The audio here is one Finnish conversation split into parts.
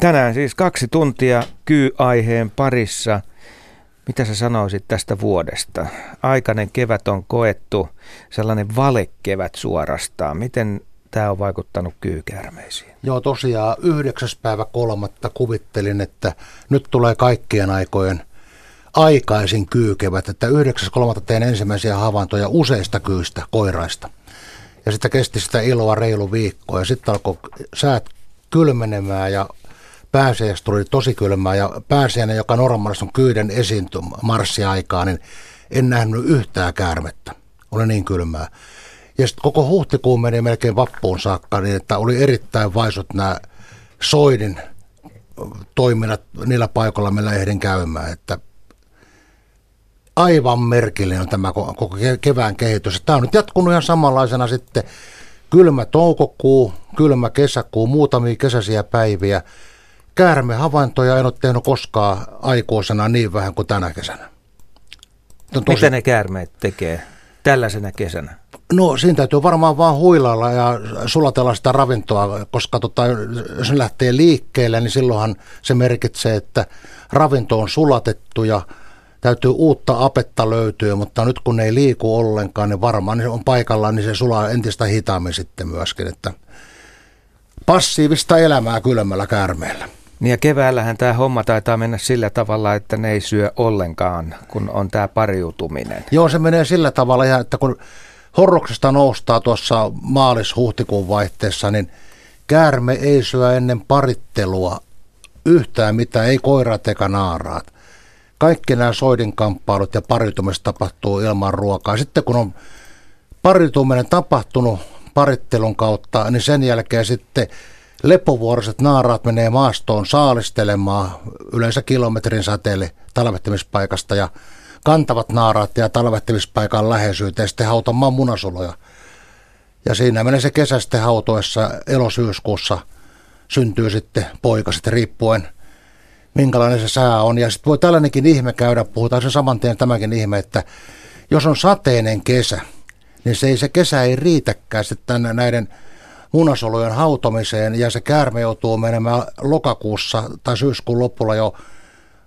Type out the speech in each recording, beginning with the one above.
Tänään siis kaksi tuntia kyy-aiheen parissa. Mitä sä sanoisit tästä vuodesta? Aikainen kevät on koettu, sellainen valekevät suorastaan. Miten tämä on vaikuttanut kyykäärmeisiin? Joo, tosiaan 9. päivä kolmatta kuvittelin, että nyt tulee kaikkien aikojen aikaisin kyykevät, että 9.3. tein ensimmäisiä havaintoja useista kyistä, koiraista. Ja sitten kesti sitä iloa reilu viikko ja sitten alkoi säät kylmenemään ja pääsiäistä tuli tosi kylmää ja pääsiäinen, joka normaalisti on kyyden esiinty marssiaikaa, niin en nähnyt yhtään käärmettä. Oli niin kylmää. Ja sitten koko huhtikuun meni melkein vappuun saakka niin, että oli erittäin vaisut nämä soidin toiminnat niillä paikoilla, millä ehdin käymään. Että aivan merkillinen on tämä koko kevään kehitys. Tämä on nyt jatkunut ihan samanlaisena sitten kylmä toukokuu, kylmä kesäkuu, muutamia kesäisiä päiviä. Käärmehavaintoja en ole tehnyt koskaan aikuisena niin vähän kuin tänä kesänä. Tosi... Mitä ne käärmeet tekee tällaisena kesänä? No siinä täytyy varmaan vaan huilalla ja sulatella sitä ravintoa, koska tota, jos se lähtee liikkeelle, niin silloinhan se merkitsee, että ravinto on sulatettu ja täytyy uutta apetta löytyä, mutta nyt kun ne ei liiku ollenkaan, niin varmaan niin on paikallaan, niin se sulaa entistä hitaammin sitten myöskin, että passiivista elämää kylmällä käärmeellä. Niin ja keväällähän tämä homma taitaa mennä sillä tavalla, että ne ei syö ollenkaan, kun on tämä pariutuminen. Joo, se menee sillä tavalla, että kun horroksesta noustaa tuossa maalis-huhtikuun vaihteessa, niin käärme ei syö ennen parittelua yhtään mitään, ei koirat eikä naaraat. Kaikki nämä soidinkamppailut ja pariutumiset tapahtuu ilman ruokaa. Sitten kun on parituminen tapahtunut parittelun kautta, niin sen jälkeen sitten lepovuoroiset naaraat menee maastoon saalistelemaan yleensä kilometrin säteelle talvettimispaikasta ja kantavat naaraat ja talvettimispaikan läheisyyteen sitten hautamaan munasoluja. Ja siinä menee se kesä sitten hautoessa elosyyskuussa syntyy sitten poika sitten riippuen minkälainen se sää on. Ja sitten voi tällainenkin ihme käydä, puhutaan se saman tien tämäkin ihme, että jos on sateinen kesä, niin se, ei, se kesä ei riitäkään sitten näiden munasolujen hautomiseen ja se käärme joutuu menemään lokakuussa tai syyskuun lopulla jo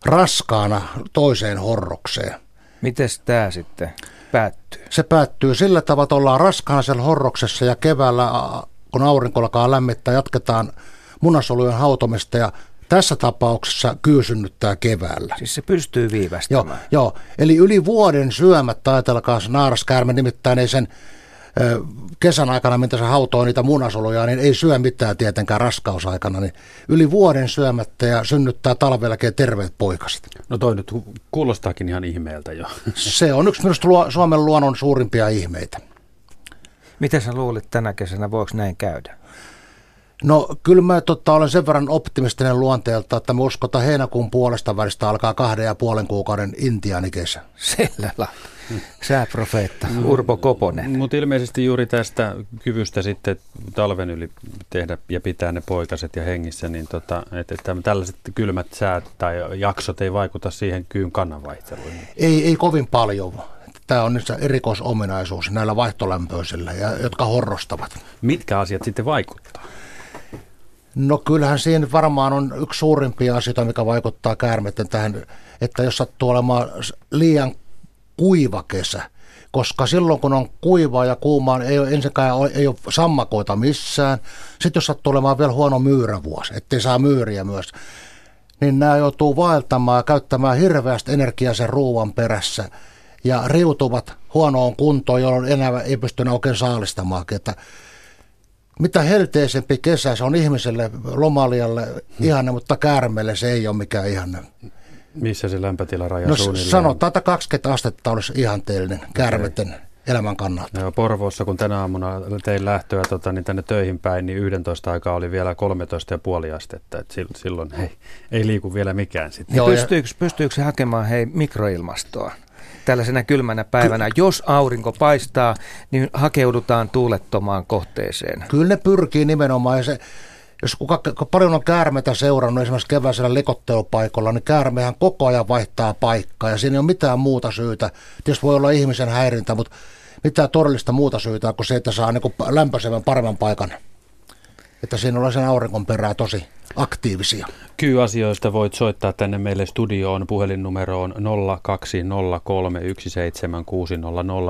raskaana toiseen horrokseen. Miten tämä sitten päättyy? Se päättyy sillä tavalla, että ollaan raskaana siellä horroksessa ja keväällä, kun aurinko alkaa lämmittää, jatketaan munasolujen hautomista ja tässä tapauksessa kyysynnyttää keväällä. Siis se pystyy viivästämään. Joo, joo. eli yli vuoden syömät, ajatelkaa se naaraskäärme, nimittäin ei sen kesän aikana, mitä se hautoo niitä munasoluja, niin ei syö mitään tietenkään raskausaikana, niin yli vuoden syömättä ja synnyttää talvellakin terveet poikaset. No toi nyt kuulostaakin ihan ihmeeltä jo. Se on yksi minusta Suomen luonnon suurimpia ihmeitä. Mitä sä luulit tänä kesänä, voiko näin käydä? No kyllä mä tota, olen sen verran optimistinen luonteelta, että mä uskon, että heinäkuun puolesta välistä alkaa kahden ja puolen kuukauden intiaanikesä. Sillä lailla. Sääprofeetta, Urpo Koponen. Mutta ilmeisesti juuri tästä kyvystä sitten talven yli tehdä ja pitää ne poikaset ja hengissä, niin tota, että, että tällaiset kylmät säät tai jaksot ei vaikuta siihen kyyn kannanvaihteluun. Ei, ei kovin paljon. Tämä on nyt se erikoisominaisuus näillä vaihtolämpöisillä, ja, jotka horrostavat. Mitkä asiat sitten vaikuttaa? No kyllähän siinä varmaan on yksi suurimpia asioita, mikä vaikuttaa käärmeiden tähän, että jos sattuu olemaan liian kuiva kesä, koska silloin kun on kuiva ja kuumaa, niin ei ole ensinnäkään ei ole sammakoita missään. Sitten jos sattuu olemaan vielä huono myyrävuosi, ettei saa myyriä myös, niin nämä joutuu vaeltamaan ja käyttämään hirveästi energiaa sen ruuan perässä ja riutuvat huonoon kuntoon, jolloin enää ei pysty oikein saalistamaan. Että mitä helteisempi kesä, se on ihmiselle, lomalijalle ihanne, mutta käärmeelle se ei ole mikään ihanne. Missä se lämpötilaraja no, suunnilleen? Sanotaan, että 20 astetta olisi ihanteellinen käärmeten okay. elämän kannalta. Joo, Porvoossa, kun tänä aamuna tein lähtöä tota, niin tänne töihin päin, niin 11 aikaa oli vielä 13,5 astetta. Et silloin ei, ei liiku vielä mikään sitten. Joo, pystyykö, pystyykö se hakemaan hei, mikroilmastoa? tällaisena kylmänä päivänä. Ky- Jos aurinko paistaa, niin hakeudutaan tuulettomaan kohteeseen. Kyllä ne pyrkii nimenomaan. Ja se, jos kuka, paljon on käärmeitä seurannut esimerkiksi keväisellä lekottelupaikalla, niin käärmehän koko ajan vaihtaa paikkaa ja siinä ei ole mitään muuta syytä. Tietysti voi olla ihmisen häirintä, mutta mitään todellista muuta syytä kuin se, että saa niin lämpöisemmän paremman paikan. Että siinä ollaan sen auringon perää tosi aktiivisia. Ky-asioista voit soittaa tänne meille studioon puhelinnumeroon 020317600.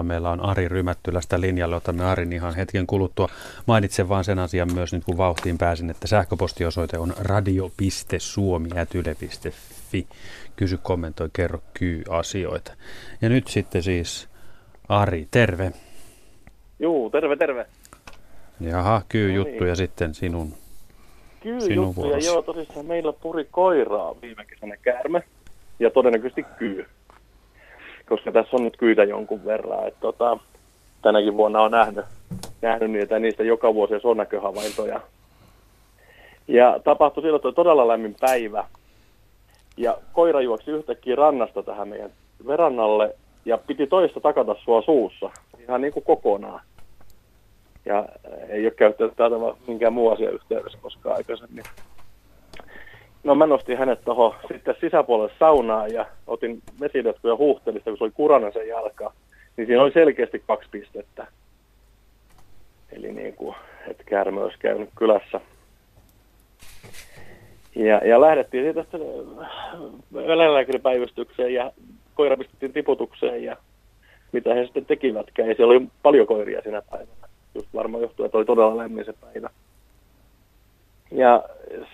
Meillä on Ari Rymättylästä linjalla, otamme Arin ihan hetken kuluttua. Mainitsen vaan sen asian myös nyt kun vauhtiin pääsin, että sähköpostiosoite on radio.suomi.yle.fi. Kysy, kommentoi, kerro Ky-asioita. Ja nyt sitten siis Ari, terve. Juu, terve, terve. Jaha, Ky-juttuja no niin. sitten sinun Kyllä juttuja, joo, tosissaan meillä puri koiraa viime kesänä käärme ja todennäköisesti kyy. Koska tässä on nyt kyitä jonkun verran, että tota, tänäkin vuonna on nähnyt, nähnyt niitä, niistä joka vuosi on näköhavaintoja. Ja tapahtui silloin, että oli todella lämmin päivä. Ja koira juoksi yhtäkkiä rannasta tähän meidän verannalle ja piti toista takata sua suussa, ihan niin kuin kokonaan ja ei ole käyttänyt tätä minkään muun asian yhteydessä koskaan aikaisemmin. No mä nostin hänet tuohon sitten sisäpuolelle saunaan ja otin vesilötkuja huuhtelista, kun se oli kurana sen jalka. Niin siinä oli selkeästi kaksi pistettä. Eli niin kuin, että käärme olisi käynyt kylässä. Ja, ja lähdettiin siitä eläinlääkäripäivystykseen ja koira pistettiin tiputukseen ja mitä he sitten tekivätkään. Ja siellä oli paljon koiria siinä päivänä just varmaan johtuu, että oli todella lämmin se päivä. Ja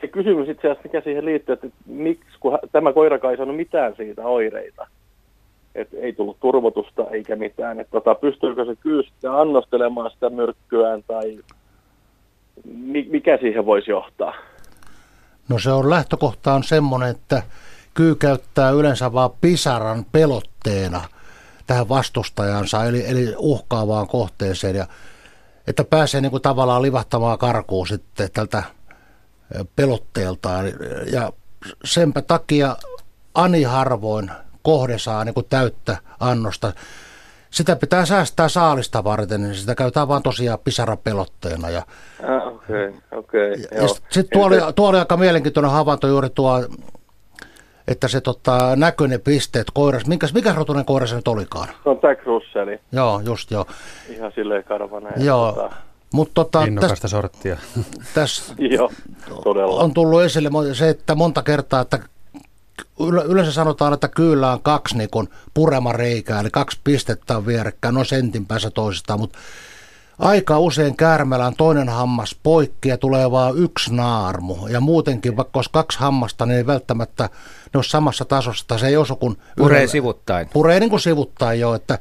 se kysymys itse asiassa, mikä siihen liittyy, että miksi, kun tämä koira ei saanut mitään siitä oireita, että ei tullut turvotusta eikä mitään, että tota, pystyykö se kyllä annostelemaan sitä myrkkyään tai mikä siihen voisi johtaa? No se on lähtökohta on semmoinen, että kyy käyttää yleensä vain pisaran pelotteena tähän vastustajansa, eli, eli uhkaavaan kohteeseen. Ja että pääsee niin kuin tavallaan livahtamaan karkuun sitten tältä pelotteeltaan. Ja senpä takia ani harvoin kohde saa niin kuin täyttä annosta. Sitä pitää säästää saalista varten, niin sitä käytetään vaan tosiaan pisarapelotteena. Ja, ah, okay, okay, ja sitten tuo, oli, tuo oli aika mielenkiintoinen havainto juuri tuo, että se tota, näkyy ne pisteet koiras. Minkä, mikä rotunen koira se nyt olikaan? Se on Jack Russell. Joo, just joo. Ihan silleen karvana. Joo. Tota... Mutta tota, Innokasta täs, sorttia. Joo, todella. on tullut esille se, että monta kertaa, että yleensä sanotaan, että kyllä on kaksi niin kun purema reikää, eli kaksi pistettä on vierekkäin, no sentin päässä toisistaan, mutta aika usein käärmeellä on toinen hammas poikki ja tulee vain yksi naarmu. Ja muutenkin, vaikka olisi kaksi hammasta, niin ei välttämättä ne ole samassa tasossa. Se ei osu kuin... Puree sivuttain. Puree niin kuin sivuttain jo, että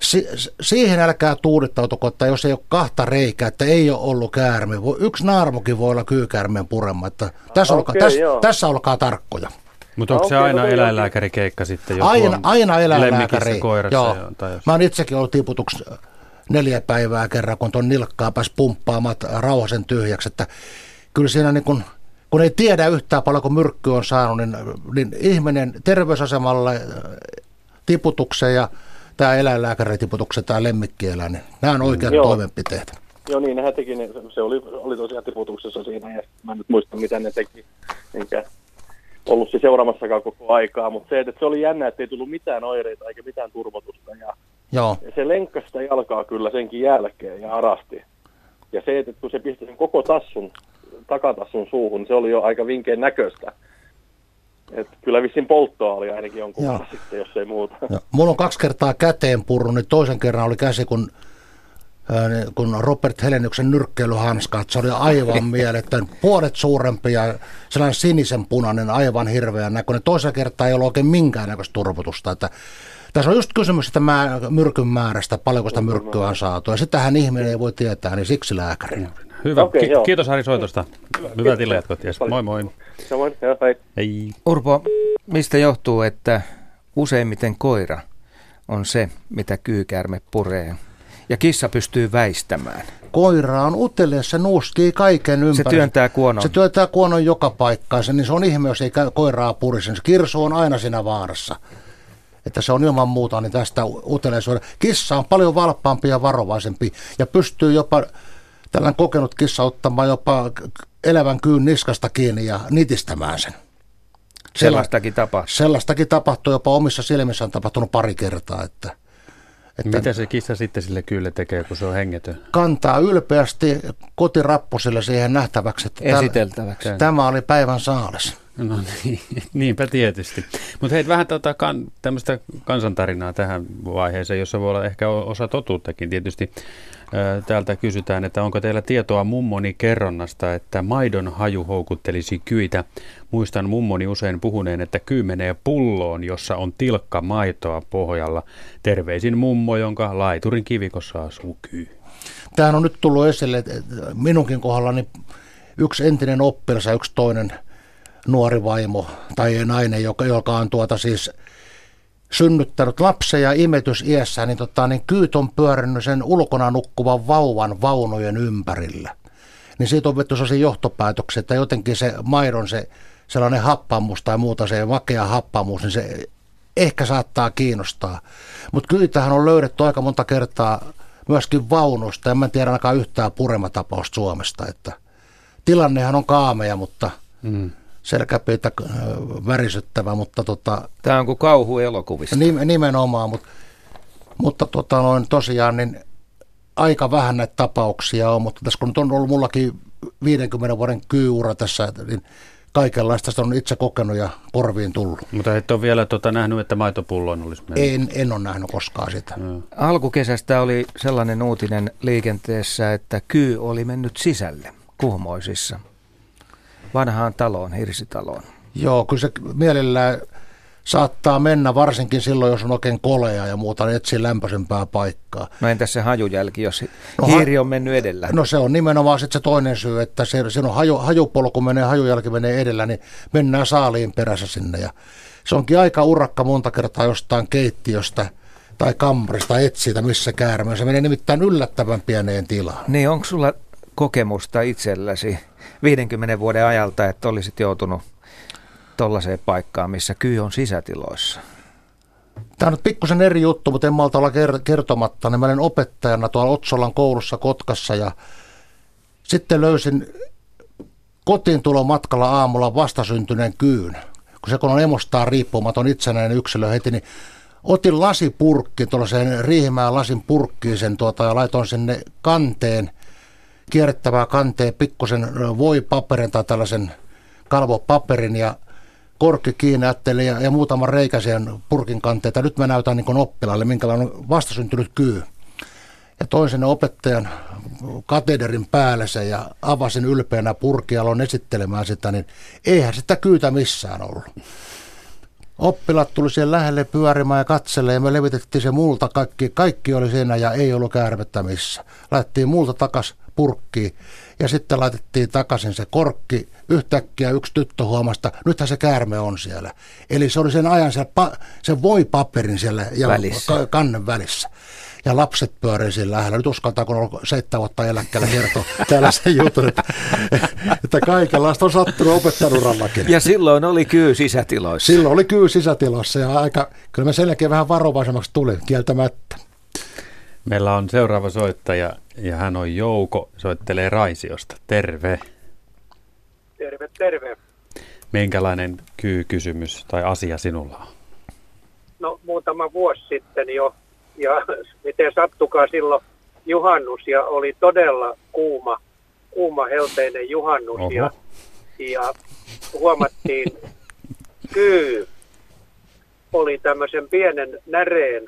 si- siihen älkää tuudittautuko, että jos ei ole kahta reikää, että ei ole ollut käärme. Yksi naarmukin voi olla kyykäärmeen purema. Että tässä, okay, olkaa, tässä, tässä olkaa tarkkoja. Mutta onko se aina no niin, eläinlääkärikeikka sitten? Jos aina, aina eläinlääkäri. Koirassa Joo. Tai jos... Mä oon itsekin ollut tiputuksi neljä päivää kerran, kun tuon nilkkaa pääsi pumppaamaan rauhasen tyhjäksi. Että kyllä siinä niin kun, kun ei tiedä yhtään paljon, kun myrkky on saanut, niin, niin ihminen terveysasemalle tiputukseen ja tämä eläinlääkäritiputuksen tai lemmikkieläin, niin nämä on oikeat Joo. toimenpiteet. Joo, niin nehän teki, ne, se oli, oli tosiaan tiputuksessa siinä ja mä nyt muistan, mitä ne teki, enkä ollut se seuraamassakaan koko aikaa, mutta se, että se oli jännä, että ei tullut mitään oireita eikä mitään turvotusta ja Joo. Se lenkkasi sitä jalkaa kyllä senkin jälkeen ja arasti. Ja se, että kun se pisti sen koko tassun, takatassun suuhun, se oli jo aika vinkeen näköistä. Et kyllä vissiin polttoa oli ainakin jonkun verran sitten, jos ei muuta. Ja. Mulla on kaksi kertaa käteen purru, niin toisen kerran oli käsi, kun, äh, kun Robert Heleniuksen nyrkkeilyhanska, se oli aivan mieletön, puolet suurempi ja sellainen sinisen punainen, aivan hirveän näköinen. Toisen kertaa ei ollut oikein minkäännäköistä turvotusta, että tässä on just kysymys että mä, myrkyn määrästä, paljonko sitä myrkkyä on saatu. Ja sitähän ihminen ei voi tietää, niin siksi lääkäri. Hyvä. Okay, Ki- kiitos Harri soitosta. Hyvää tilejatkoa. Yes. Moi moi. Samoin, joo, hei. hei. Urpo, mistä johtuu, että useimmiten koira on se, mitä kyykäärme puree? Ja kissa pystyy väistämään. Koira on utelias, se nuuskii kaiken ympäri. Se työntää kuonon. Se työntää kuonon joka paikkaan, niin se on ihme, jos ei koiraa purisi. Kirsu on aina siinä vaarassa että se on ilman muuta niin tästä uteliaisuuden. Kissa on paljon valppaampi ja varovaisempi ja pystyy jopa tällainen kokenut kissa ottamaan jopa elävän kyyn niskasta kiinni ja nitistämään sen. Sellaistakin tapahtuu. Sellaistakin tapahtuu, jopa omissa silmissä on tapahtunut pari kertaa, että, Että Mitä se kissa sitten sille kyllä tekee, kun se on hengetön? Kantaa ylpeästi kotirappusille siihen nähtäväksi, että Esiteltäväksi. tämä oli päivän saalis. No niin, niinpä tietysti. Mutta hei, vähän tota kan, tämmöistä kansantarinaa tähän vaiheeseen, jossa voi olla ehkä osa totuuttakin. Tietysti täältä kysytään, että onko teillä tietoa mummoni kerronnasta, että maidon haju houkuttelisi kyitä. Muistan mummoni usein puhuneen, että kyy menee pulloon, jossa on tilkka maitoa pohjalla. Terveisin mummo, jonka laiturin kivikossa asuu kyy. Tämähän on nyt tullut esille, että minunkin kohdallani yksi entinen oppilas ja yksi toinen – nuori vaimo tai nainen, joka, joka on tuota siis synnyttänyt lapsen imetys iässä, niin, tota, niin kyyt on pyörinyt sen ulkona nukkuvan vauvan vaunujen ympärillä. Niin siitä on vetty sellaisia johtopäätöksiä, että jotenkin se maidon se sellainen happamus tai muuta se makea happamus, niin se ehkä saattaa kiinnostaa. Mutta kyytähän on löydetty aika monta kertaa myöskin vaunusta. En mä tiedä ainakaan yhtään purematapausta Suomesta. Että tilannehan on kaameja, mutta mm selkäpeitä äh, värisyttävä, mutta tota... Tämä on kuin kauhu elokuvista. Nimenomaan, mutta, mutta tota noin, tosiaan niin aika vähän näitä tapauksia on, mutta tässä kun nyt on ollut mullakin 50 vuoden kyyura tässä, niin kaikenlaista sitä on itse kokenut ja korviin tullut. Mutta et ole vielä tota nähnyt, että maitopulloin olisi mennyt? En, en ole nähnyt koskaan sitä. No. Alkukesästä oli sellainen uutinen liikenteessä, että kyy oli mennyt sisälle kuhmoisissa vanhaan taloon, hirsitaloon. Joo, kyllä se mielellään saattaa mennä, varsinkin silloin, jos on oikein kolea ja muuta, niin etsii lämpöisempää paikkaa. No entäs se hajujälki, jos no, hiiri on mennyt edellä? No se on nimenomaan sitten se toinen syy, että se, siinä on haju, hajupolku menee, hajujälki menee edellä, niin mennään saaliin perässä sinne. Ja se onkin aika urakka monta kertaa jostain keittiöstä tai kammarista etsiä, missä käärme. Se menee nimittäin yllättävän pieneen tilaan. Niin, onko sulla kokemusta itselläsi 50 vuoden ajalta, että olisit joutunut tuollaiseen paikkaan, missä kyy on sisätiloissa? Tämä on nyt pikkusen eri juttu, mutta en malta olla kertomatta. Niin mä olin opettajana tuolla Otsolan koulussa Kotkassa ja sitten löysin kotiin tulon matkalla aamulla vastasyntyneen kyyn. Kun se kun on emostaan riippumaton itsenäinen yksilö heti, niin otin lasipurkki, tuollaiseen riihimään lasin purkkiin sen tuota, ja laitoin sinne kanteen kierrettävää kanteen pikkusen voipaperin tai tällaisen kalvopaperin ja korkki kiinni ja, ja muutaman reikäisen purkin kanteita. Nyt mä näytän niin oppilaalle, minkälainen on vastasyntynyt kyy. Ja toin sinne opettajan katederin päälle se ja avasin ylpeänä purkia, aloin esittelemään sitä, niin eihän sitä kyytä missään ollut. Oppilat tuli siihen lähelle pyörimään ja katselle ja me levitettiin se multa kaikki. Kaikki oli siinä ja ei ollut käärmettä missä. Laitettiin multa takas purkkiin ja sitten laitettiin takaisin se korkki. Yhtäkkiä yksi tyttö huomasta, nythän se käärme on siellä. Eli se oli sen ajan se, pa, se voi paperin siellä ja välissä. kannen välissä. Ja lapset pyörii siinä lähellä. Nyt uskaltaa, kun on ollut seitsemän vuotta eläkkeellä kertoa täällä sen jutun, että, että kaikenlaista on sattunut opettanurallakin. Ja silloin oli kyy sisätiloissa. Silloin oli kyy sisätiloissa ja aika, kyllä me sen jälkeen vähän varovaisemmaksi tuli kieltämättä. Meillä on seuraava soittaja ja hän on Jouko, soittelee Raisiosta. Terve. Terve, terve. Minkälainen kyy-kysymys tai asia sinulla on? No muutama vuosi sitten jo, ja miten sattukaa silloin juhannus, ja oli todella kuuma, kuuma helteinen juhannus, Oho. ja, ja huomattiin kyy oli tämmöisen pienen näreen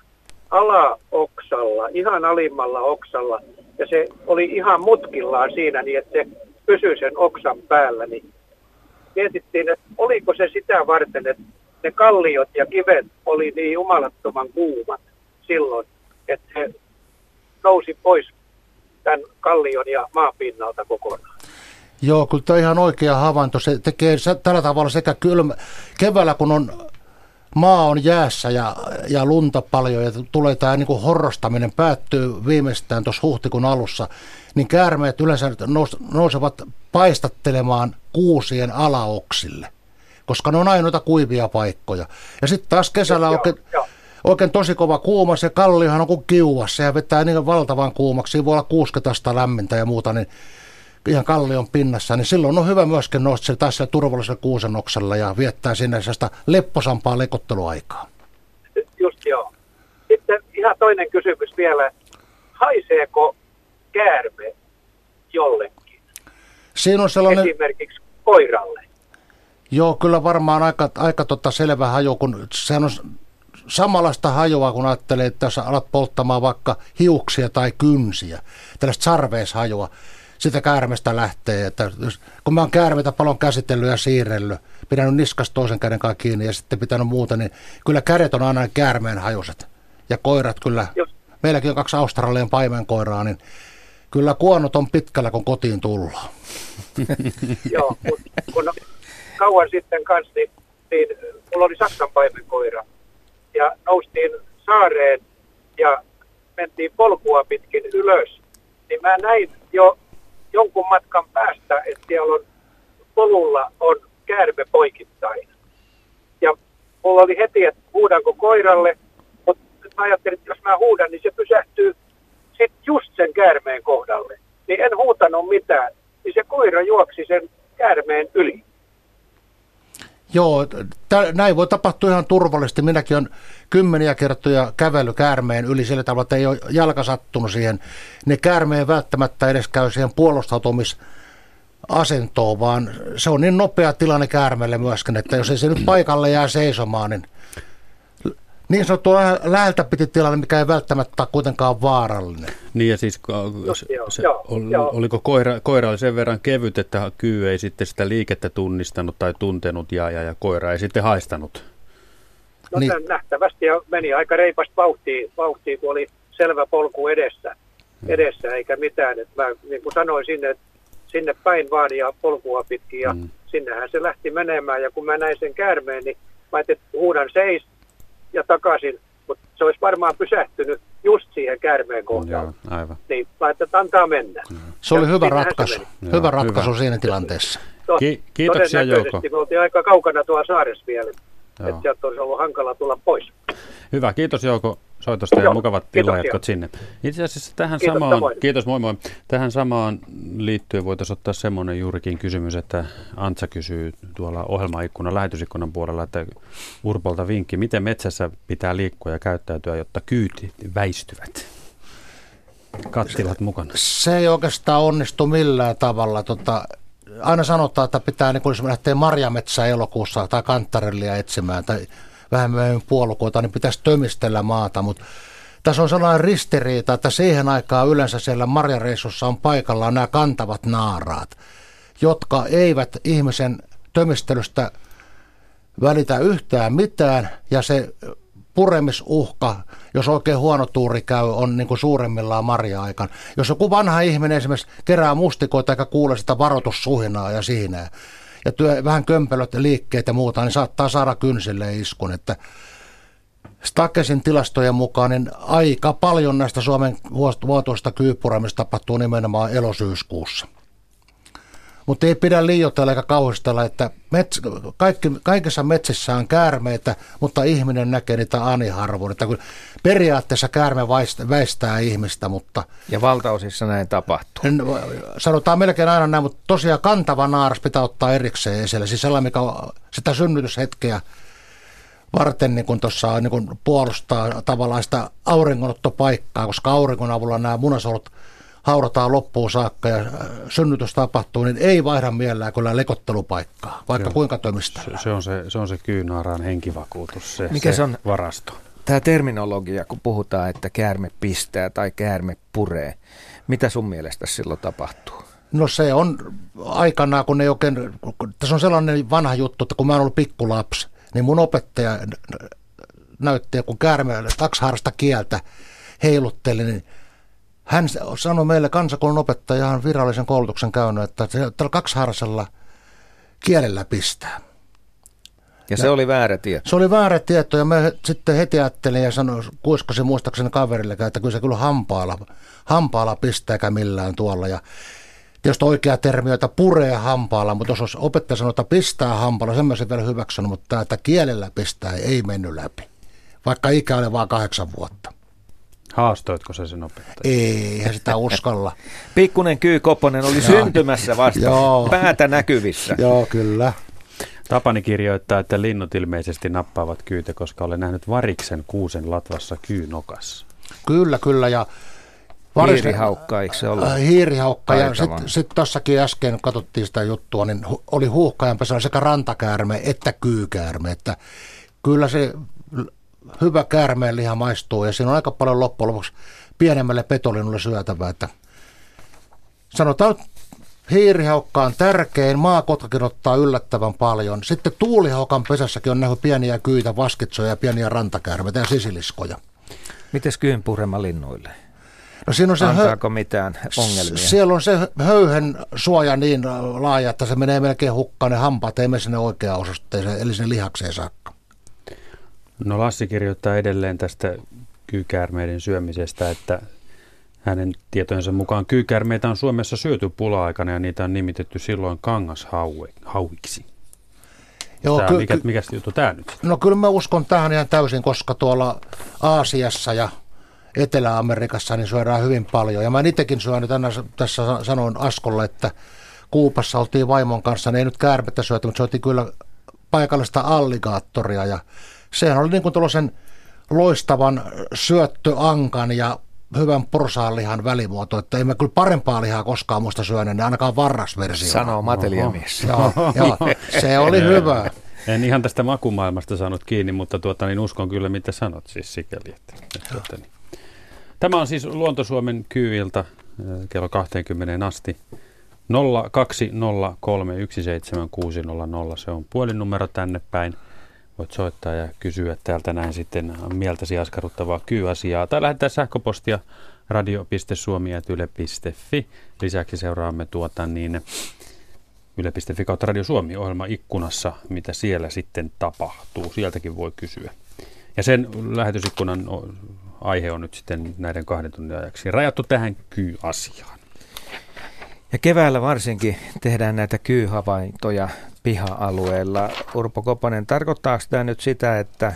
alaoksalla, ihan alimmalla oksalla, ja se oli ihan mutkillaan siinä niin, että se pysyi sen oksan päällä, niin mietittiin, että oliko se sitä varten, että ne kalliot ja kivet oli niin jumalattoman kuumat silloin, että se nousi pois tämän kallion ja maapinnalta kokonaan. Joo, kyllä tämä on ihan oikea havainto. Se tekee tällä tavalla sekä kylmä, keväällä kun on maa on jäässä ja, ja lunta paljon ja tulee tämä niin horrostaminen, päättyy viimeistään tuossa huhtikuun alussa, niin käärmeet yleensä nousevat paistattelemaan kuusien alaoksille, koska ne on ainoita kuivia paikkoja. Ja sitten taas kesällä oikein, oikein tosi kova kuuma, se kalliohan on kuin kiuassa ja vetää niin valtavan kuumaksi, siinä voi olla 60 lämmintä ja muuta, niin ihan kallion pinnassa, niin silloin on hyvä myöskin nousta se taas turvallisella kuusenoksella ja viettää sinne sellaista lepposampaa lekotteluaikaa. Just joo. Sitten ihan toinen kysymys vielä. Haiseeko käärme jollekin? Siinä on sellainen... Esimerkiksi koiralle. Joo, kyllä varmaan aika, aika tota selvä haju, kun sehän on samanlaista hajua, kun ajattelee, että jos alat polttamaan vaikka hiuksia tai kynsiä, tällaista sarveeshajua, sitä käärmestä lähtee. Että kun mä oon käärmeitä paljon käsitellyt ja siirrellyt, pidänyt niskas toisen käden kanssa kiinni ja sitten pitänyt muuta, niin kyllä kädet on aina käärmeen hajuset. Ja koirat kyllä, Just. meilläkin on kaksi Australian paimenkoiraa, niin kyllä kuonot on pitkällä, kun kotiin tullaan. Joo, kun, kun kauan sitten kanssa, niin, niin mulla oli Saksan paimenkoira. Ja noustiin saareen ja mentiin polkua pitkin ylös. Niin mä näin jo jonkun matkan päästä, että siellä on polulla on käärme poikittain. Ja mulla oli heti, että huudanko koiralle, mutta mä ajattelin, että jos mä huudan, niin se pysähtyy sitten just sen käärmeen kohdalle. Niin en huutanut mitään, niin se koira juoksi sen käärmeen yli. Joo, tä, näin voi tapahtua ihan turvallisesti. Minäkin olen kymmeniä kertoja kävely käärmeen yli sillä tavalla, että ei ole jalka sattunut siihen. Ne käärmeen välttämättä edes käy siihen puolustautumisasentoon, vaan se on niin nopea tilanne käärmeelle myöskin, että jos ei se nyt paikalle jää seisomaan, niin niin sanottu läältä piti tilanne, mikä ei välttämättä kuitenkaan vaarallinen. Niin ja siis se, se, ol, oliko koira, koira oli sen verran kevyt, että kyy ei sitten sitä liikettä tunnistanut tai tuntenut ja, ja, ja koira ei sitten haistanut? No niin. nähtävästi ja meni aika reipasta vauhtia, vauhtia, kun oli selvä polku edessä, hmm. edessä eikä mitään. Et mä niin kuin sanoin sinne, sinne päin vaan ja polkua pitkin ja mm. sinnehän se lähti menemään ja kun mä näin sen käärmeen, niin mä että huudan seis ja takaisin, mutta se olisi varmaan pysähtynyt just siihen käärmeen kohtaan. Joo, aivan. Niin laitetaan antaa mennä. Se oli ja hyvä ratkaisu. Se hyvä ratkaisu hyvä. siinä tilanteessa. Ki- kiitoksia Jouko. Me oltiin aika kaukana tuolla saaressa vielä, että sieltä olisi ollut hankala tulla pois. Hyvä, kiitos Jouko soitosta ja Joo, mukavat tilajatkot sinne. Itse asiassa tähän kiitos, samaan, samoin. kiitos moi moi. Tähän samaan liittyen voitaisiin ottaa semmoinen juurikin kysymys, että Antsa kysyy tuolla ohjelmaikkunan, lähetysikkunan puolella, että Urpolta vinkki, miten metsässä pitää liikkua ja käyttäytyä, jotta kyyti väistyvät? Kattilat mukana. Se ei oikeastaan onnistu millään tavalla. Tota, aina sanotaan, että pitää, niin kun jos lähtee marjametsään elokuussa tai kanttarellia etsimään tai vähän myöhemmin puolukoita, niin pitäisi tömistellä maata, mutta tässä on sellainen ristiriita, että siihen aikaan yleensä siellä marjareissussa on paikallaan nämä kantavat naaraat, jotka eivät ihmisen tömistelystä välitä yhtään mitään ja se puremisuhka, jos oikein huono tuuri käy, on niin kuin suuremmillaan marja-aikana. Jos joku vanha ihminen esimerkiksi kerää mustikoita eikä kuule sitä varoitussuhinaa ja siinä, ja työ, vähän kömpelöt liikkeet ja muuta, niin saattaa saada kynsille iskun. Että Stakesin tilastojen mukaan niin aika paljon näistä Suomen vuotuista kyypuramista tapahtuu nimenomaan elosyyskuussa. Mutta ei pidä liioitella eikä kauhistella, että mets, kaikki, kaikissa metsissä on käärmeitä, mutta ihminen näkee niitä ani harvoin. Että periaatteessa käärme väistää ihmistä, mutta... Ja valtaosissa näin tapahtuu. Sanotaan melkein aina näin, mutta tosiaan kantava naaras pitää ottaa erikseen esille. Siis sellainen, mikä sitä synnytyshetkeä varten niin kun tuossa niin kun puolustaa tavallaan sitä auringonottopaikkaa, koska auringon avulla nämä munasolut – haurataan loppuun saakka ja äh, synnytys tapahtuu, niin ei vaihda mielellään kyllä lekottelupaikkaa, vaikka Joo. kuinka tömistää. Se, se, on se, se on se kyynaraan henkivakuutus, se, Mikä se, on varasto. Tämä terminologia, kun puhutaan, että käärme pistää tai käärme puree, mitä sun mielestä silloin tapahtuu? No se on aikanaan, kun ei oikein, tässä on sellainen vanha juttu, että kun mä oon ollut pikkulapsi, niin mun opettaja näytti, kun käärme kaksi harrasta kieltä heilutteli, niin hän sanoi meille kansakoulun opettajan virallisen koulutuksen käynyt, että tällä kaksiharasella kielellä pistää. Ja se ja, oli väärä tieto. Se oli väärä tieto ja me sitten heti ajattelin ja sanoin, kuiskasin muistaakseni kaverille, että kyllä se kyllä hampaalla, hampaalla pistää eikä millään tuolla. Ja tietysti oikea termi, että puree hampaalla, mutta jos opettaja sanoi, että pistää hampaalla, sen mä olisin vielä hyväksynyt, mutta että kielellä pistää ei mennyt läpi, vaikka ikä oli vain kahdeksan vuotta. Haastoitko se sen opettaja? Ei, sitä uskalla. Pikkunen Kyy Kopponen oli syntymässä vasta, Joo. päätä näkyvissä. Joo, kyllä. Tapani kirjoittaa, että linnut ilmeisesti nappaavat kyytä, koska olen nähnyt variksen kuusen latvassa kyynokassa. Kyllä, kyllä. Ja Varis... Hiirihaukka, eikö se ole? Äh, hiirihaukka. Ja sitten sit tuossakin äsken katsottiin sitä juttua, niin hu, oli huuhkajanpesä sekä rantakäärme että kyykäärme. Että kyllä se hyvä käärmeen liha maistuu ja siinä on aika paljon loppujen lopuksi pienemmälle petolinnulle syötävää. Että sanotaan hiirihaukka on tärkein, maakotkakin ottaa yllättävän paljon. Sitten tuulihaukan pesässäkin on nähty pieniä kyitä, vaskitsoja, pieniä rantakäärmeitä ja sisiliskoja. Mites kyyn purema linnuille? No siinä on se Antaako hö- mitään ongelmia? Siellä on se höyhen suoja niin laaja, että se menee melkein hukkaan ne hampaat, ei mene sinne oikeaan osoitteeseen, eli sinne lihakseen saakka. No Lassi kirjoittaa edelleen tästä kyykäärmeiden syömisestä, että hänen tietojensa mukaan kyykäärmeitä on Suomessa syöty pula-aikana ja niitä on nimitetty silloin kangashauiksi. Joo, tämä, ky- mikä, mikä juttu tämä nyt? No kyllä mä uskon tähän ihan täysin, koska tuolla Aasiassa ja Etelä-Amerikassa niin syödään hyvin paljon. Ja mä itsekin syönyt tänä, tässä sanoin Askolle, että Kuupassa oltiin vaimon kanssa, ne ei nyt käärmettä syöty, mutta syötiin kyllä paikallista alligaattoria ja sehän oli niin kuin tuollaisen loistavan syöttöankan ja hyvän porsaanlihan välimuoto, että emme kyllä parempaa lihaa koskaan muista syöneet, ainakaan varrasversio. Sanoo mateliamies. joo, joo, se oli hyvä. En ihan tästä makumaailmasta saanut kiinni, mutta tuota, niin uskon kyllä, mitä sanot siis sikäli. Että, että, tuota, niin. Tämä on siis Luontosuomen kyyiltä äh, kello 20 asti. 020317600, se on puhelinnumero tänne päin. Voit soittaa ja kysyä täältä näin sitten mieltäsi askarruttavaa kyy-asiaa. Tai lähettää sähköpostia radio.suomi.yle.fi. Lisäksi seuraamme tuota niin yle.fi kautta Radio Suomi ohjelma ikkunassa, mitä siellä sitten tapahtuu. Sieltäkin voi kysyä. Ja sen lähetysikkunan aihe on nyt sitten näiden kahden tunnin ajaksi rajattu tähän kyy-asiaan. Ja keväällä varsinkin tehdään näitä kyyhavaintoja piha-alueella. Urpo Koponen, tarkoittaako tämä nyt sitä, että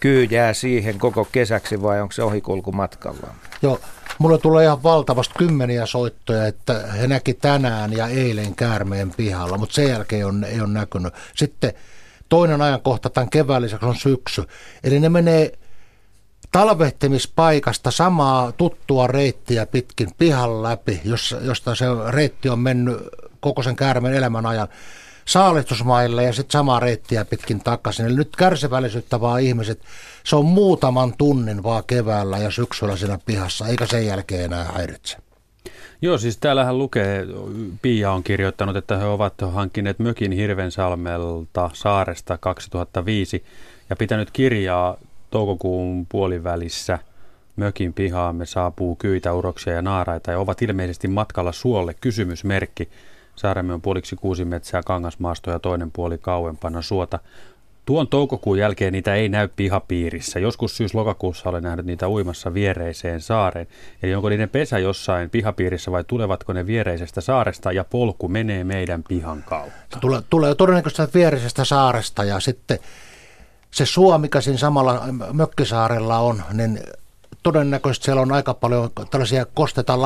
kyy jää siihen koko kesäksi vai onko se ohikulku matkalla? Joo, mulle tulee ihan valtavasti kymmeniä soittoja, että he näki tänään ja eilen käärmeen pihalla, mutta sen jälkeen on, ei ole näkynyt. Sitten toinen ajankohta tämän kevään lisäksi on syksy. Eli ne menee talvehtimispaikasta samaa tuttua reittiä pitkin pihan läpi, josta se reitti on mennyt koko sen käärmeen elämän ajan saalistusmaille ja sitten samaa reittiä pitkin takaisin. Eli nyt kärsivällisyyttä vaan ihmiset, se on muutaman tunnin vaan keväällä ja syksyllä siinä pihassa, eikä sen jälkeen enää häiritse. Joo, siis täällähän lukee, Pia on kirjoittanut, että he ovat hankkineet mökin Hirvensalmelta saaresta 2005 ja pitänyt kirjaa toukokuun puolivälissä mökin pihaamme saapuu kyitä, uroksia ja naaraita ja ovat ilmeisesti matkalla suolle kysymysmerkki. Saaremme on puoliksi kuusi metsää kangasmaastoa ja toinen puoli kauempana suota. Tuon toukokuun jälkeen niitä ei näy pihapiirissä. Joskus syys-lokakuussa olen nähnyt niitä uimassa viereiseen saareen. Eli onko niiden pesä jossain pihapiirissä vai tulevatko ne viereisestä saaresta ja polku menee meidän pihan kautta? Tulee, tulee todennäköisesti viereisestä saaresta ja sitten se suo, mikä siinä samalla mökkisaarella on, niin todennäköisesti siellä on aika paljon tällaisia kosteita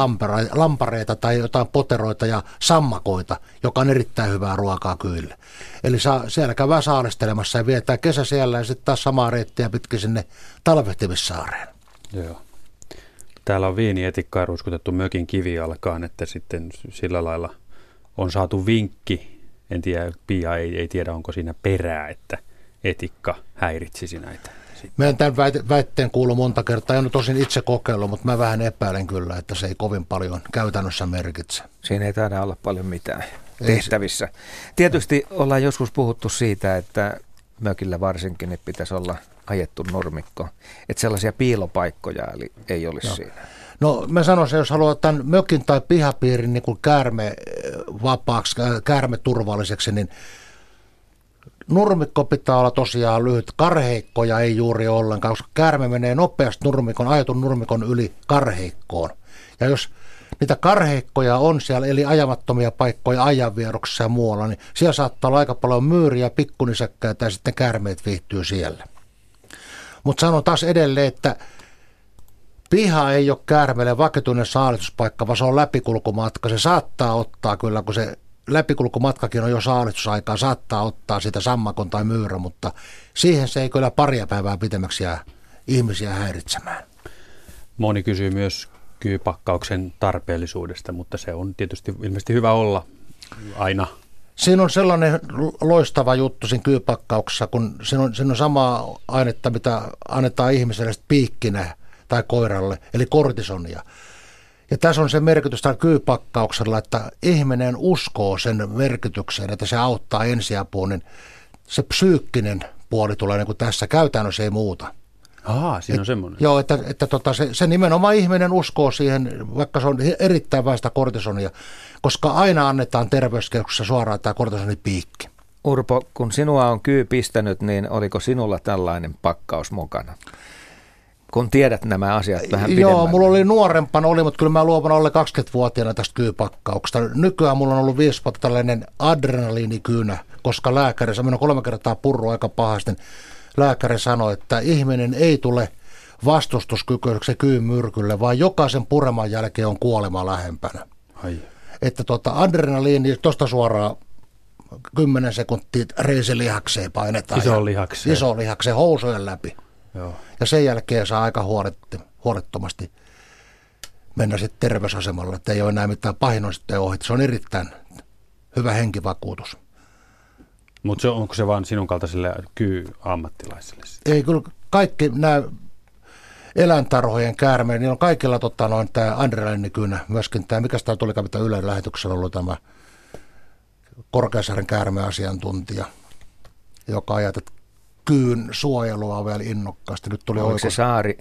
lampareita tai jotain poteroita ja sammakoita, joka on erittäin hyvää ruokaa kyllä. Eli saa, siellä käydään saaristelemassa ja vietää kesä siellä ja sitten taas samaa reittiä pitkin sinne talvehtimissaareen. Joo. Täällä on viinietikkaa ruiskutettu mökin kivialkaan, että sitten sillä lailla on saatu vinkki. En tiedä, Pia ei, ei tiedä, onko siinä perää, että – etikka häiritsisi näitä? Mä en tämän väitteen kuulu monta kertaa, en ole tosin itse kokeillut, mutta mä vähän epäilen kyllä, että se ei kovin paljon käytännössä merkitse. Siinä ei taida olla paljon mitään tehtävissä. Tietysti ollaan joskus puhuttu siitä, että mökillä varsinkin niin pitäisi olla ajettu normikko, että sellaisia piilopaikkoja eli ei olisi no. siinä. No mä sanoisin, jos haluaa tämän mökin tai pihapiirin niin kuin käärme vapaaksi, käärme turvalliseksi, niin Nurmikko pitää olla tosiaan lyhyt, karheikkoja ei juuri ollenkaan, koska käärme menee nopeasti nurmikon, ajatun nurmikon yli karheikkoon. Ja jos niitä karheikkoja on siellä, eli ajamattomia paikkoja ajanvieroksessa ja muualla, niin siellä saattaa olla aika paljon myyriä, pikkunisäkkäitä ja sitten käärmeet viihtyy siellä. Mutta sanon taas edelleen, että piha ei ole käärmeelle vakituinen saalistuspaikka, vaan se on läpikulkumatka. Se saattaa ottaa kyllä, kun se läpikulkumatkakin on jo saalistusaikaa, saattaa ottaa sitä sammakon tai myyrä, mutta siihen se ei kyllä paria päivää pitemmäksi jää ihmisiä häiritsemään. Moni kysyy myös kyypakkauksen tarpeellisuudesta, mutta se on tietysti ilmeisesti hyvä olla aina. Siinä on sellainen loistava juttu siinä kyypakkauksessa, kun siinä on, siinä on sama ainetta, mitä annetaan ihmiselle piikkinä tai koiralle, eli kortisonia. Ja tässä on se merkitys tällä kyypakkauksella, että ihminen uskoo sen merkitykseen, että se auttaa ensiapuun, niin se psyykkinen puoli tulee niin kuin tässä, käytännössä ei muuta. Aha, siinä on semmoinen. Joo, että, että tota, se, se nimenomaan ihminen uskoo siihen, vaikka se on erittäin väistä kortisonia, koska aina annetaan terveyskeskuksessa suoraan tämä kortisonipiikki. Urpo, kun sinua on kyy pistänyt, niin oliko sinulla tällainen pakkaus mukana? Kun tiedät nämä asiat vähän pidemmälle. Joo, mulla oli nuorempana, oli, mutta kyllä mä luovan alle 20-vuotiaana tästä kyypakkauksesta. Nykyään mulla on ollut viisi vuotta tällainen adrenaliinikyynä, koska lääkäri, se on kolme kertaa purru aika pahasti, niin lääkäri sanoi, että ihminen ei tule vastustuskykyiseksi kyyn myrkylle, vaan jokaisen pureman jälkeen on kuolema lähempänä. Ai. Että tuota, adrenaliini, tuosta suoraan 10 sekuntia reisilihakseen painetaan. Iso lihakseen. Iso lihakseen housujen läpi. Joo. Ja sen jälkeen saa aika huoletti, huolettomasti mennä sitten terveysasemalle, että ei ole enää mitään pahin sitten ohi. Se on erittäin hyvä henkivakuutus. Mutta onko se vain sinun kaltaisille kyy-ammattilaisille? Ei, kyllä kaikki nämä eläintarhojen käärmeet, niin on kaikilla tota, noin tämä adrenalinikynä, myöskin tämä, mikä sitä tuli mitä Ylen lähetyksellä ollut tämä Korkeasaaren käärmeasiantuntija, joka ajat, että kyyn suojelua vielä innokkaasti. Nyt tuli Oliko se saari?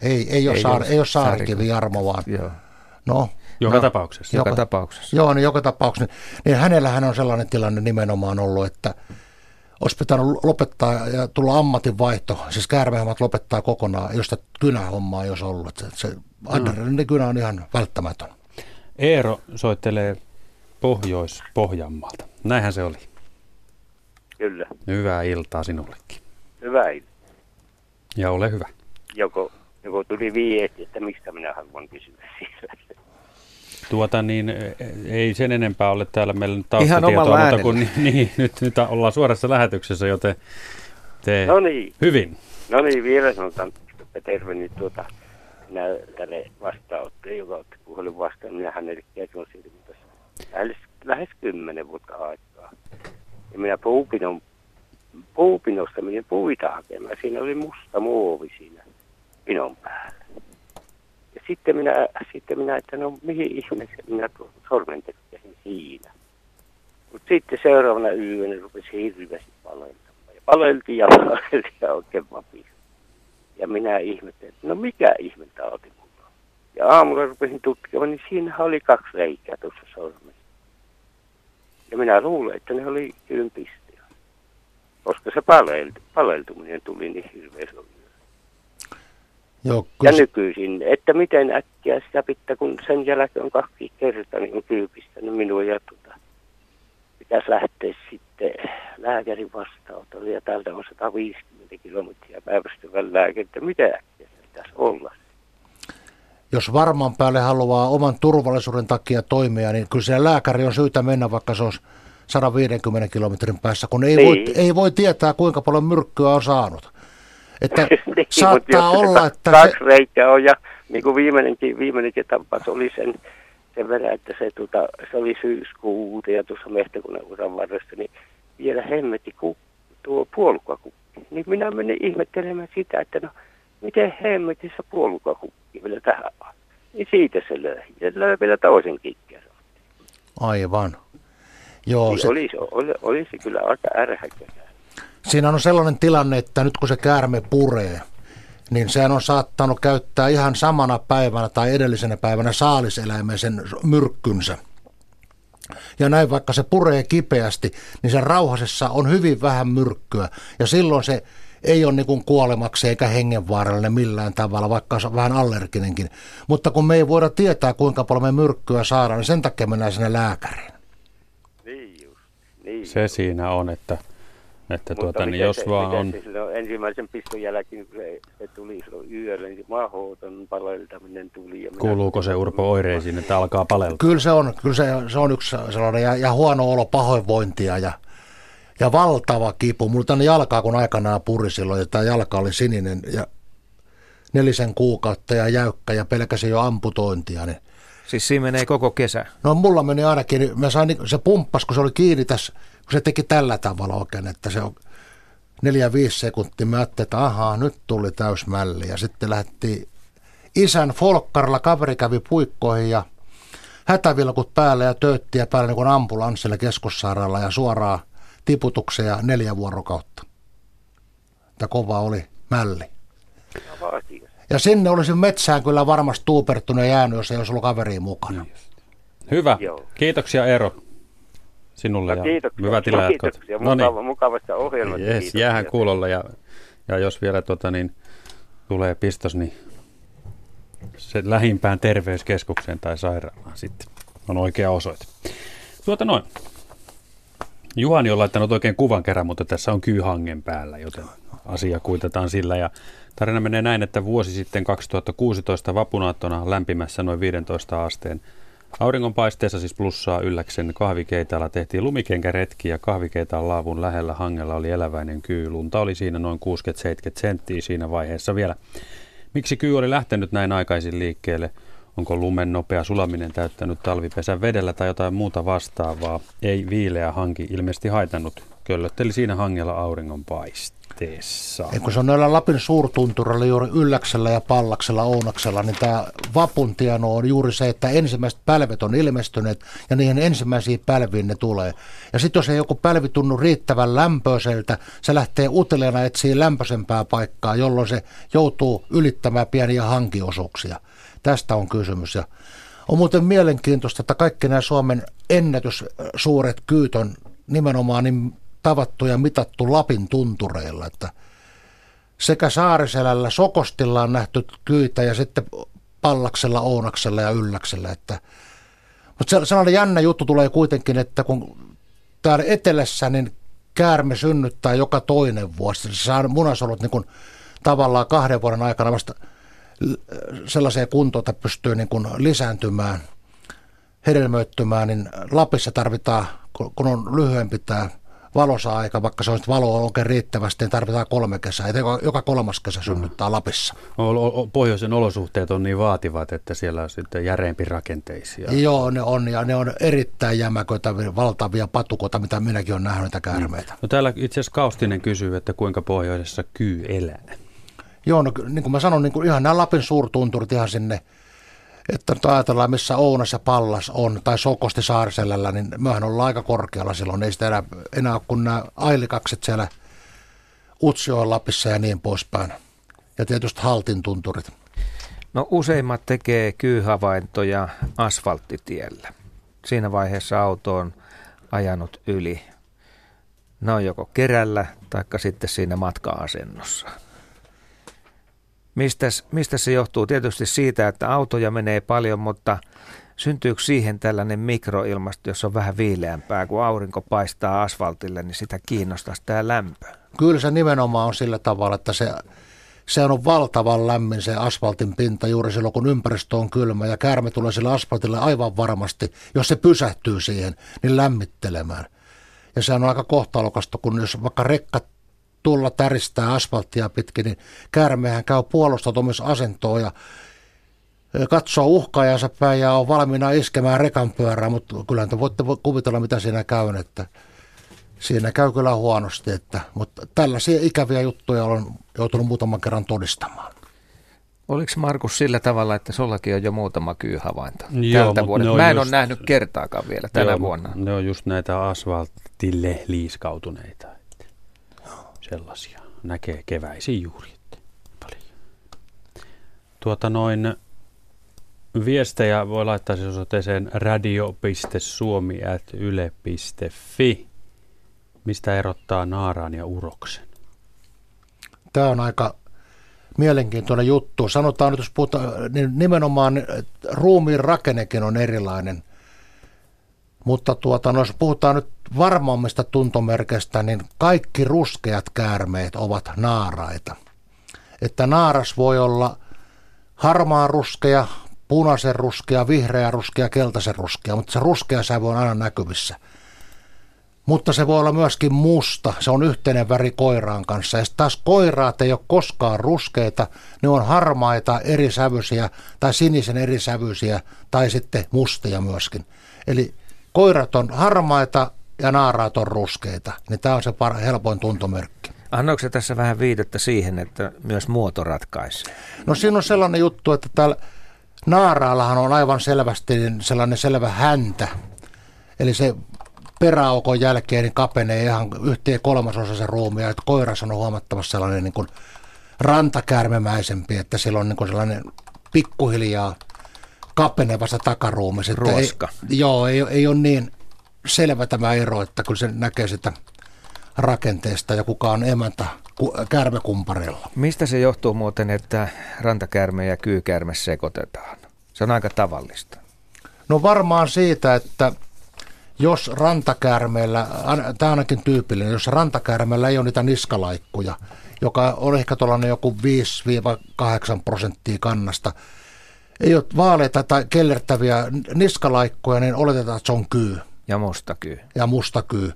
Ei, ei ole, ei saari, ei ole saarikivi Jarmo, vaan Joo. no, Joka no, tapauksessa. Joka, joka tapauksessa. Joo, niin joka tapauksessa. Niin hänellähän on sellainen tilanne nimenomaan ollut, että olisi pitänyt lopettaa ja tulla ammatinvaihto, siis käärmehommat lopettaa kokonaan, josta kynähommaa ei olisi ollut. Se adrenalin kynä on ihan välttämätön. Eero soittelee Pohjois-Pohjanmaalta. Näinhän se oli. Kyllä. Hyvää iltaa sinullekin. Hyvää iltaa. Ja ole hyvä. Joko, joko tuli viesti, että mistä minä haluan kysyä siitä. Tuota niin, ei sen enempää ole täällä meillä nyt taustatietoa, mutta kun niin, niin, nyt, nyt ollaan suorassa lähetyksessä, joten tee no niin. hyvin. No niin, vielä sanotaan, että terve nyt tuota, minä tälle vastaanottaja, joka otti puhelin vastaan, minä hänelle kerron siitä, lähes, lähes kymmenen vuotta aikaa. Minä puupinon, puupinosta menin puita hakemaan. Siinä oli musta muovi siinä pinon päällä. Ja sitten minä, sitten minä että no mihin ihmeeseen minä sormen siinä. Mutta sitten seuraavana yönä rupesi hirveästi paleltamaan. Ja paleltiin ja paleltiin ja oikein vapisi. Ja minä ihmettelin, että no mikä ihme tauti mulla Ja aamulla rupesin tutkimaan, niin siinä oli kaksi reikää tuossa sormessa. Ja minä luulen, että ne oli ympistiä. Koska se paleltu, paleltuminen tuli niin hirveän Joo, ja nykyisin, että miten äkkiä sitä pitää, kun sen jälkeen on kaksi kertaa niin kyypistänyt minua ja tuota, pitäisi lähteä sitten lääkärin vastaanotolle ja täältä on 150 kilometriä päivästyvän lääkäriltä. Mitä äkkiä se pitäisi olla? Jos varmaan päälle haluaa oman turvallisuuden takia toimia, niin kyllä siellä lääkäri on syytä mennä, vaikka se olisi 150 kilometrin päässä, kun ei, niin. voi, ei voi tietää, kuinka paljon myrkkyä on saanut. Että niin, saattaa olla, että kaksi se... reikää on ja niin kuin viimeinenkin, viimeinenkin tapaus oli sen, sen verran, että se, tuota, se oli syyskuuta ja tuossa mehtäkunnan uran varressa, niin vielä hemmetti ku, tuo puolukkakukki. Niin minä menin ihmettelemään sitä, että no miten hemmetissä puolukkakukki vielä tähän Niin siitä se löi. Ja löi vielä toisen kerran. Aivan. Joo, niin se... Olisi, olisi, olisi kyllä aika ärhäkää. Siinä on sellainen tilanne, että nyt kun se käärme puree, niin sehän on saattanut käyttää ihan samana päivänä tai edellisenä päivänä saaliseläimen sen myrkkynsä. Ja näin vaikka se puree kipeästi, niin sen rauhasessa on hyvin vähän myrkkyä. Ja silloin se ei ole niin kuolemaksi eikä hengenvaarallinen millään tavalla, vaikka se on vähän allerginenkin. Mutta kun me ei voida tietää, kuinka paljon me myrkkyä saadaan, niin sen takia mennään sinne lääkäriin. Niin just. Niin se siinä on, että Että tuota, niin jos se, vaan on... Se, on ensimmäisen piston jälkeen, kun se, se tuli silloin yöllä, niin mahoton paleltaminen tuli. Ja Kuuluuko se Urpo oireisiin, että alkaa paleltaa? Kyllä se on, kyllä se, se on yksi sellainen, ja, ja huono olo, pahoinvointia ja, ja valtava kipu. Mulla tänne jalkaa, kun aikanaan puri silloin, ja tämä jalka oli sininen ja nelisen kuukautta ja jäykkä ja pelkäsin jo amputointia, niin Siis siinä menee koko kesä? No mulla meni ainakin, mä sain, se pumppas, kun se oli kiinni tässä, kun se teki tällä tavalla oikein, että se on neljä viisi sekuntia. Mä ajattelin, että ahaa, nyt tuli täysmälli. Ja sitten lähti isän folkkarilla, kaveri kävi puikkoihin ja hätävilkut päälle ja tööttiä päälle niin kuin ambulanssilla keskussairaalla ja suoraan tiputuksia neljä vuorokautta. Tämä kova oli mälli. Ja sinne olisi metsään kyllä varmasti tuupertunut ja jäänyt, jos ei olisi ollut kaveri mukana. Hyvä. Joo. Kiitoksia Eero sinulle no, ja hyvät illanjatkot. Kiitoksia, no niin. mukavasta ohjelmasta. Yes, jäähän kuulolle ja, ja jos vielä tota, niin, tulee pistos, niin se lähimpään terveyskeskukseen tai sairaalaan sitten on oikea osoite. Tuota noin. Juhani on laittanut oikein kuvan kerran, mutta tässä on kyyhangen päällä, joten asia kuitataan sillä. Ja tarina menee näin, että vuosi sitten 2016 vapunaattona lämpimässä noin 15 asteen Auringonpaisteessa siis plussaa ylläksen kahvikeitaalla tehtiin lumikenkäretki ja kahvikeitaan laavun lähellä hangella oli eläväinen kyy. Lunta oli siinä noin 60-70 senttiä siinä vaiheessa vielä. Miksi kyy oli lähtenyt näin aikaisin liikkeelle? Onko lumen nopea sulaminen täyttänyt talvipesän vedellä tai jotain muuta vastaavaa? Ei viileä hanki ilmeisesti haitannut. Köllötteli siinä hangella auringonpaiste tilanteessa. Ja kun se on näillä Lapin suurtunturilla juuri Ylläksellä ja Pallaksella, Ounaksella, niin tämä vapun tieno on juuri se, että ensimmäiset pälvet on ilmestyneet ja niihin ensimmäisiin pälviin ne tulee. Ja sitten jos ei joku pälvi tunnu riittävän lämpöiseltä, se lähtee uteliaana etsiä lämpöisempää paikkaa, jolloin se joutuu ylittämään pieniä hankiosuuksia. Tästä on kysymys. Ja on muuten mielenkiintoista, että kaikki nämä Suomen ennätyssuuret kyyt on nimenomaan niin tavattu ja mitattu Lapin tuntureilla, että sekä Saariselällä, Sokostilla on nähty kyitä ja sitten Pallaksella, Ounaksella ja Ylläksellä. Että, mutta sellainen jännä juttu tulee kuitenkin, että kun täällä etelässä niin käärme synnyttää joka toinen vuosi. Se saa munasolut niin kuin tavallaan kahden vuoden aikana vasta sellaiseen kuntoon, että pystyy niin kuin lisääntymään, hedelmöittymään, niin Lapissa tarvitaan, kun on lyhyempi tämä valosa aika, vaikka se on valoa oikein riittävästi, niin tarvitaan kolme kesää. Joka, joka kolmas kesä synnyttää Lapissa. Pohjoisen olosuhteet on niin vaativat, että siellä on sitten järeempi rakenteisia. Joo, ne on, ja ne on erittäin jämäköitä, valtavia patukoita, mitä minäkin olen nähnyt näitä käärmeitä. No täällä itse asiassa Kaustinen kysyy, että kuinka pohjoisessa kyy elää. Joo, no niin kuin mä sanon, niin kuin ihan nämä Lapin suurtunturit ihan sinne että nyt ajatellaan, missä Ounas ja Pallas on, tai Sokosti Saariselällä, niin mehän ollaan aika korkealla silloin. Ei sitä enää, enää ole kuin nämä ailikakset siellä Utsjoen Lapissa ja niin poispäin. Ja tietysti Haltin tunturit. No useimmat tekee kyyhavaintoja asfalttitiellä. Siinä vaiheessa auto on ajanut yli. Ne on joko kerällä tai sitten siinä matka-asennossa. Mistäs, mistä se johtuu? Tietysti siitä, että autoja menee paljon, mutta syntyykö siihen tällainen mikroilmasto, jos on vähän viileämpää, kun aurinko paistaa asfaltille, niin sitä kiinnostaa tämä lämpö? Kyllä se nimenomaan on sillä tavalla, että se, se on valtavan lämmin se asfaltin pinta juuri silloin, kun ympäristö on kylmä ja käärme tulee sille asfaltille aivan varmasti, jos se pysähtyy siihen, niin lämmittelemään. Ja se on aika kohtalokasta, kun jos vaikka rekka tulla täristää asfalttia pitkin, niin käärmehän käy puolustautumisasentoon ja katsoo uhkaajansa päin ja on valmiina iskemään rekan pyörää, mutta kyllä te voitte kuvitella, mitä siinä käy, että siinä käy kyllä huonosti, että, mutta tällaisia ikäviä juttuja olen joutunut muutaman kerran todistamaan. Oliko Markus sillä tavalla, että sullakin on jo muutama kyyhavainto Joo, tältä vuodelta? Mä en just, ole nähnyt kertaakaan vielä tänä joo, vuonna. Ne on just näitä asfaltille liiskautuneita sellaisia näkee keväisin juuri. Paljon. Tuota noin viestejä voi laittaa siis osoitteeseen radio.suomi.yle.fi. Mistä erottaa naaraan ja uroksen? Tämä on aika mielenkiintoinen juttu. Sanotaan nyt, jos puhutaan, niin nimenomaan ruumiin rakennekin on erilainen. Mutta tuota, no, jos puhutaan nyt varmoimmista tuntomerkeistä, niin kaikki ruskeat käärmeet ovat naaraita. Että naaras voi olla harmaa ruskea, punaisen ruskea, vihreä ruskea, keltaisen ruskea, mutta se ruskea sävy on aina näkyvissä. Mutta se voi olla myöskin musta, se on yhteinen väri koiraan kanssa. Ja taas koiraat ei ole koskaan ruskeita, ne on harmaita, erisävyisiä tai sinisen erisävyisiä tai sitten mustia myöskin. Eli koirat on harmaita ja naaraat on ruskeita, niin tämä on se par- helpoin tuntomerkki. Annoiko se tässä vähän viitettä siihen, että myös muoto ratkaisee? No siinä on sellainen juttu, että täällä naaraallahan on aivan selvästi sellainen selvä häntä. Eli se peräaukon jälkeen niin kapenee ihan yhteen kolmasosa se ruumia, että koiras on huomattavasti sellainen niin kuin rantakäärmemäisempi, että sillä on niin kuin sellainen pikkuhiljaa kapenevassa takaruumissa. Ruoska. Ei, joo, ei, ei ole niin selvä tämä ero, että kyllä se näkee sitä rakenteesta ja kuka on emäntä kärmekumparilla. Mistä se johtuu muuten, että rantakärme ja kyykärme sekoitetaan? Se on aika tavallista. No varmaan siitä, että jos rantakärmeellä, tämä on ainakin tyypillinen, jos rantakärmeellä ei ole niitä niskalaikkuja, joka on ehkä tuollainen joku 5-8 prosenttia kannasta, ei ole vaaleita tai kellertäviä niskalaikkoja, niin oletetaan, että se on kyy. Ja mustakyy. Ja mustakyy.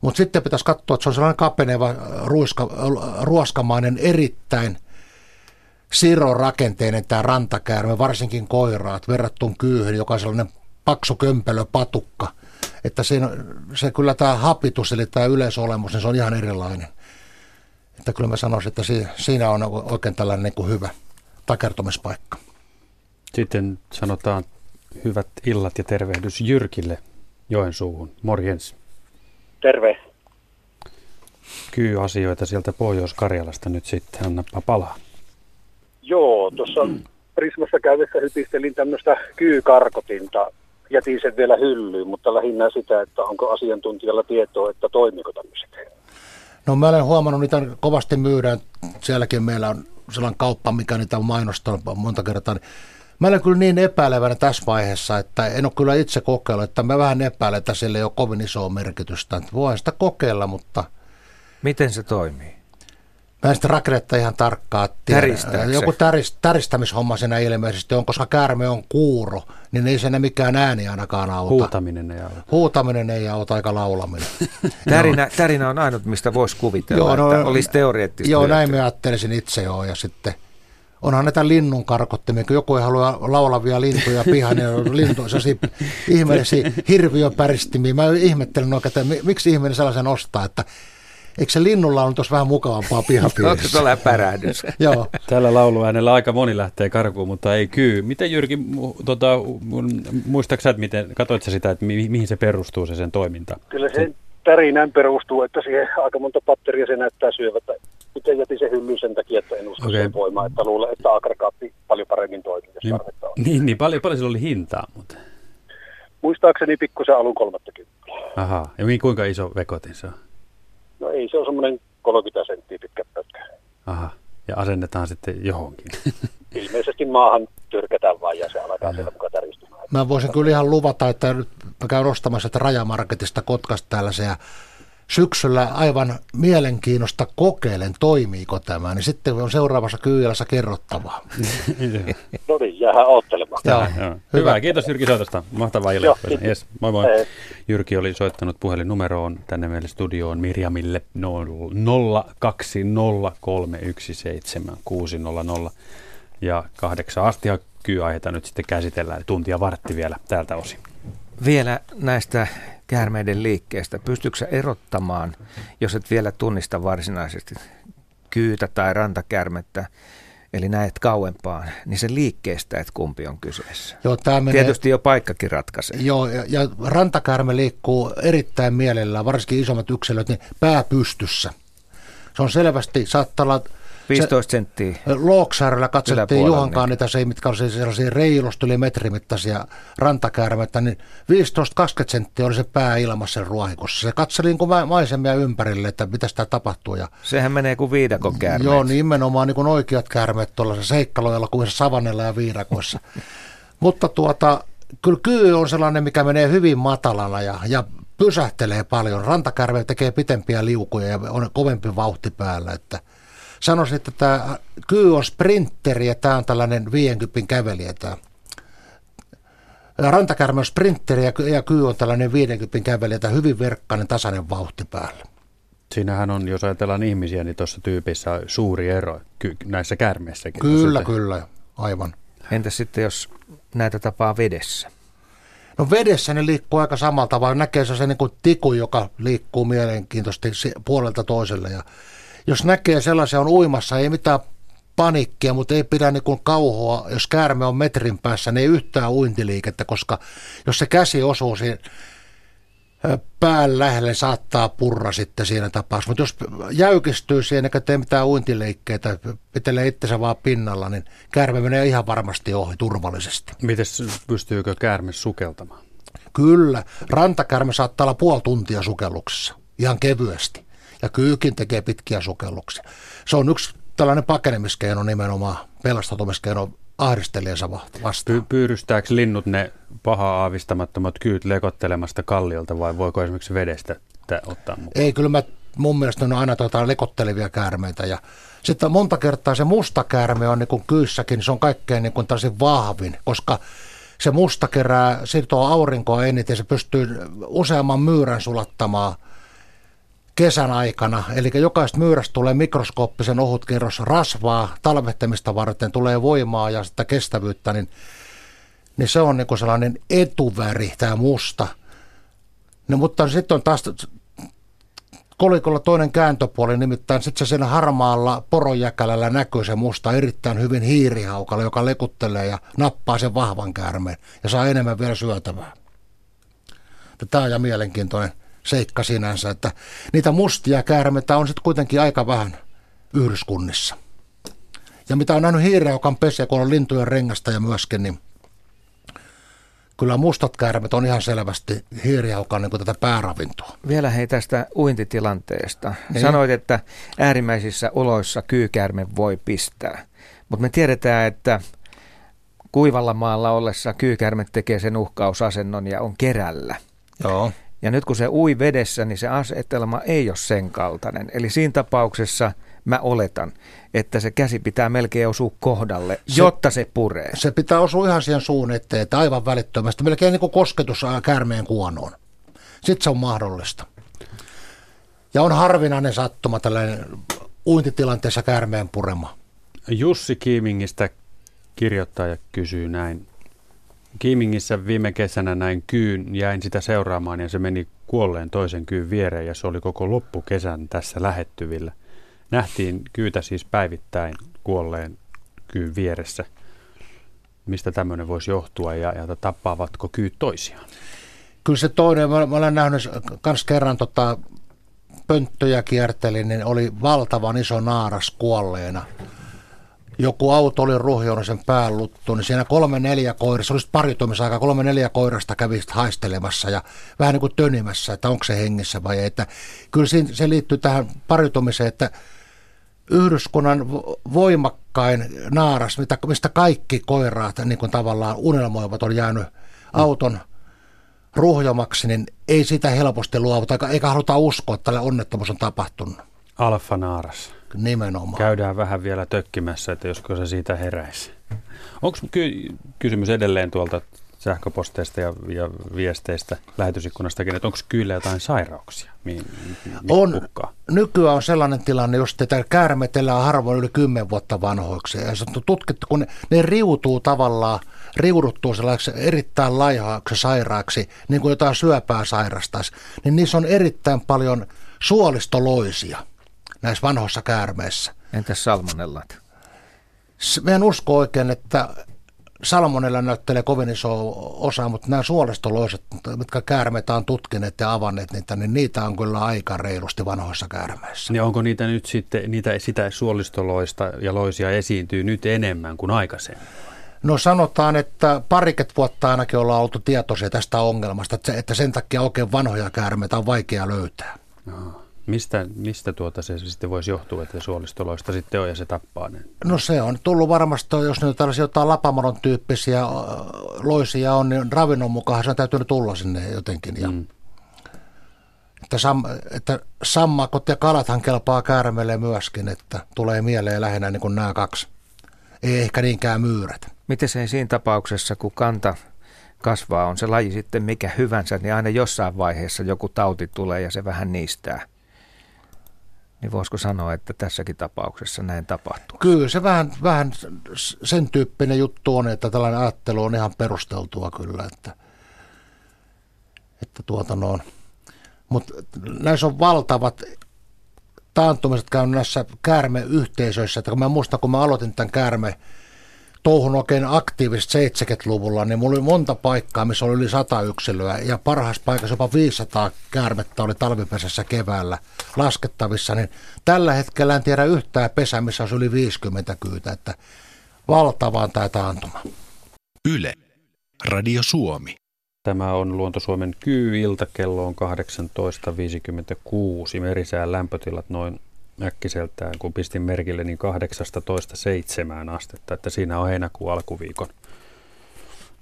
Mutta sitten pitäisi katsoa, että se on sellainen kapeneva, ruiska, ruoskamainen, erittäin sirorakenteinen tämä rantakäärme, varsinkin koiraat, verrattuna kyyhyn, joka on sellainen paksu kömpelö patukka. Että siinä, se kyllä tämä hapitus, eli tämä yleisolemus, niin se on ihan erilainen. Että kyllä mä sanoisin, että siinä on oikein tällainen niin kuin hyvä takertumispaikka. Sitten sanotaan hyvät illat ja tervehdys Jyrkille Joensuuhun. Morjens. Terve. Kyy-asioita sieltä Pohjois-Karjalasta nyt sitten, annapa palaa. Joo, tuossa Prismassa käydessä hypistelin tämmöistä kyykarkotinta. Jätin sen vielä hyllyyn, mutta lähinnä sitä, että onko asiantuntijalla tietoa, että toimiko tämmöiset. No mä olen huomannut, niitä kovasti myydään. Sielläkin meillä on sellainen kauppa, mikä niitä on mainostanut monta kertaa. Mä olen kyllä niin epäilevänä tässä vaiheessa, että en ole kyllä itse kokeillut, että mä vähän epäilen, että sillä ei ole kovin isoa merkitystä. Voin sitä kokeilla, mutta... Miten se toimii? Mä en sitä rakennetta ihan tarkkaa tiedä. Joku tärist, täristämishomma siinä ilmeisesti on, koska käärme on kuuro, niin ei sen mikään ääni ainakaan auta. Huutaminen ei auta. Huutaminen ei auta, aika laulaminen. tärinä, tärinä on ainut, mistä voisi kuvitella, joo, no, että olisi teoreettista. Joo, näin mä ajattelisin itse joo, ja sitten onhan näitä linnun karkottimia, kun joku ei halua laulavia lintuja pihan, niin lintu, se ihmeellisiä hirviöpäristimiä. Mä ihmettelen oikein, että miksi ihminen sellaisen ostaa, että Eikö se linnulla on tuossa vähän mukavampaa pihapiirissä? Onko tuolla pärähdys? Joo. Tällä lauluäänellä aika moni lähtee karkuun, mutta ei kyy. Miten Jyrki, tota, muistaaksä, että miten, katsoit sitä, että mi- mihin se perustuu se sen toiminta? Kyllä se tärinään perustuu, että siihen aika monta patteria se näyttää syövätä. Miten jätin se hyllyyn sen takia, että en usko okay. sen voimaa, että luulen, että aggregaatti paljon paremmin toimii, jos niin, tarvetta on. Niin, niin paljon, paljon sillä oli hintaa, mutta... Muistaakseni pikkusen alun 30. Aha, ja kuinka iso vekotin se on? No ei, se on semmoinen 30 senttiä pitkä pätkä. Aha, ja asennetaan sitten johonkin. Ilmeisesti maahan tyrkätään vaan ja se alkaa siellä mukaan täristymään. Mä voisin kyllä ihan luvata, että nyt mä käyn ostamassa että Rajamarketista Kotkasta tällaisia syksyllä aivan mielenkiinnosta kokeilen, toimiiko tämä, niin sitten on seuraavassa kyyjälässä kerrottavaa. no niin, jäähän oottelemaan. Joo, joo. Hyvä. Hyvä, kiitos Jyrki soitosta. Mahtavaa iltaa. Yes, moi moi. Hei. Jyrki oli soittanut puhelinnumeroon tänne meille studioon Mirjamille 020317600 ja kahdeksan asti kyy-aiheita nyt sitten käsitellään tuntia vartti vielä tältä osin. Vielä näistä käärmeiden liikkeestä. Pystyykö erottamaan, jos et vielä tunnista varsinaisesti kyytä tai rantakärmettä, eli näet kauempaan, niin sen liikkeestä, että kumpi on kyseessä. Joo, tämä menee, Tietysti jo paikkakin ratkaisee. Joo, ja, ja rantakärme liikkuu erittäin mielellään, varsinkin isommat yksilöt, niin pää pystyssä. Se on selvästi, saattaa olla 15 senttiä. Looksaarella katsottiin Juhankaan niitä, se, mitkä oli sellaisia reilusti yli metrimittaisia rantakäärmettä, niin 15-20 senttiä oli se pää ilmassa ruohikossa. Se katseli niin kuin maisemia ympärille, että mitä sitä tapahtuu. Ja, Sehän menee kuin viidakon käärmeet. Joo, nimenomaan niin kuin oikeat käärmeet tuollaisessa seikkaloilla kuin savannella ja viidakoissa. Mutta tuota, kyllä kyy on sellainen, mikä menee hyvin matalana ja, ja pysähtelee paljon. Rantakärme tekee pitempiä liukuja ja on kovempi vauhti päällä. Että sanoisin, että tämä kyy on sprinteri ja tämä on tällainen 50 kävelijä tämä. Rantakärme on sprinteri ja kyy on tällainen 50 kävelijä, tämä hyvin verkkainen tasainen vauhti päällä. Siinähän on, jos ajatellaan ihmisiä, niin tuossa tyypissä on suuri ero näissä käärmeissäkin. Kyllä, kyllä, aivan. Entä sitten, jos näitä tapaa vedessä? No vedessä ne liikkuu aika samalta tavalla. Näkee se niin kuin tiku, joka liikkuu mielenkiintoisesti puolelta toiselle. Ja jos näkee sellaisia on uimassa, ei mitään panikkia, mutta ei pidä niin kuin kauhoa, jos käärme on metrin päässä, niin ei yhtään uintiliikettä, koska jos se käsi osuu siihen pään lähelle saattaa purra sitten siinä tapauksessa. Mutta jos jäykistyy siihen eikä tee mitään uintileikkeitä, pitelee itsensä vaan pinnalla, niin käärme menee ihan varmasti ohi turvallisesti. Miten pystyykö käärme sukeltamaan? Kyllä. Rantakärme saattaa olla puoli tuntia sukelluksessa, ihan kevyesti. Ja kyykin tekee pitkiä sukelluksia. Se on yksi tällainen pakenemiskeino nimenomaan, pelastautumiskeino ahdistelijansa vastaan. Py- pyyrystääkö linnut ne paha aavistamattomat kyyt lekottelemasta kalliolta vai voiko esimerkiksi vedestä ottaa mukaan? Ei, kyllä mä, mun mielestä ne on aina tuota lekottelevia käärmeitä ja sitten monta kertaa se musta käärme on niin kuin kyyssäkin, se on kaikkein niin kuin vahvin, koska se musta kerää, sitoo aurinkoa eniten, se pystyy useamman myyrän sulattamaan – kesän aikana. Eli jokaista myyrästä tulee mikroskooppisen ohut kerros rasvaa talvehtamista varten, tulee voimaa ja sitä kestävyyttä, niin, niin se on niin sellainen etuväri, tämä musta. No, mutta sitten on taas kolikolla toinen kääntöpuoli, nimittäin sitten se siinä harmaalla poronjäkälällä näkyy se musta erittäin hyvin hiirihaukalla, joka lekuttelee ja nappaa sen vahvan käärmeen ja saa enemmän vielä syötävää. Tämä on ja mielenkiintoinen seikka sinänsä, että niitä mustia käärmeitä on sitten kuitenkin aika vähän yhdyskunnissa. Ja mitä on nähnyt hiireukan pesiä, kun on lintujen rengasta ja myöskin, niin kyllä mustat käärmet on ihan selvästi hiiriaukan niin tätä pääravintoa. Vielä hei tästä uintitilanteesta. Ei. Sanoit, että äärimmäisissä oloissa kyykäärme voi pistää. Mutta me tiedetään, että kuivalla maalla ollessa kyykäärme tekee sen uhkausasennon ja on kerällä. Joo. Ja nyt kun se ui vedessä, niin se asetelma ei ole sen kaltainen. Eli siinä tapauksessa mä oletan, että se käsi pitää melkein osua kohdalle, se, jotta se puree. Se pitää osua ihan siihen suun eteen, että aivan välittömästi, melkein niin kuin kosketus käärmeen kuonoon. Sitten se on mahdollista. Ja on harvinainen sattuma tällainen uintitilanteessa käärmeen purema. Jussi Kiimingistä kirjoittaja kysyy näin. Kiimingissä viime kesänä näin kyyn, jäin sitä seuraamaan ja se meni kuolleen toisen kyyn viereen ja se oli koko loppukesän tässä lähettyvillä. Nähtiin kyytä siis päivittäin kuolleen kyyn vieressä. Mistä tämmöinen voisi johtua ja, ja tappaavatko kyyt toisiaan? Kyllä se toinen, mä, mä olen nähnyt myös kerran tota, pönttöjä kiertelin, niin oli valtavan iso naaras kuolleena joku auto oli ruhjonnut sen päälluttu, niin siinä kolme neljä koirasta, olisi paritumisaika, kolme neljä koirasta kävi haistelemassa ja vähän niin kuin tönimässä, että onko se hengissä vai ei. Että kyllä se liittyy tähän paritumiseen, että Yhdyskunnan voimakkain naaras, mistä kaikki koiraat niin kuin tavallaan unelmoivat, on jäänyt auton ruhjomaksi, niin ei sitä helposti luovuta, eikä haluta uskoa, että tällä onnettomuus on tapahtunut. Alfa naaras. Nimenomaan. Käydään vähän vielä tökkimässä, että josko se siitä heräisi. Onko ky- kysymys edelleen tuolta sähköposteista ja, ja viesteistä lähetysikkunastakin, että onko kyllä jotain sairauksia? Mihin, on. Pukkaa? Nykyään on sellainen tilanne, jos tätä käärmeet elää harvoin yli 10 vuotta vanhoiksi. Ja se on tutkittu, kun ne, ne riutuu tavallaan, riuduttuu sellaiseksi erittäin laihaaksi sairaaksi, niin kuin jotain syöpää sairastaisi, niin niissä on erittäin paljon suolistoloisia – näissä vanhoissa käärmeissä. Entäs salmonellat? Mä en usko oikein, että salmonella näyttelee kovin iso osa, mutta nämä suolistoloiset, mitkä käärmeitä on tutkineet ja avanneet niitä, niin niitä on kyllä aika reilusti vanhoissa käärmeissä. Niin onko niitä nyt sitten, niitä sitä suolistoloista ja loisia esiintyy nyt enemmän kuin aikaisemmin? No sanotaan, että pariket vuotta ainakin ollaan oltu tietoisia tästä ongelmasta, että sen takia oikein vanhoja käärmeitä on vaikea löytää. Aha. Mistä, mistä tuota se sitten voisi johtua, että suolistoloista sitten on ja se tappaa ne? No se on tullut varmasti, jos ne tällaisia jotain lapamoron tyyppisiä loisia on, niin ravinnon mukaan se on täytynyt tulla sinne jotenkin. Ja, mm. että, sam, että sammakot ja kalathan kelpaa käärmeelle myöskin, että tulee mieleen lähinnä niin kuin nämä kaksi. Ei ehkä niinkään myyrät. Miten se siinä tapauksessa, kun kanta kasvaa, on se laji sitten mikä hyvänsä, niin aina jossain vaiheessa joku tauti tulee ja se vähän niistää. Niin voisiko sanoa, että tässäkin tapauksessa näin tapahtuu? Kyllä se vähän, vähän sen tyyppinen juttu on, että tällainen ajattelu on ihan perusteltua kyllä, että, että tuota noin. Mutta näissä on valtavat taantumiset käynyt näissä käärmeyhteisöissä. Että kun mä muistan, kun mä aloitin tämän käärme touhun oikein aktiivisesti 70-luvulla, niin mulla oli monta paikkaa, missä oli yli 100 yksilöä ja parhaassa paikassa jopa 500 käärmettä oli talvipesässä keväällä laskettavissa, niin tällä hetkellä en tiedä yhtään pesää, missä olisi yli 50 kyytä, että valtavaan tämä taantuma. Yle, Radio Suomi. Tämä on Luontosuomen kyy-ilta, kello on 18.56, merisään lämpötilat noin äkkiseltään, kun pistin merkille, niin 18.7 astetta, että siinä on heinäkuun alkuviikon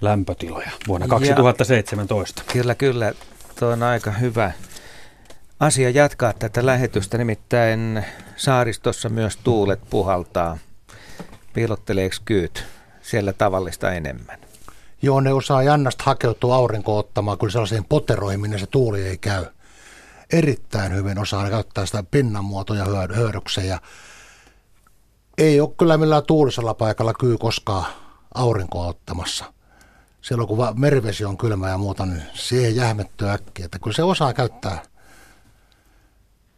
lämpötiloja vuonna 2017. Ja, kyllä, kyllä. Tuo on aika hyvä asia jatkaa tätä lähetystä, nimittäin saaristossa myös tuulet puhaltaa. Piilotteleeko kyyt siellä tavallista enemmän? Joo, ne osaa jannasta hakeutua aurinko ottamaan, kun sellaiseen poteroihin, minne se tuuli ei käy erittäin hyvin osaa käyttää sitä pinnanmuotoja hyödykseen ja ei ole kyllä millään tuulisella paikalla kyy koskaan aurinkoa ottamassa. Silloin kun merivesi on kylmä ja muuta, niin siihen jähmettyy äkkiä. Että kyllä se osaa käyttää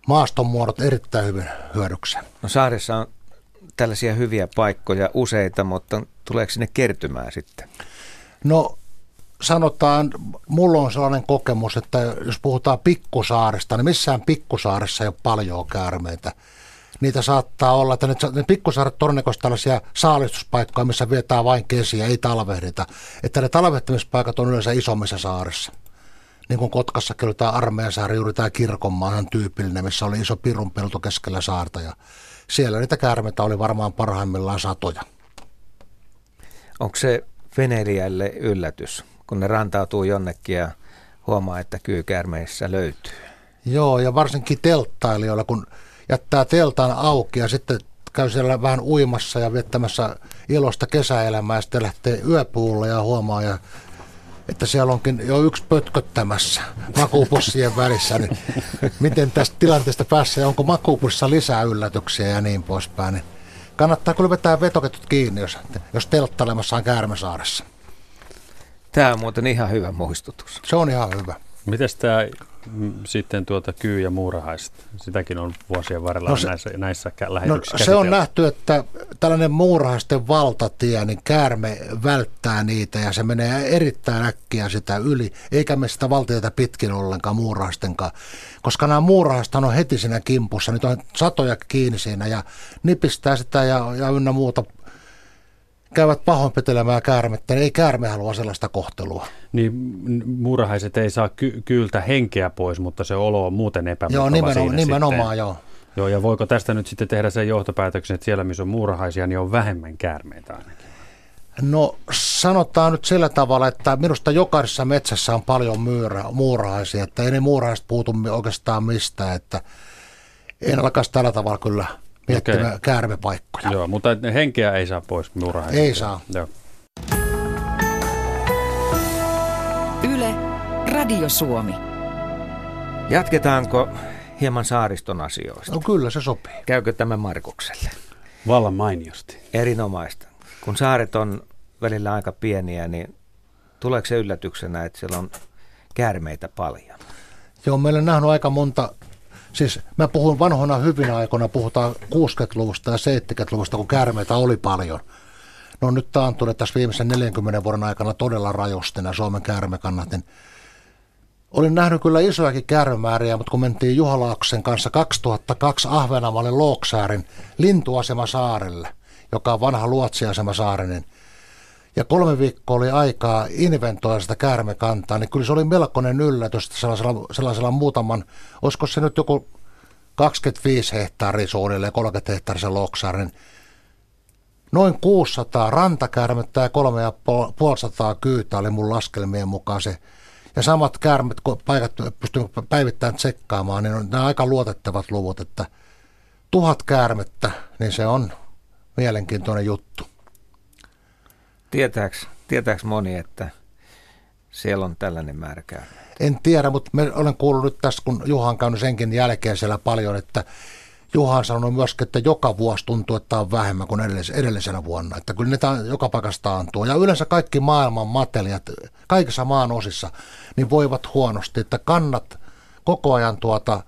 maaston muodot erittäin hyvin hyödykseen. No saaressa on tällaisia hyviä paikkoja useita, mutta tuleeko sinne kertymään sitten? No sanotaan, mulla on sellainen kokemus, että jos puhutaan pikkusaaresta, niin missään pikkusaaressa ei ole paljon käärmeitä. Niitä saattaa olla, että ne, pikkusaaret todennäköisesti tällaisia saalistuspaikkoja, missä vietää vain kesiä, ei talvehdita. Että ne talvehtimispaikat on yleensä isommissa saarissa. Niin kuin Kotkassa kyllä tämä Armeensaari, juuri tämä kirkonmaa on tyypillinen, missä oli iso pirunpelto keskellä saarta. Ja siellä niitä käärmeitä oli varmaan parhaimmillaan satoja. Onko se veneilijälle yllätys? Kun ne rantautuu jonnekin ja huomaa, että kyykäärmeissä löytyy. Joo, ja varsinkin telttailijoilla, kun jättää teltan auki ja sitten käy siellä vähän uimassa ja viettämässä ilosta kesäelämää ja sitten lähtee yöpuulle ja huomaa, ja, että siellä onkin jo yksi pötköttämässä makuupussien välissä, niin miten tästä tilanteesta päässä ja onko makuupussissa lisää yllätyksiä ja niin poispäin. Niin kannattaa kyllä vetää vetoketut kiinni, jos, jos telttailemassa on Käärmesaaressa. Tämä on muuten ihan hyvä muistutus. Se on ihan hyvä. Mites tämä mm, sitten tuota kyy- ja muurahaiset? Sitäkin on vuosien varrella no se, näissä, näissä lähetyksissä no, Se on nähty, että tällainen muurahaisten valtatie, niin käärme välttää niitä ja se menee erittäin äkkiä sitä yli, eikä me sitä valtiota pitkin ollenkaan muurahaistenkaan. Koska nämä muurahaiset on heti siinä kimpussa, niitä on satoja kiinni siinä ja nipistää sitä ja, ja ynnä muuta käyvät pahoinpitelemään käärmettä, niin ei käärme halua sellaista kohtelua. Niin muurahaiset ei saa ky- kyyltä henkeä pois, mutta se olo on muuten epämukava Joo, nimenomaan, siinä nimenomaan sitten. joo. Joo, ja voiko tästä nyt sitten tehdä sen johtopäätöksen, että siellä missä on muurahaisia, niin on vähemmän käärmeitä ainakin? No sanotaan nyt sillä tavalla, että minusta jokaisessa metsässä on paljon myyrä, muurahaisia, että ei ne muurahaiset puutu oikeastaan mistään, että en alkaisi tällä tavalla kyllä miettimään okay. käärmepaikkoja. Joo, mutta henkeä ei saa pois muurahaisista. Ei saa. Joo. Yle, Radio Suomi. Jatketaanko hieman saariston asioista? No kyllä, se sopii. Käykö tämä Markukselle? Vallan mainiosti. Erinomaista. Kun saaret on välillä aika pieniä, niin tuleeko se yllätyksenä, että siellä on käärmeitä paljon? Joo, meillä on nähnyt aika monta Siis mä puhun vanhoina hyvinä aikoina, puhutaan 60-luvusta ja 70-luvusta, kun käärmeitä oli paljon. No nyt taantunut tässä viimeisen 40 vuoden aikana todella rajusti nämä Suomen käärmekannat. Niin olin nähnyt kyllä isojakin käärmemääriä, mutta kun mentiin Juhalaaksen kanssa 2002 Ahvenamalle Looksäärin lintuasema saarelle, joka on vanha luotsiasema saari, niin ja kolme viikkoa oli aikaa inventoida sitä käärmekantaa, niin kyllä se oli melkoinen yllätys sellaisella, sellaisella muutaman, olisiko se nyt joku 25 hehtaaria suunnilleen, 30 hehtaarisen loksaarin, noin 600 rantakäärmettä ja 350 kyytä oli mun laskelmien mukaan se. ja samat käärmet, kun paikat pystyy päivittäin tsekkaamaan, niin on nämä aika luotettavat luvut, että tuhat käärmettä, niin se on mielenkiintoinen juttu. Tietääks, tietääks moni, että siellä on tällainen käärmeitä? En tiedä, mutta me olen kuullut nyt tässä, kun Juha on käynyt senkin jälkeen siellä paljon, että Juha on sanonut myöskin, että joka vuosi tuntuu, että on vähemmän kuin edellisenä vuonna. Että kyllä niitä joka paikasta antuu. Ja yleensä kaikki maailman matelijat, kaikissa maan osissa, niin voivat huonosti. Että kannat koko ajan tuota,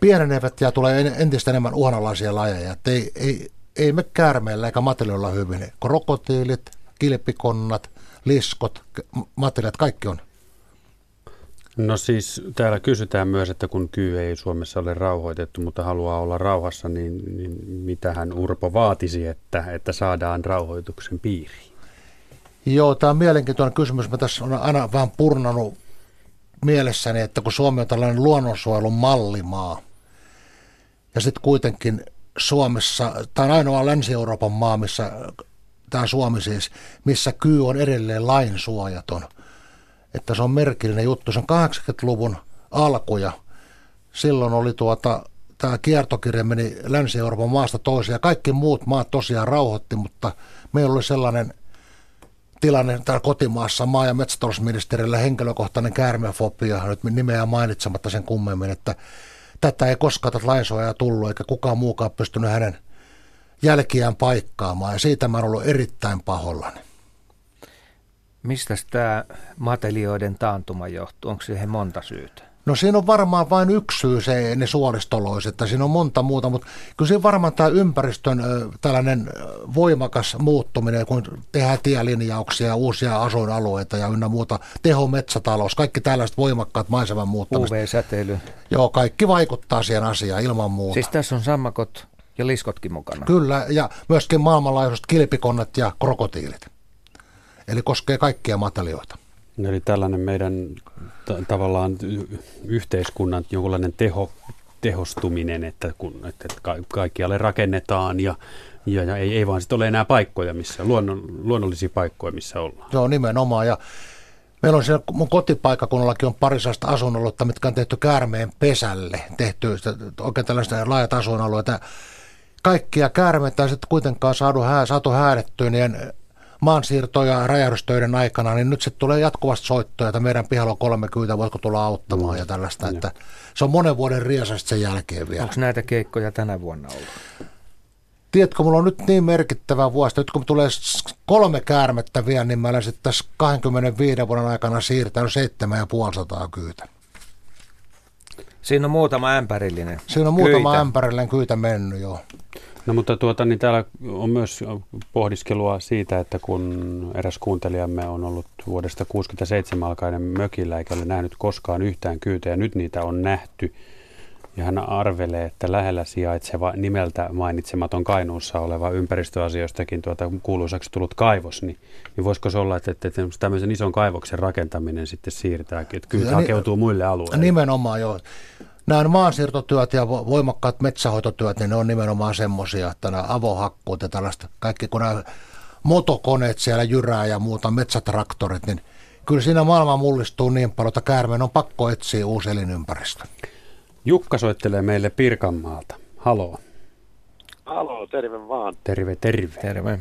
pienenevät ja tulee entistä enemmän uhanalaisia lajeja. Että ei, ei, ei me käärmeillä eikä matelioilla hyvin. Krokotiilit, kilpikonnat, liskot, matelijat, kaikki on No siis täällä kysytään myös, että kun kyy ei Suomessa ole rauhoitettu, mutta haluaa olla rauhassa, niin, niin mitähän Urpo vaatisi, että, että saadaan rauhoituksen piiriin? Joo, tämä on mielenkiintoinen kysymys. Mä tässä on aina vähän purnanut mielessäni, että kun Suomi on tällainen luonnonsuojelun mallimaa, ja sitten kuitenkin Suomessa, tämä on ainoa Länsi-Euroopan maa, missä, tämä Suomi siis, missä kyy on edelleen lainsuojaton – että se on merkillinen juttu. Se on 80-luvun alkuja. Silloin oli tuota, tämä kiertokirja meni Länsi-Euroopan maasta toiseen ja kaikki muut maat tosiaan rauhoitti, mutta meillä oli sellainen tilanne täällä kotimaassa maa- ja metsätalousministerillä henkilökohtainen käärmeofobia, nyt nimeä mainitsematta sen kummemmin, että tätä ei koskaan tätä lainsuojaa tullut, eikä kukaan muukaan pystynyt hänen jälkiään paikkaamaan, ja siitä mä olen ollut erittäin pahollani. Mistä tämä matelioiden taantuma johtuu? Onko siihen monta syytä? No siinä on varmaan vain yksi syy, se, ne suolistoloiset, että siinä on monta muuta, mutta kyllä siinä varmaan tämä ympäristön tällainen voimakas muuttuminen, kun tehdään tielinjauksia, uusia asuinalueita ja ynnä muuta, tehometsätalous, kaikki tällaiset voimakkaat maiseman muuttamista. UV-säteily. Joo, kaikki vaikuttaa siihen asiaan ilman muuta. Siis tässä on sammakot ja liskotkin mukana. Kyllä, ja myöskin maailmanlaajuiset kilpikonnat ja krokotiilit. Eli koskee kaikkia matelioita. Eli tällainen meidän t- tavallaan yhteiskunnan jonkunlainen teho, tehostuminen, että, kun, että ka- kaikkialle rakennetaan ja, ja, ja ei, ei vaan sitten ole enää paikkoja, missä, luonnon, luonnollisia paikkoja, missä ollaan. Joo, nimenomaan. Ja meillä on siellä mun kotipaikkakunnallakin on parisasta asuinaluetta, mitkä on tehty käärmeen pesälle, tehty oikein tällaista laajat asuinalueita. Kaikkia käärmeitä ei sitten kuitenkaan saatu, hää, saatu häädettyä, niin maansiirtoja ja räjähdystöiden aikana, niin nyt sitten tulee jatkuvasti soittoja, että meidän pihalla on 30, voitko tulla auttamaan mm. ja tällaista. Mm. Että se on monen vuoden riasasta sen jälkeen vielä. Onko näitä keikkoja tänä vuonna ollut? Tiedätkö, mulla on nyt niin merkittävä vuosi, että nyt kun tulee kolme käärmettä vielä, niin mä sitten tässä 25 vuoden aikana siirtänyt 7500 kyytä. Siinä on muutama ämpärillinen Siinä on muutama kyitä. ämpärillinen kyytä mennyt, joo. No mutta tuota, niin täällä on myös pohdiskelua siitä, että kun eräs kuuntelijamme on ollut vuodesta 67 alkaen mökillä eikä ole nähnyt koskaan yhtään kyytä ja nyt niitä on nähty. Ja hän arvelee, että lähellä sijaitseva nimeltä mainitsematon Kainuussa oleva ympäristöasioistakin tuota, kuuluisaksi tullut kaivos, niin, niin voisiko se olla, että, että tämmöisen ison kaivoksen rakentaminen sitten siirtää, että kyytä hakeutuu muille alueille? Nimenomaan joo nämä maansiirtotyöt ja voimakkaat metsähoitotyöt, niin ne on nimenomaan semmoisia, että nämä avohakkuut ja tällaista, kaikki kun nämä motokoneet siellä jyrää ja muuta, metsätraktorit, niin kyllä siinä maailma mullistuu niin paljon, että käärmeen on pakko etsiä uusi elinympäristö. Jukka soittelee meille Pirkanmaalta. Haloo. Haloo, terve vaan. Terve, terve. Terve.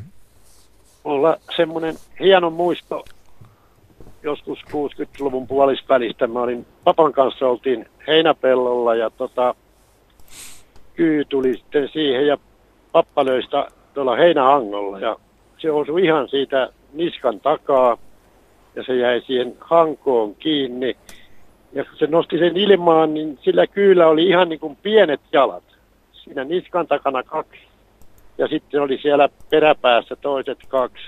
Mulla semmoinen hieno muisto joskus 60-luvun puolisvälistä. Mä olin papan kanssa, oltiin heinäpellolla ja tota, kyy tuli sitten siihen ja pappa löi sitä tuolla heinähangolla ja se osui ihan siitä niskan takaa ja se jäi siihen hankoon kiinni. Ja kun se nosti sen ilmaan, niin sillä kyllä oli ihan niin kuin pienet jalat. Siinä niskan takana kaksi. Ja sitten oli siellä peräpäässä toiset kaksi.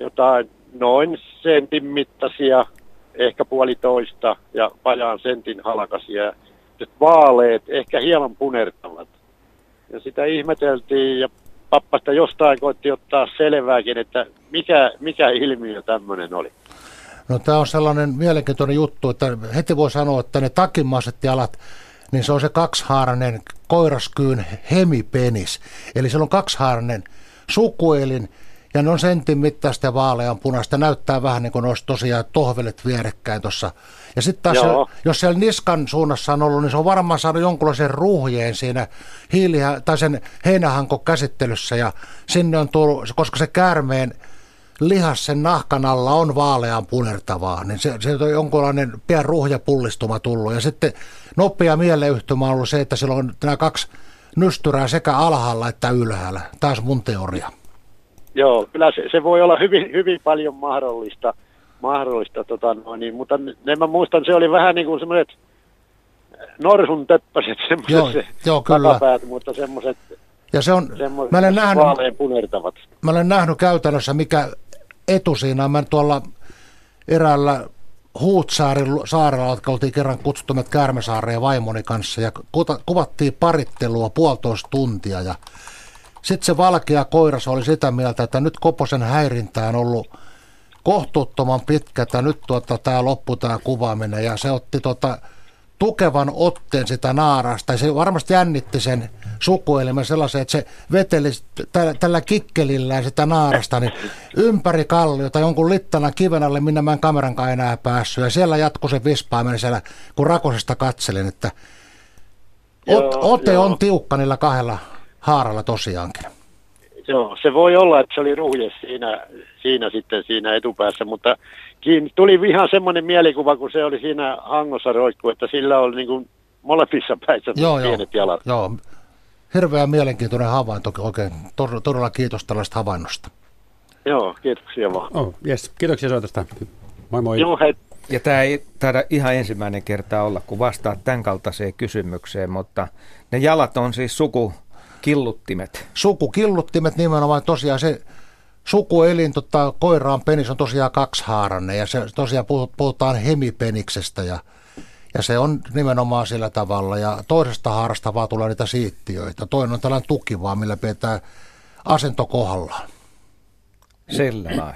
Jotain noin sentin mittaisia, ehkä puolitoista ja vajaan sentin halkasia. Vaaleet, ehkä hieman punertavat. Ja sitä ihmeteltiin ja pappasta jostain koitti ottaa selvääkin, että mikä, mikä ilmiö tämmöinen oli. No tämä on sellainen mielenkiintoinen juttu, että heti voi sanoa, että ne takimaiset jalat, niin se on se kaksihaarainen koiraskyyn hemipenis. Eli se on kaksihaarainen sukuelin ja ne on sentin mittaista ja vaalean punaista. Näyttää vähän niin kuin olisi tosiaan tohvelet vierekkäin tuossa. Ja sitten taas, se, jos siellä niskan suunnassa on ollut, niin se on varmaan saanut jonkunlaisen ruhjeen siinä hiiliä, tai sen heinähanko käsittelyssä. Ja sinne on tullut, koska se käärmeen lihas sen nahkan alla on vaalean punertavaa, niin se, se on jonkunlainen pian ruhja pullistuma tullut. Ja sitten nopea mieleyhtymä on ollut se, että sillä on nämä kaksi nystyrää sekä alhaalla että ylhäällä. Taas mun teoria. Joo, kyllä se, se voi olla hyvin, hyvin paljon mahdollista, mahdollista tota noin, niin, mutta ne mä muistan, se oli vähän niin kuin semmoiset norsun töppäset, semmoiset joo, se joo, kyllä. takapäät, mutta semmoiset ja se on, mä olen, nähnyt, mä olen nähnyt käytännössä, mikä etu siinä on. Mä tuolla eräällä Huutsaarin saarella, jotka oltiin kerran kutsuttumat Kärmäsaareen vaimoni kanssa ja kuvattiin parittelua puolitoista tuntia ja sitten se valkea koiras oli sitä mieltä, että nyt Koposen häirintä on ollut kohtuuttoman pitkä, että nyt tuota, tämä loppu tämä kuvaaminen ja se otti tuota, tukevan otteen sitä naarasta. Ja se varmasti jännitti sen sukuelimen sellaisen, että se veteli tällä, tällä kikkelillään sitä naarasta niin ympäri kalliota jonkun littana kiven alle, minne mä en kameran enää päässyt. Ja siellä jatkui se vispaaminen siellä, kun rakosesta katselin, että ot, ote joo. on tiukka niillä kahdella haaralla tosiaankin. Joo, se voi olla, että se oli ruhje siinä, siinä sitten siinä etupäässä, mutta tuli ihan semmoinen mielikuva, kun se oli siinä hangossa roikku, että sillä oli niin kuin molemmissa päissä joo, pienet joo, jalat. Joo, hirveän mielenkiintoinen havainto, oikein todella kiitos tällaista havainnosta. Joo, kiitoksia vaan. Oh, yes. Kiitoksia soitosta. Moi moi. Joo, hei. Ja tämä ei taida ihan ensimmäinen kerta olla, kun vastaat tämän kaltaiseen kysymykseen, mutta ne jalat on siis suku Killuttimet. Sukukilluttimet nimenomaan tosiaan se sukuelin tota, koiraan penis on tosiaan kaksihaaranne ja se tosiaan puhutaan hemipeniksestä ja, ja se on nimenomaan sillä tavalla ja toisesta haarasta vaan tulee niitä siittiöitä. Toinen on tällainen tuki vaan, millä pidetään asento kohdallaan. Sellaista.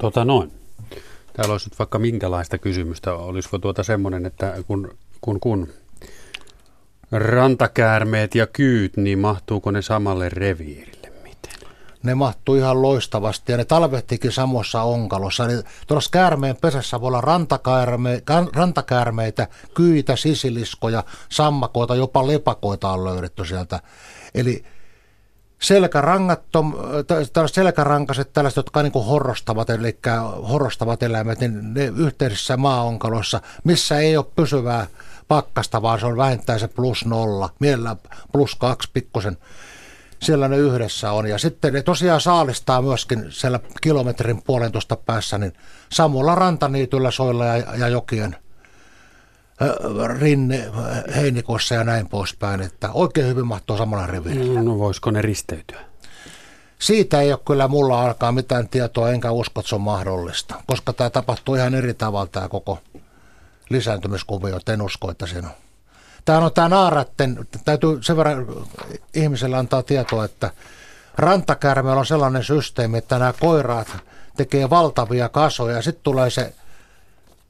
Tota noin. Täällä olisi nyt vaikka minkälaista kysymystä. Olisiko tuota semmoinen, että kun, kun, kun rantakäärmeet ja kyyt, niin mahtuuko ne samalle reviirille? Miten? Ne mahtuu ihan loistavasti ja ne talvehtikin samassa onkalossa. Eli tuossa käärmeen pesässä voi olla rantakäärme, rantakäärmeitä, kyitä, sisiliskoja, sammakoita, jopa lepakoita on löydetty sieltä. Eli selkärangattom, tällaiset selkärankaset, tällaiset, jotka niin kuin horrostavat, eli horrostavat eläimet, niin ne yhteisissä maaonkaloissa, missä ei ole pysyvää pakkasta, vaan se on vähintään se plus nolla, mielellä plus kaksi pikkusen. Siellä ne yhdessä on. Ja sitten ne tosiaan saalistaa myöskin siellä kilometrin puolentoista päässä, niin Samulla rantaniityllä soilla ja, ja jokien rinne heinikossa ja näin poispäin, että oikein hyvin mahtuu samalla rivillä. No voisiko ne risteytyä? Siitä ei ole kyllä mulla alkaa mitään tietoa, enkä usko, että se on mahdollista, koska tämä tapahtuu ihan eri tavalla tämä koko lisääntymiskuvio, en usko, että siinä on. Tämä on tämä naaratten, täytyy sen verran ihmiselle antaa tietoa, että rantakärmeellä on sellainen systeemi, että nämä koiraat tekee valtavia kasoja ja sitten tulee se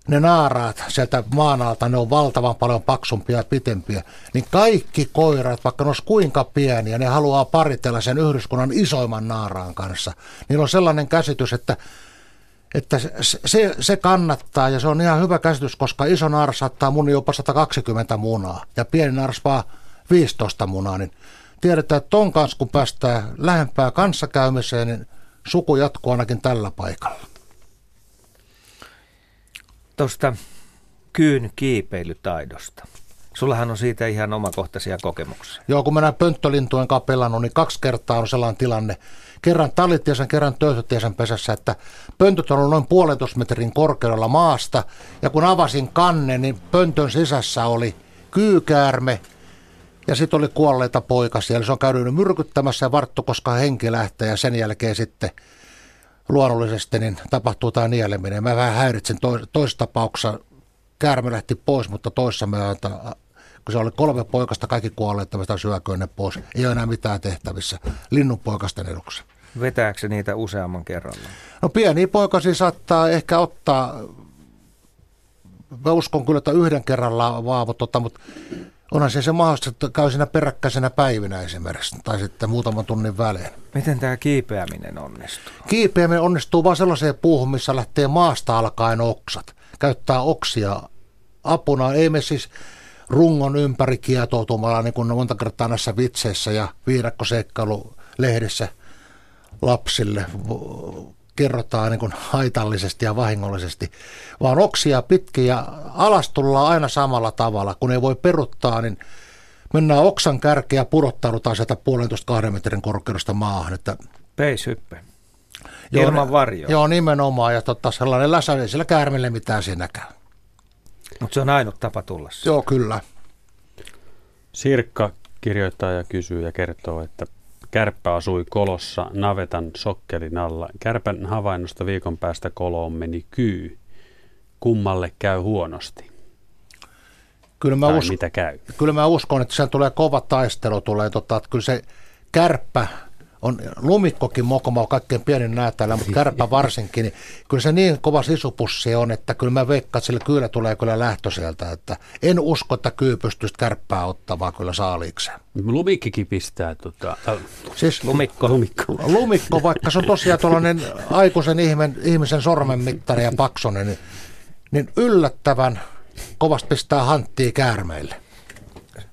ne naaraat sieltä maan alta, ne on valtavan paljon paksumpia ja pitempiä, niin kaikki koirat, vaikka ne olisi kuinka pieniä, ne haluaa paritella sen yhdyskunnan isoimman naaraan kanssa. Niillä on sellainen käsitys, että että se, se kannattaa ja se on ihan hyvä käsitys, koska iso naaras saattaa mun jopa 120 munaa ja pieni naaras vaan 15 munaa, niin tiedetään, että ton kanssa kun päästään lähempää kanssakäymiseen, niin suku jatkuu ainakin tällä paikalla. Tuosta kyyn kiipeilytaidosta. Sullahan on siitä ihan omakohtaisia kokemuksia. Joo, kun mennään pönttölintujen kanssa pelannut, niin kaksi kertaa on sellainen tilanne, kerran talittiesen, kerran töyhtötiesen pesässä, että pöntöt on noin puolentoista metrin korkeudella maasta. Ja kun avasin kannen, niin pöntön sisässä oli kyykäärme ja sitten oli kuolleita poikasia. Eli se on käynyt myrkyttämässä ja varttu, koska henki lähtee ja sen jälkeen sitten luonnollisesti niin tapahtuu tämä nieleminen. Mä vähän häiritsin toisessa tapauksessa käärme lähti pois, mutta toissa myötä kun se oli kolme poikasta, kaikki kuolleet, että syököön ne pois. Ei ole enää mitään tehtävissä linnun poikasten eduksi. Vetääkö se niitä useamman kerralla? No pieni poikasi saattaa ehkä ottaa, mä uskon kyllä, että yhden kerralla vaavotota, mutta Onhan se se mahdollista, että käy siinä peräkkäisenä päivinä esimerkiksi, tai sitten muutaman tunnin välein. Miten tämä kiipeäminen onnistuu? Kiipeäminen onnistuu vain sellaiseen puuhun, missä lähtee maasta alkaen oksat. Käyttää oksia apuna. Ei me siis rungon ympäri kietoutumalla, niin kuin monta kertaa näissä vitseissä ja viidakkoseikkailu lehdessä lapsille kerrotaan niin kuin haitallisesti ja vahingollisesti, vaan oksia pitkin ja alas tullaan aina samalla tavalla. Kun ei voi peruttaa, niin mennään oksan kärkeä ja pudottaudutaan sieltä puolentoista kahden metrin korkeudesta maahan. Että Peishyppe. Ilman varjoa. Joo, nimenomaan. Ja totta, sellainen läsä, ei sillä käärmelle mitään siinäkään. Mutta se on ainut tapa tulla Joo, kyllä. Sirkka kirjoittaa ja kysyy ja kertoo, että Kärppä asui kolossa navetan sokkelin alla. Kärpän havainnosta viikon päästä koloon meni kyy. Kummalle käy huonosti? Kyllä mä, tai uskon, mitä käy? kyllä mä uskon, että sen tulee kova taistelu. Tulee, tota, että kyllä se kärppä on lumikkokin mokoma kaikkein pienin näyttäjällä, mutta kärppä varsinkin, niin kyllä se niin kova sisupussi on, että kyllä mä veikkaan, että sillä kyllä tulee kyllä lähtö sieltä, että en usko, että kyy pystyisi kärppää ottamaan kyllä saaliikseen. Lumikkikin pistää tota, Siis Lumikko. lumikko. lumikko, vaikka se on tosiaan tuollainen aikuisen ihmisen, ihmisen sormen mittari ja paksonen, niin, niin yllättävän kovasti pistää hanttia käärmeille.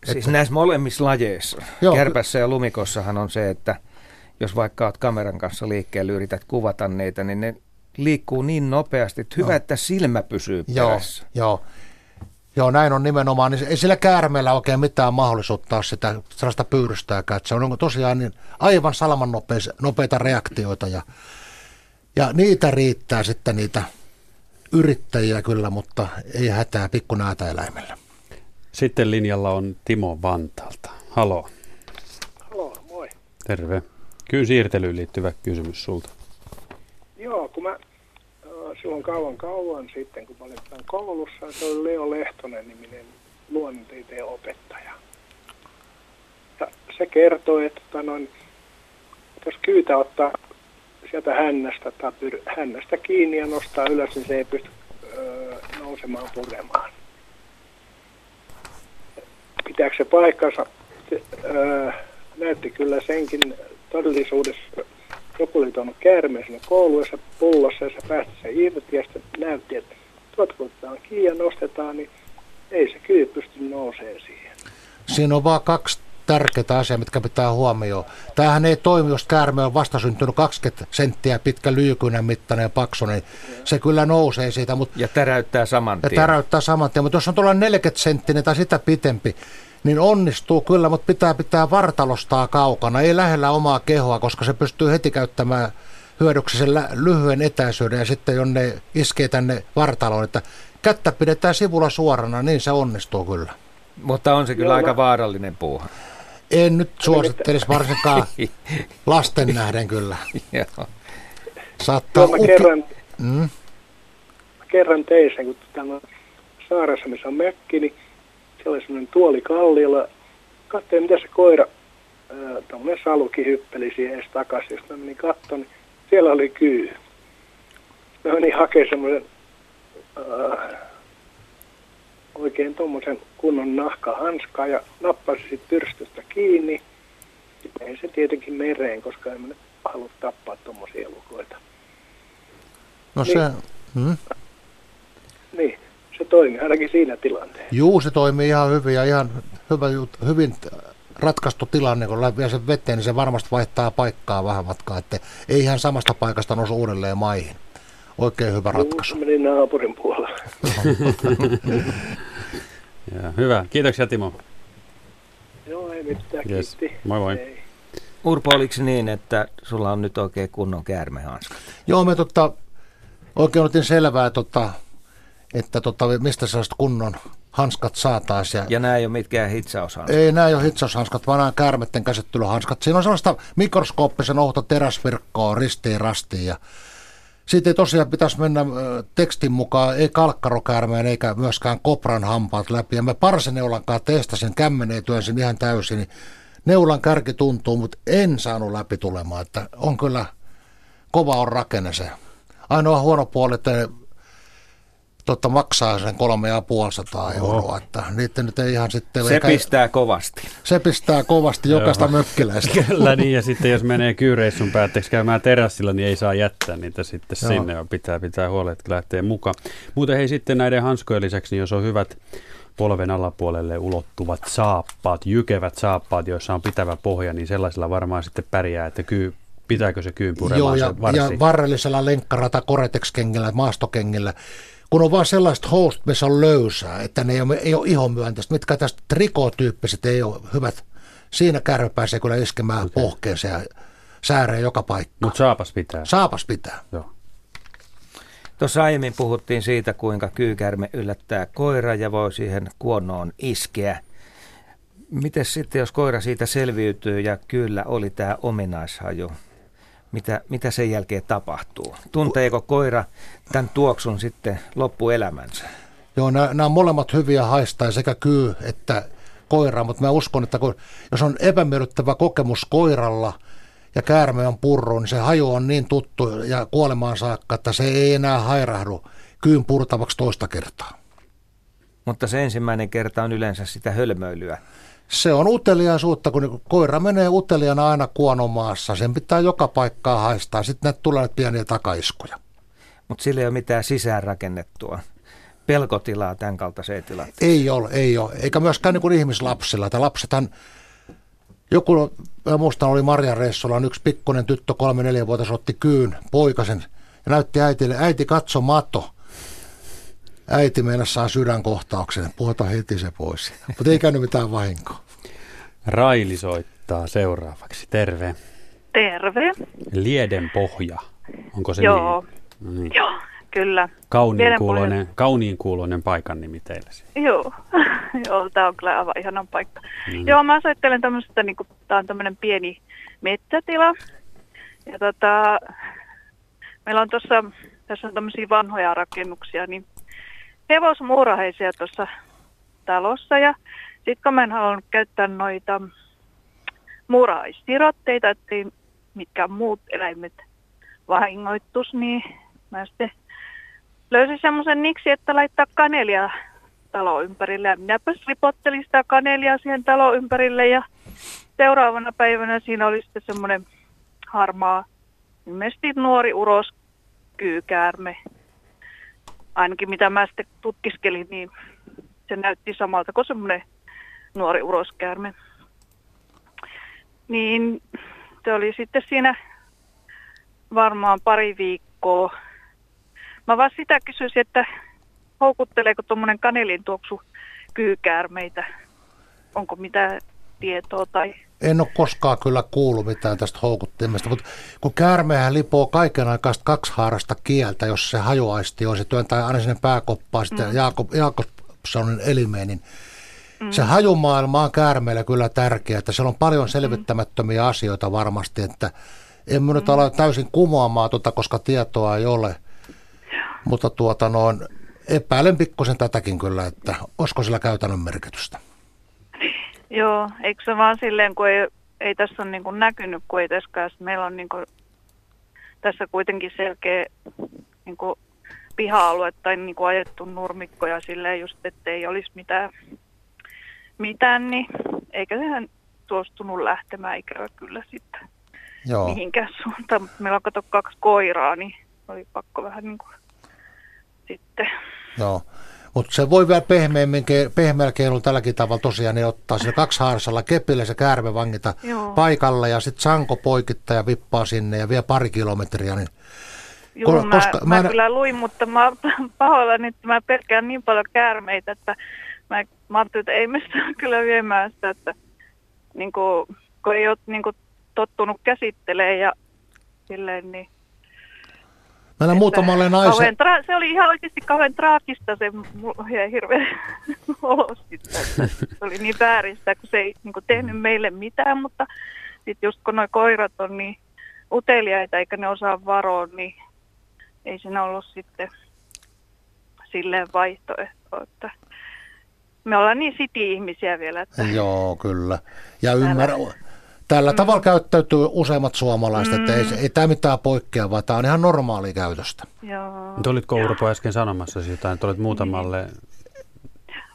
Siis näissä molemmissa lajeissa. Joo. kärpässä ja lumikossahan on se, että jos vaikka olet kameran kanssa liikkeellä, yrität kuvata niitä, niin ne liikkuu niin nopeasti, että hyvä, että silmä pysyy Joo, perässä. joo. Joo, näin on nimenomaan. Niin ei sillä käärmeellä oikein mitään mahdollisuutta ole sitä sellaista pyyrystääkään. Että Se on tosiaan niin aivan salaman nopeita, nopeita reaktioita ja, ja niitä riittää sitten niitä yrittäjiä kyllä, mutta ei hätää pikku eläimellä. Sitten linjalla on Timo Vantaalta. Halo, Halo, moi. terve. Kyllä siirtelyyn liittyvä kysymys sulta. Joo, kun mä silloin kauan kauan sitten, kun mä olin koulussa, se oli Leo Lehtonen niminen luonnontieteen opettaja. Ja se kertoi, että tota noin, jos kyytä ottaa sieltä hännästä tai pyr- hännästä kiinni ja nostaa ylös, niin se ei pysty öö, nousemaan puremaan. Pitääkö se paikkansa? Se, öö, näytti kyllä senkin todellisuudessa. Joku oli tuonut käärmeen sinne kouluessa pullossa ja se päästi sen irti ja sitten näytti, että tuot kun otetaan kiinni ja nostetaan, niin ei se kyy pysty nousemaan siihen. Siinä on vaan kaksi tärkeää asiaa, mitkä pitää huomioon. Tämähän ei toimi, jos käärme on vastasyntynyt 20 senttiä pitkä lyykynän mittainen ja paksu, niin se kyllä nousee siitä, mutta Ja täräyttää saman ja tien. täräyttää saman tien. Mutta jos on tuolla 40 senttinen tai sitä pitempi, niin onnistuu kyllä, mutta pitää pitää vartalostaa kaukana, ei lähellä omaa kehoa, koska se pystyy heti käyttämään hyödyksi sen lyhyen etäisyyden ja sitten jonne iskee tänne vartaloon, että kättä pidetään sivulla suorana, niin se onnistuu kyllä. Mutta on se kyllä Joo, aika mä- vaarallinen puuha. En nyt suosittelisi varsinkaan lasten nähden kyllä. Joo. Saattaa Joo, mä uki... kerran, Mm, mä kerran tein sen, kun täällä saaressa, missä on mökki, niin oli semmoinen tuoli kalliolla. Katsoin, mitä se koira, tuommoinen saluki hyppeli siihen edes takaisin. Jos mä menin katsomaan, niin siellä oli kyy. Mä menin hakemaan semmoisen äh, oikein tuommoisen kunnon nahkahanskaa ja nappasin sit pyrstystä kiinni. Ei se tietenkin mereen, koska en mä nyt halua tappaa tuommoisia elukoita. no se... Mm. Niin, se toimi ainakin siinä tilanteessa. Juu, se toimii ihan hyvin ja ihan hyvä, hyvin ratkaistu tilanne, kun vie sen veteen, niin se varmasti vaihtaa paikkaa vähän matkaa, että ei ihan samasta paikasta nousu uudelleen maihin. Oikein hyvä ratkaisu. Juu, menin naapurin puolella. Ja, hyvä. Kiitoksia Timo. Joo, ei mitään, Yes. kiitti. Moi moi. Ei. Urpo, oliko se niin, että sulla on nyt oikein kunnon käärmehanskat? Joo, me tota, oikein otin selvää, tota, että tota, mistä sellaiset kunnon hanskat saataisiin. Ja, Ja nämä ei ole mitkään hitsaushanskat. ei nämä ei ole hitsaushanskat, vaan nämä käärmetten käsittelyhanskat. Siinä on sellaista mikroskooppisen ohto teräsvirkkoa ristiin rastiin ja siitä ei tosiaan pitäisi mennä tekstin mukaan, ei kalkkarokäärmeen eikä myöskään kopran hampaat läpi. Ja mä parsineulankaan testasin, kämmeneen työnsin ihan täysin, niin neulan kärki tuntuu, mutta en saanut läpi tulemaan. Että on kyllä, kova on rakenne se. Ainoa huono puoli, että tota, maksaa sen kolme ja puolisataa euroa. Että niitä nyt ei ihan sitten... Se eikä, pistää kovasti. Se pistää kovasti jokaista mökkiläistä. Kyllä niin, ja sitten jos menee kyyreissun päätteeksi käymään terassilla, niin ei saa jättää niitä sitten Joo. sinne, ja pitää pitää huolta, että lähtee mukaan. Muuten hei sitten näiden hanskojen lisäksi, niin jos on hyvät polven alapuolelle ulottuvat saappaat, jykevät saappaat, joissa on pitävä pohja, niin sellaisilla varmaan sitten pärjää, että kyy, pitääkö se kyyn Joo, ja, ja varrellisella lenkkarata Koretex-kengillä, maastokengillä, kun on vaan sellaista host, missä on löysää, että ne ei ole, ei ole ihomyönteistä, mitkä tästä trikotyyppiset ei ole hyvät. Siinä kärry pääsee kyllä iskemään okay. pohkeeseen ja sääreen joka paikka. Mutta saapas pitää. Saapas pitää. Joo. Tuossa aiemmin puhuttiin siitä, kuinka kyykärme yllättää koira ja voi siihen kuonoon iskeä. Miten sitten, jos koira siitä selviytyy ja kyllä oli tämä ominaishaju? Mitä, mitä sen jälkeen tapahtuu? Tunteeko koira tämän tuoksun sitten loppuelämänsä? Joo, nämä, nämä on molemmat hyviä haistaa, sekä kyy että koira, mutta mä uskon, että kun, jos on epämiellyttävä kokemus koiralla – ja käärme on purru, niin se haju on niin tuttu ja kuolemaan saakka, että se ei enää hairahdu kyyn purtavaksi toista kertaa. Mutta se ensimmäinen kerta on yleensä sitä hölmöilyä. Se on uteliaisuutta, kun koira menee uteliana aina kuonomaassa. Sen pitää joka paikkaa haistaa. Sitten ne tulee pieniä takaiskuja. Mutta sillä ei ole mitään sisäänrakennettua pelkotilaa tämän kaltaiseen tilanteeseen. Ei ole, ei ole. Eikä myöskään niin kuin ihmislapsilla. Että lapsethan joku, mä muistan, oli Marjan reissulla, yksi pikkunen tyttö, kolme neljä vuotta otti kyyn poikasen ja näytti äitille, äiti katso mato. Äiti meillä saa sydänkohtauksen, puhuta heti se pois. Mutta ei käynyt mitään vahinkoa. Raili soittaa seuraavaksi, terve. Terve. Lieden pohja, onko se Joo. niin? niin. Joo, kyllä. Kauniin kuuloinen, kauniin kuuloinen paikan nimi teille. Joo. Joo, tämä on kyllä aivan ihanan paikka. Mm. Joo, mä ajattelen tämmöistä, niin tämä on tämmöinen pieni metsätila. Ja tota, meillä on tuossa, tässä on tämmöisiä vanhoja rakennuksia, niin hevosmuuraheisia tuossa talossa. Ja sitten kun mä en halunnut käyttää noita muurahaissirotteita, ettei mitkään muut eläimet vahingoittus, niin mä sitten löysin semmoisen niksi, että laittaa kanelia talo ympärille. Ja minäpä ripottelin sitä kanelia siihen talo ympärille ja seuraavana päivänä siinä oli sitten semmoinen harmaa, ilmeisesti nuori uros kyykäärme. Ainakin mitä mä sitten tutkiskelin, niin se näytti samalta kuin semmoinen nuori uroskäärme. Niin se oli sitten siinä varmaan pari viikkoa. Mä vaan sitä kysyisin, että houkutteleeko tuommoinen kanelin tuoksu kyykäärmeitä? Onko mitään tietoa tai... En ole koskaan kyllä kuullut mitään tästä houkuttimesta, mutta kun käärmehän lipoo kaiken aikaa haarasta kieltä, jos se hajuaisti on, se työntää aina sinne pääkoppaan sitten mm. Jaakob, Jakobsonin elimeen, niin mm. se hajumaailma on käärmeille kyllä tärkeä, että siellä on paljon mm. selvittämättömiä mm. asioita varmasti, että en minä nyt mm. ala täysin kumoamaan tuota, koska tietoa ei ole. Mutta tuota noin, epäilen pikkusen tätäkin kyllä, että olisiko sillä käytännön merkitystä. Joo, eikö se vaan silleen, kun ei, ei tässä ole niin kuin näkynyt, kun ei tässä meillä on niin kuin, tässä kuitenkin selkeä niin kuin piha-alue tai niin kuin ajettu nurmikkoja silleen just, ettei olisi mitään, mitään niin eikä sehän suostunut lähtemään ikävä kyllä sitten Joo. mihinkään suuntaan. Meillä on kato kaksi koiraa, niin oli pakko vähän niin kuin sitten Joo. Mutta se voi vielä pehmeämmin, pehmeällä keinolla tälläkin tavalla tosiaan niin ottaa sillä kaksi haarsalla kepillä se käärme vangita Joo. paikalla ja sitten sanko poikittaa ja vippaa sinne ja vie pari kilometriä. Niin Joo, mä, koska mä, mä, kyllä luin, mutta mä pahoillani, että mä pelkään niin paljon käärmeitä, että mä, mä ajattelin, että ei me sitä kyllä viemään sitä, että niin kuin, kun ei ole niin kuin, tottunut käsittelemään ja silleen, niin Meillä muutamalle naisen... Tra- se oli ihan oikeasti kauhean traagista se ja hirveä olo Se oli niin vääristä, kun se ei niin kuin tehnyt meille mitään, mutta sitten just kun nuo koirat on niin uteliaita eikä ne osaa varoa, niin ei siinä ollut sitten silleen vaihtoehto, että me ollaan niin siti-ihmisiä vielä. Että Joo, kyllä. Ja ymmärrän, Tällä mm. tavalla käyttäytyy useimmat suomalaiset, mm. että ei, ei tämä mitään poikkea, vaan tämä on ihan normaali käytöstä. Joo. Olitko Urpo äsken sanomassa sitä, että olet muutamalle,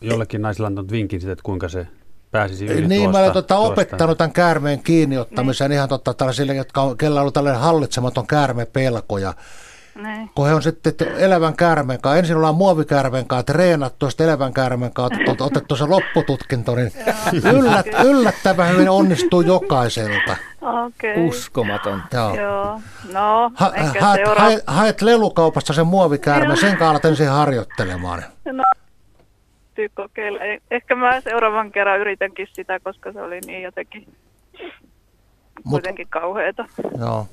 jollekin naisille antanut vinkin siitä, että kuinka se pääsisi yli Niin, tuosta, mä olen tota, opettanut tämän käärmeen kiinniottamisen niin. ihan totta, tällaisille, jotka on, kellä on ollut tällainen hallitsematon käärmepelko ja niin. Kun he on sitten elävän käärmeen kanssa, ensin ollaan muovikäärmeen kanssa treenattu, sitten elävän käärmeen kanssa otettu, otettu se loppututkinto, niin yllät, yllättävän hyvin onnistuu jokaiselta. Okay. Uskomaton. Joo. Joo. No, ha, haet, seura- haet, haet lelukaupasta sen muovikäärmeen, sen kanssa ensin harjoittelemaan. No, kokeilla. Ehkä mä seuraavan kerran yritänkin sitä, koska se oli niin jotenkin kuitenkin kauheata. Joo.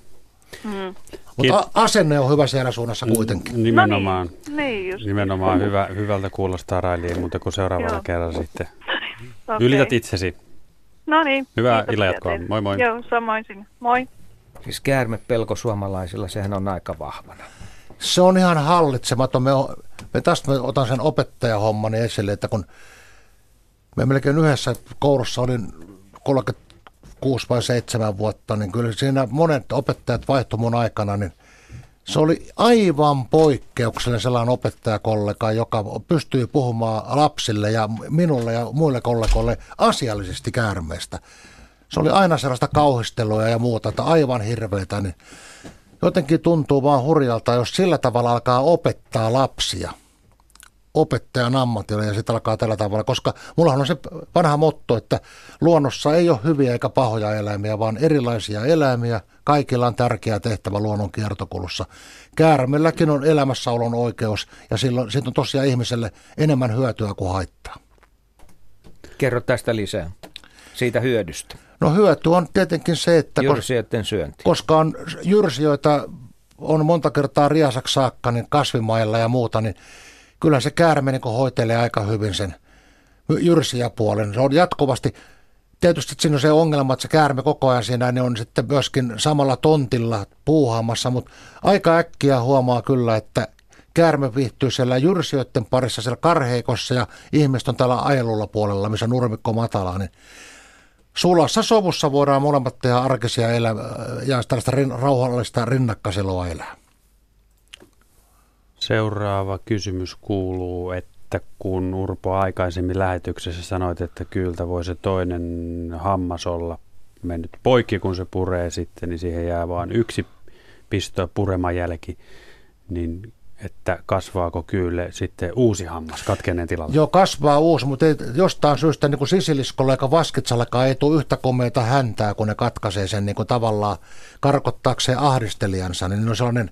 Mm. Mutta asenne on hyvä siellä suunnassa kuitenkin. Nimenomaan. No niin, niin just. Nimenomaan hyvä, hyvältä kuulostaa Raili, mutta kun seuraavalla Joo. kerralla sitten okay. ylität itsesi. No niin. Hyvää illanjatkoa. Moi moi. Joo, samoin sinne. Moi. Siis käärmepelko suomalaisilla, sehän on aika vahvana. Se on ihan hallitsematon. Me, on, me tästä me otan sen opettajahommani esille, että kun me melkein yhdessä koulussa olin 30 6 vai 7 vuotta, niin kyllä siinä monet opettajat vaihtui mun aikana, niin se oli aivan poikkeuksellinen sellainen opettajakollega, joka pystyy puhumaan lapsille ja minulle ja muille kollegoille asiallisesti käärmeestä. Se oli aina sellaista kauhistelua ja muuta, että aivan hirveätä, niin jotenkin tuntuu vaan hurjalta, jos sillä tavalla alkaa opettaa lapsia opettajan ammatilla ja sitten alkaa tällä tavalla, koska mulla on se vanha motto, että luonnossa ei ole hyviä eikä pahoja eläimiä, vaan erilaisia eläimiä. Kaikilla on tärkeä tehtävä luonnon kiertokulussa. Käärmelläkin on elämässäolon oikeus ja silloin siitä on tosiaan ihmiselle enemmän hyötyä kuin haittaa. Kerro tästä lisää, siitä hyödystä. No hyöty on tietenkin se, että... Jyrsijöiden syönti. Koska on jyrsijöitä on monta kertaa riasaksi saakka niin kasvimailla ja muuta, niin kyllä se käärme niin hoitelee aika hyvin sen jyrsiäpuolen. Se on jatkuvasti, tietysti siinä on se ongelma, että se käärme koko ajan siinä niin on sitten myöskin samalla tontilla puuhaamassa, mutta aika äkkiä huomaa kyllä, että käärme viihtyy siellä jyrsijöiden parissa siellä karheikossa ja ihmiset on täällä ajelulla puolella, missä nurmikko matalaa, niin sulassa sovussa voidaan molemmat tehdä arkisia elä- ja tällaista rin- rauhallista rinnakkaiseloa elää. Seuraava kysymys kuuluu, että kun Urpo aikaisemmin lähetyksessä sanoit, että kyllä voi se toinen hammas olla mennyt poikki, kun se puree sitten, niin siihen jää vain yksi pisto pureman jälki, niin että kasvaako kyllä sitten uusi hammas katkeneen tilalle? Joo, kasvaa uusi, mutta ei, jostain syystä niin kuin sisiliskolla eikä vaskitsallakaan ei tule yhtä komeita häntää, kun ne katkaisee sen niin kuin tavallaan karkottaakseen ahdistelijansa, niin on sellainen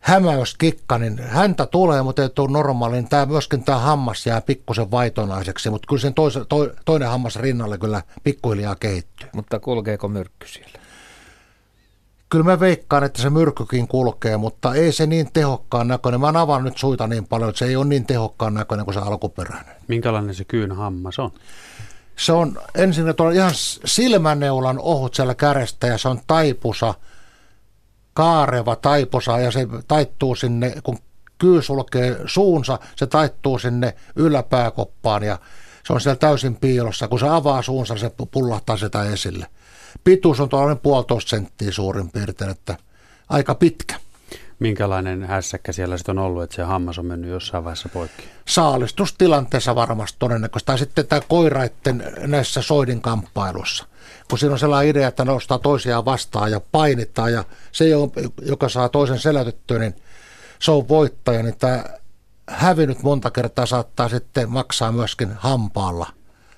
hämäyskikka, niin häntä tulee, mutta ei tule normaali. Niin tämä, myöskin tämä hammas jää pikkusen vaitonaiseksi, mutta kyllä sen tois, to, toinen hammas rinnalle kyllä pikkuhiljaa kehittyy. Mutta kulkeeko myrkky siellä? Kyllä mä veikkaan, että se myrkkykin kulkee, mutta ei se niin tehokkaan näköinen. Mä avaan nyt suita niin paljon, että se ei ole niin tehokkaan näköinen kuin se alkuperäinen. Minkälainen se kyyn hammas on? Se on ensin on ihan silmäneulan ohut siellä kärestä ja se on taipusa – kaareva taiposa ja se taittuu sinne, kun kyy sulkee suunsa, se taittuu sinne yläpääkoppaan ja se on siellä täysin piilossa. Kun se avaa suunsa, se pullahtaa sitä esille. Pituus on tuollainen puolitoista senttiä suurin piirtein, että aika pitkä. Minkälainen hässäkkä siellä sitten on ollut, että se hammas on mennyt jossain vaiheessa poikki? Saalistustilanteessa varmasti todennäköisesti. Tai sitten tämä koiraiden näissä soidin kamppailussa kun siinä on sellainen idea, että nostaa toisiaan vastaan ja painittaa ja se, joka saa toisen selätettyä, niin se on voittaja, niin tämä hävinnyt monta kertaa saattaa sitten maksaa myöskin hampaalla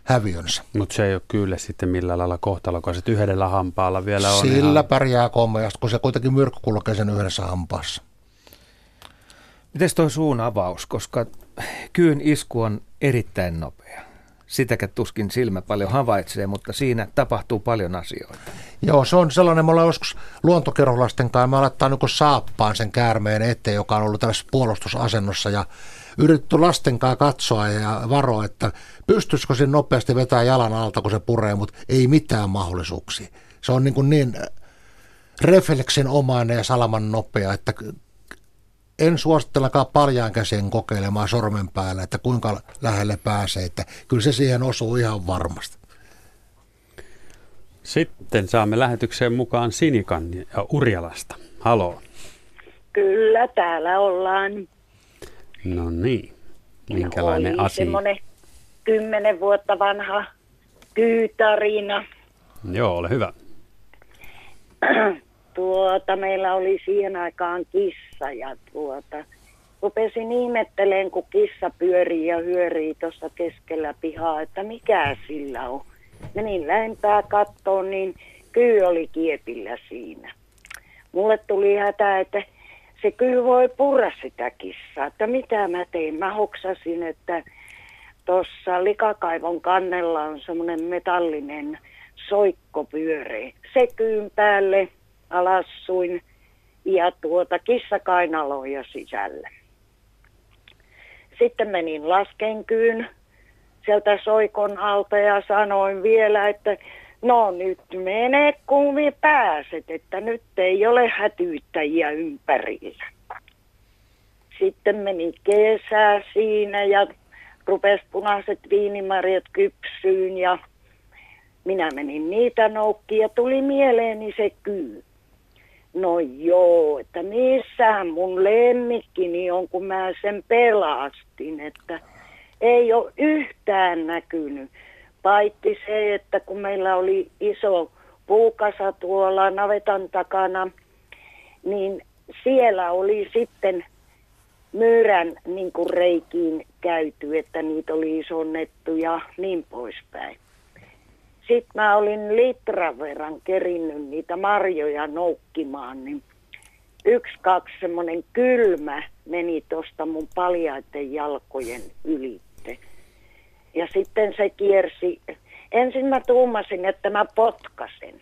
häviönsä. Mutta se ei ole kyllä sitten millään lailla kohtalokas, että yhdellä hampaalla vielä on Sillä ihan... pärjää kommeasti, kun se kuitenkin myrkky kulkee sen yhdessä hampaassa. Miten tuo suun avaus, koska kyyn isku on erittäin nopea? Sitäkään tuskin silmä paljon havaitsee, mutta siinä tapahtuu paljon asioita. Joo, se on sellainen, me ollaan joskus luontokerholasten kanssa, me laittaa niin saappaan sen käärmeen eteen, joka on ollut tällaisessa puolustusasennossa ja yritetty lasten kanssa katsoa ja varoa, että pystyisikö se nopeasti vetää jalan alta, kun se puree, mutta ei mitään mahdollisuuksia. Se on niin, kuin niin refleksin omainen ja salaman nopea, että en suosittelekaan paljaan käsien kokeilemaan sormen päällä, että kuinka lähelle pääsee, että kyllä se siihen osuu ihan varmasti. Sitten saamme lähetykseen mukaan Sinikan ja Urjalasta. Halo. Kyllä, täällä ollaan. No niin. Minkälainen oli asia? semmoinen kymmenen vuotta vanha kyytarina. Joo, ole hyvä. tuota, meillä oli siihen aikaan kissa ja tuota, rupesin ihmettelemään, kun kissa pyörii ja hyörii tuossa keskellä pihaa, että mikä sillä on. Menin lähempää kattoon, niin kyy oli kiepillä siinä. Mulle tuli hätä, että se kyy voi purra sitä kissaa, että mitä mä tein. Mä hoksasin, että tuossa likakaivon kannella on semmoinen metallinen soikkopyöre. Se kyyn päälle alassuin ja tuota kissakainaloja sisälle. Sitten menin laskenkyyn sieltä soikon alta ja sanoin vielä, että no nyt mene kummi pääset, että nyt ei ole hätyyttäjiä ympärillä. Sitten meni kesä siinä ja rupesi punaiset viinimarjat kypsyyn ja minä menin niitä noukkiin ja tuli mieleeni se kyy. No joo, että missähän mun lemmikkini on, kun mä sen pelastin, että ei ole yhtään näkynyt. Paitsi se, että kun meillä oli iso puukasa tuolla navetan takana, niin siellä oli sitten myyrän niin kuin reikiin käyty, että niitä oli isonnettu ja niin poispäin. Sitten mä olin litran verran kerinnyt niitä marjoja noukkimaan, niin yksi, kaksi semmoinen kylmä meni tuosta mun paljaiden jalkojen ylitte. Ja sitten se kiersi. Ensin mä tuumasin, että mä potkasen.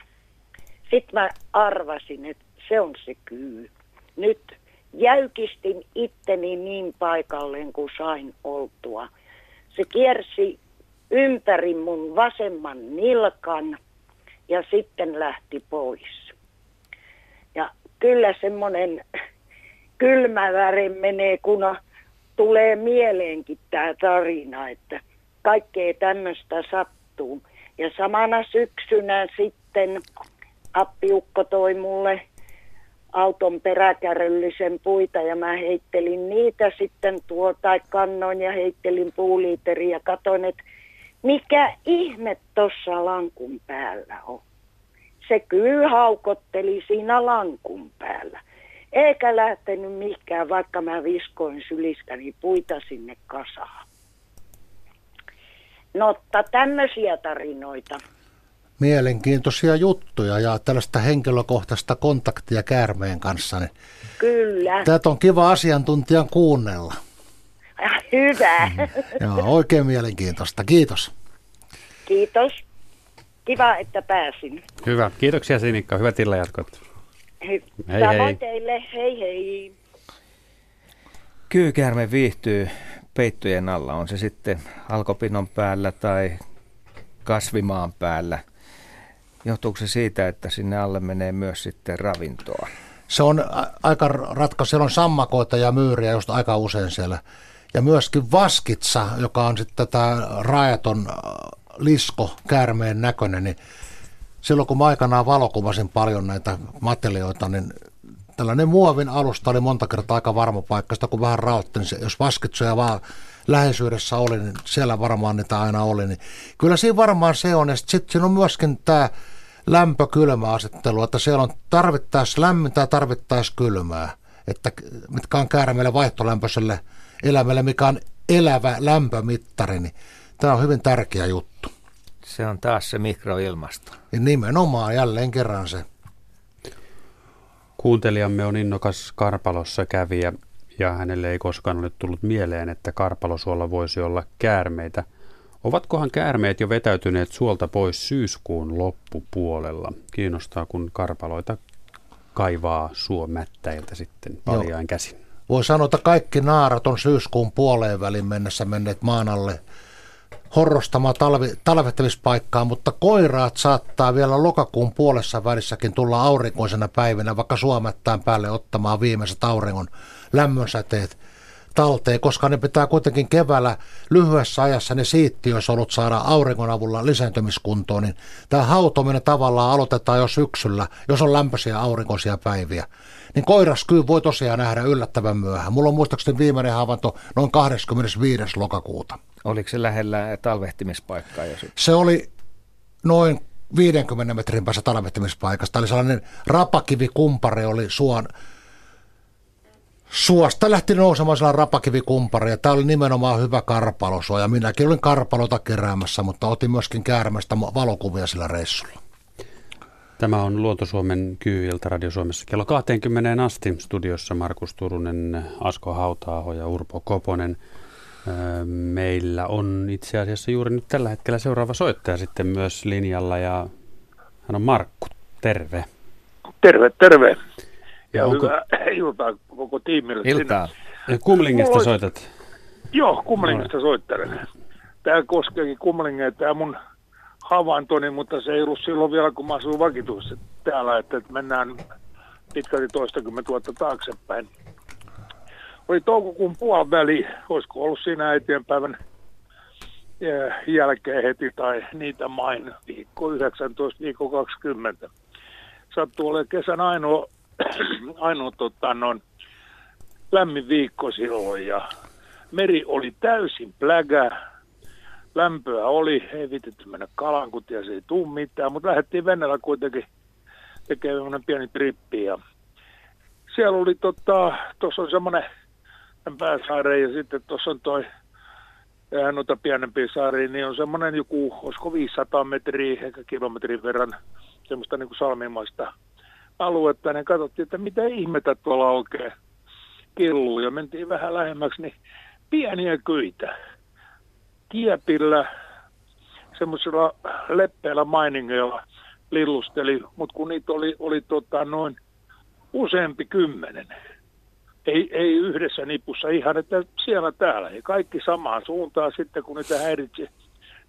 Sitten mä arvasin, että se on se kyy. Nyt jäykistin itteni niin paikalleen kuin sain oltua. Se kiersi ympäri mun vasemman nilkan ja sitten lähti pois. Ja kyllä semmoinen kylmä väri menee, kun tulee mieleenkin tämä tarina, että kaikkea tämmöistä sattuu. Ja samana syksynä sitten appiukko toi mulle auton peräkärryllisen puita ja mä heittelin niitä sitten tuota, kannoin ja heittelin puuliiteri ja katoin, että mikä ihme tuossa lankun päällä on. Se kyllä haukotteli siinä lankun päällä. Eikä lähtenyt mihinkään, vaikka mä viskoin sylistäni puita sinne kasaan. No, tämmöisiä tarinoita. Mielenkiintoisia juttuja ja tällaista henkilökohtaista kontaktia käärmeen kanssa. Niin Kyllä. Tätä on kiva asiantuntijan kuunnella. Hyvä. Mm. Joo, oikein mielenkiintoista. Kiitos. Kiitos. Kiva, että pääsin. Hyvä. Kiitoksia Sinikka. Hyvät illanjatkot. Hy- Hei, Samoin hei. teille. Hei hei. Kyykäärme viihtyy peittojen alla, on se sitten alkopinon päällä tai kasvimaan päällä. Johtuuko se siitä, että sinne alle menee myös sitten ravintoa? Se on aika ratkaisu. Siellä on sammakoita ja myyriä just aika usein siellä. Ja myöskin vaskitsa, joka on sitten tätä raajaton äh, lisko, käärmeen näköinen, niin silloin kun mä aikanaan valokuvasin paljon näitä matelioita, niin tällainen muovin alusta oli monta kertaa aika varma paikka. Sitä kun vähän raotti, niin se, jos vaskitsoja vaan läheisyydessä oli, niin siellä varmaan niitä aina oli. Niin kyllä siinä varmaan se on. Ja sitten sit siinä on myöskin tämä lämpö-kylmä-asettelu, että siellä on tarvittaessa lämmintä ja tarvittaessa kylmää. Että mitkä on käärmeelle vaihtolämpöiselle elämälle, mikä on elävä lämpömittari, niin tämä on hyvin tärkeä juttu. Se on taas se mikroilmasto. Ja nimenomaan jälleen kerran se. Kuuntelijamme on innokas Karpalossa kävijä ja hänelle ei koskaan ole tullut mieleen, että Karpalosuolla voisi olla käärmeitä. Ovatkohan käärmeet jo vetäytyneet suolta pois syyskuun loppupuolella? Kiinnostaa, kun karpaloita kaivaa suomättäiltä sitten paljain käsin. Voi sanoa, että kaikki naarat on syyskuun puoleen välin mennessä menneet maan alle horrostamaan talvi, talvehtamispaikkaa, mutta koiraat saattaa vielä lokakuun puolessa välissäkin tulla aurinkoisena päivinä vaikka suomettään päälle ottamaan viimeiset auringon lämmönsäteet. talteen, koska ne pitää kuitenkin keväällä lyhyessä ajassa ne siittiösolut saada auringon avulla lisääntymiskuntoon, niin tämä hautominen tavallaan aloitetaan jo syksyllä, jos on lämpöisiä aurinkoisia päiviä. Niin koiraskyy voi tosiaan nähdä yllättävän myöhään. Mulla on muistaakseni viimeinen havainto noin 25. lokakuuta. Oliko se lähellä talvehtimispaikkaa? Jo se oli noin 50 metrin päässä talvehtimispaikasta. Eli sellainen rapakivikumpare oli suon Suosta lähti nousemaan sellainen rapakivikumpari ja tämä oli nimenomaan hyvä karpalosuoja. Minäkin olin karpalota keräämässä, mutta otin myöskin käärmestä valokuvia sillä reissulla. Tämä on Luontosuomen kyy-ilta Radio Suomessa kello 20 asti. Studiossa Markus Turunen, Asko Hautaaho ja Urpo Koponen. Meillä on itse asiassa juuri nyt tällä hetkellä seuraava soittaja sitten myös linjalla ja hän on Markku. Terve. Terve, terve. Ja onko... hyvää iltaa koko tiimille. Iltaa. Kumlingista Mulla... soitat? Joo, Kumlingista no. soittelen. Tämä koskeekin Kumlingia, tämä mun havaintoni, mutta se ei ollut silloin vielä, kun mä asuin vakituisesti täällä, että mennään pitkälti toistakymmentä vuotta taaksepäin. Oli toukokuun puoliväli, olisiko ollut siinä äitienpäivän jälkeen heti tai niitä main viikko 19, viikko 20. Sattuu olemaan kesän ainoa ainoa tota, no, lämmin viikko silloin ja meri oli täysin plägä. Lämpöä oli, ei vitetty mennä kalan, kun se ei tuu mitään, mutta lähdettiin Venäjällä kuitenkin tekemään pieni trippi ja siellä oli tota, tuossa on semmoinen pääsaare ja sitten tuossa on toi ja noita pienempiä saaria, niin on semmoinen joku, olisiko 500 metriä, ehkä kilometrin verran semmoista niin kuin salmimaista aluetta, niin katsottiin, että mitä ihmettä tuolla oikein killuu. Ja mentiin vähän lähemmäksi, niin pieniä kyitä. Kiepillä, semmoisilla leppeillä mainingeilla lillusteli, mutta kun niitä oli, oli tota noin useampi kymmenen. Ei, ei yhdessä nipussa ihan, että siellä täällä. Ja kaikki samaan suuntaan sitten, kun niitä häiritsi.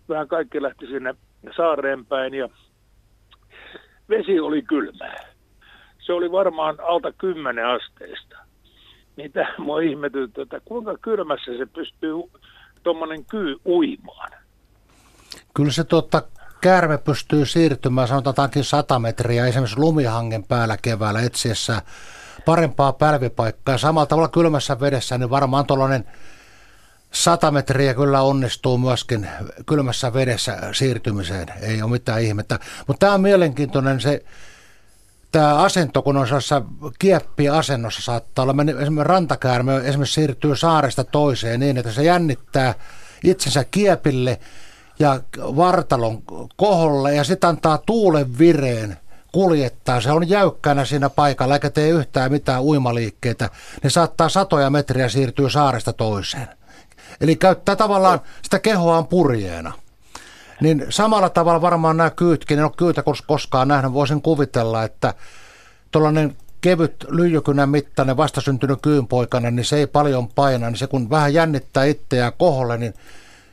Vähän kaikki lähti sinne saareen päin ja vesi oli kylmää se oli varmaan alta 10 asteista. Niin tämä mua ihmetytti, että kuinka kylmässä se pystyy tuommoinen kyy uimaan. Kyllä se totta käärme pystyy siirtymään sanotaankin 100 metriä esimerkiksi lumihangen päällä keväällä etsiessä parempaa pälvipaikkaa. Samalla tavalla kylmässä vedessä, niin varmaan tuollainen 100 metriä kyllä onnistuu myöskin kylmässä vedessä siirtymiseen. Ei ole mitään ihmettä. Mutta tämä on mielenkiintoinen se tämä asento, kun on sellaisessa kieppi-asennossa, saattaa olla, esimerkiksi rantakäärme esimerkiksi siirtyy saaresta toiseen niin, että se jännittää itsensä kiepille ja vartalon koholle ja sitten antaa tuulen vireen kuljettaa. Se on jäykkänä siinä paikalla eikä tee yhtään mitään uimaliikkeitä. Ne saattaa satoja metriä siirtyä saaresta toiseen. Eli käyttää tavallaan sitä kehoaan purjeena. Niin samalla tavalla varmaan nämä kyytkin, en ole kyytä koskaan nähnyt, voisin kuvitella, että tuollainen kevyt lyijykynän mittainen vastasyntynyt kyynpoikainen, niin se ei paljon paina, niin se kun vähän jännittää itseään koholle, niin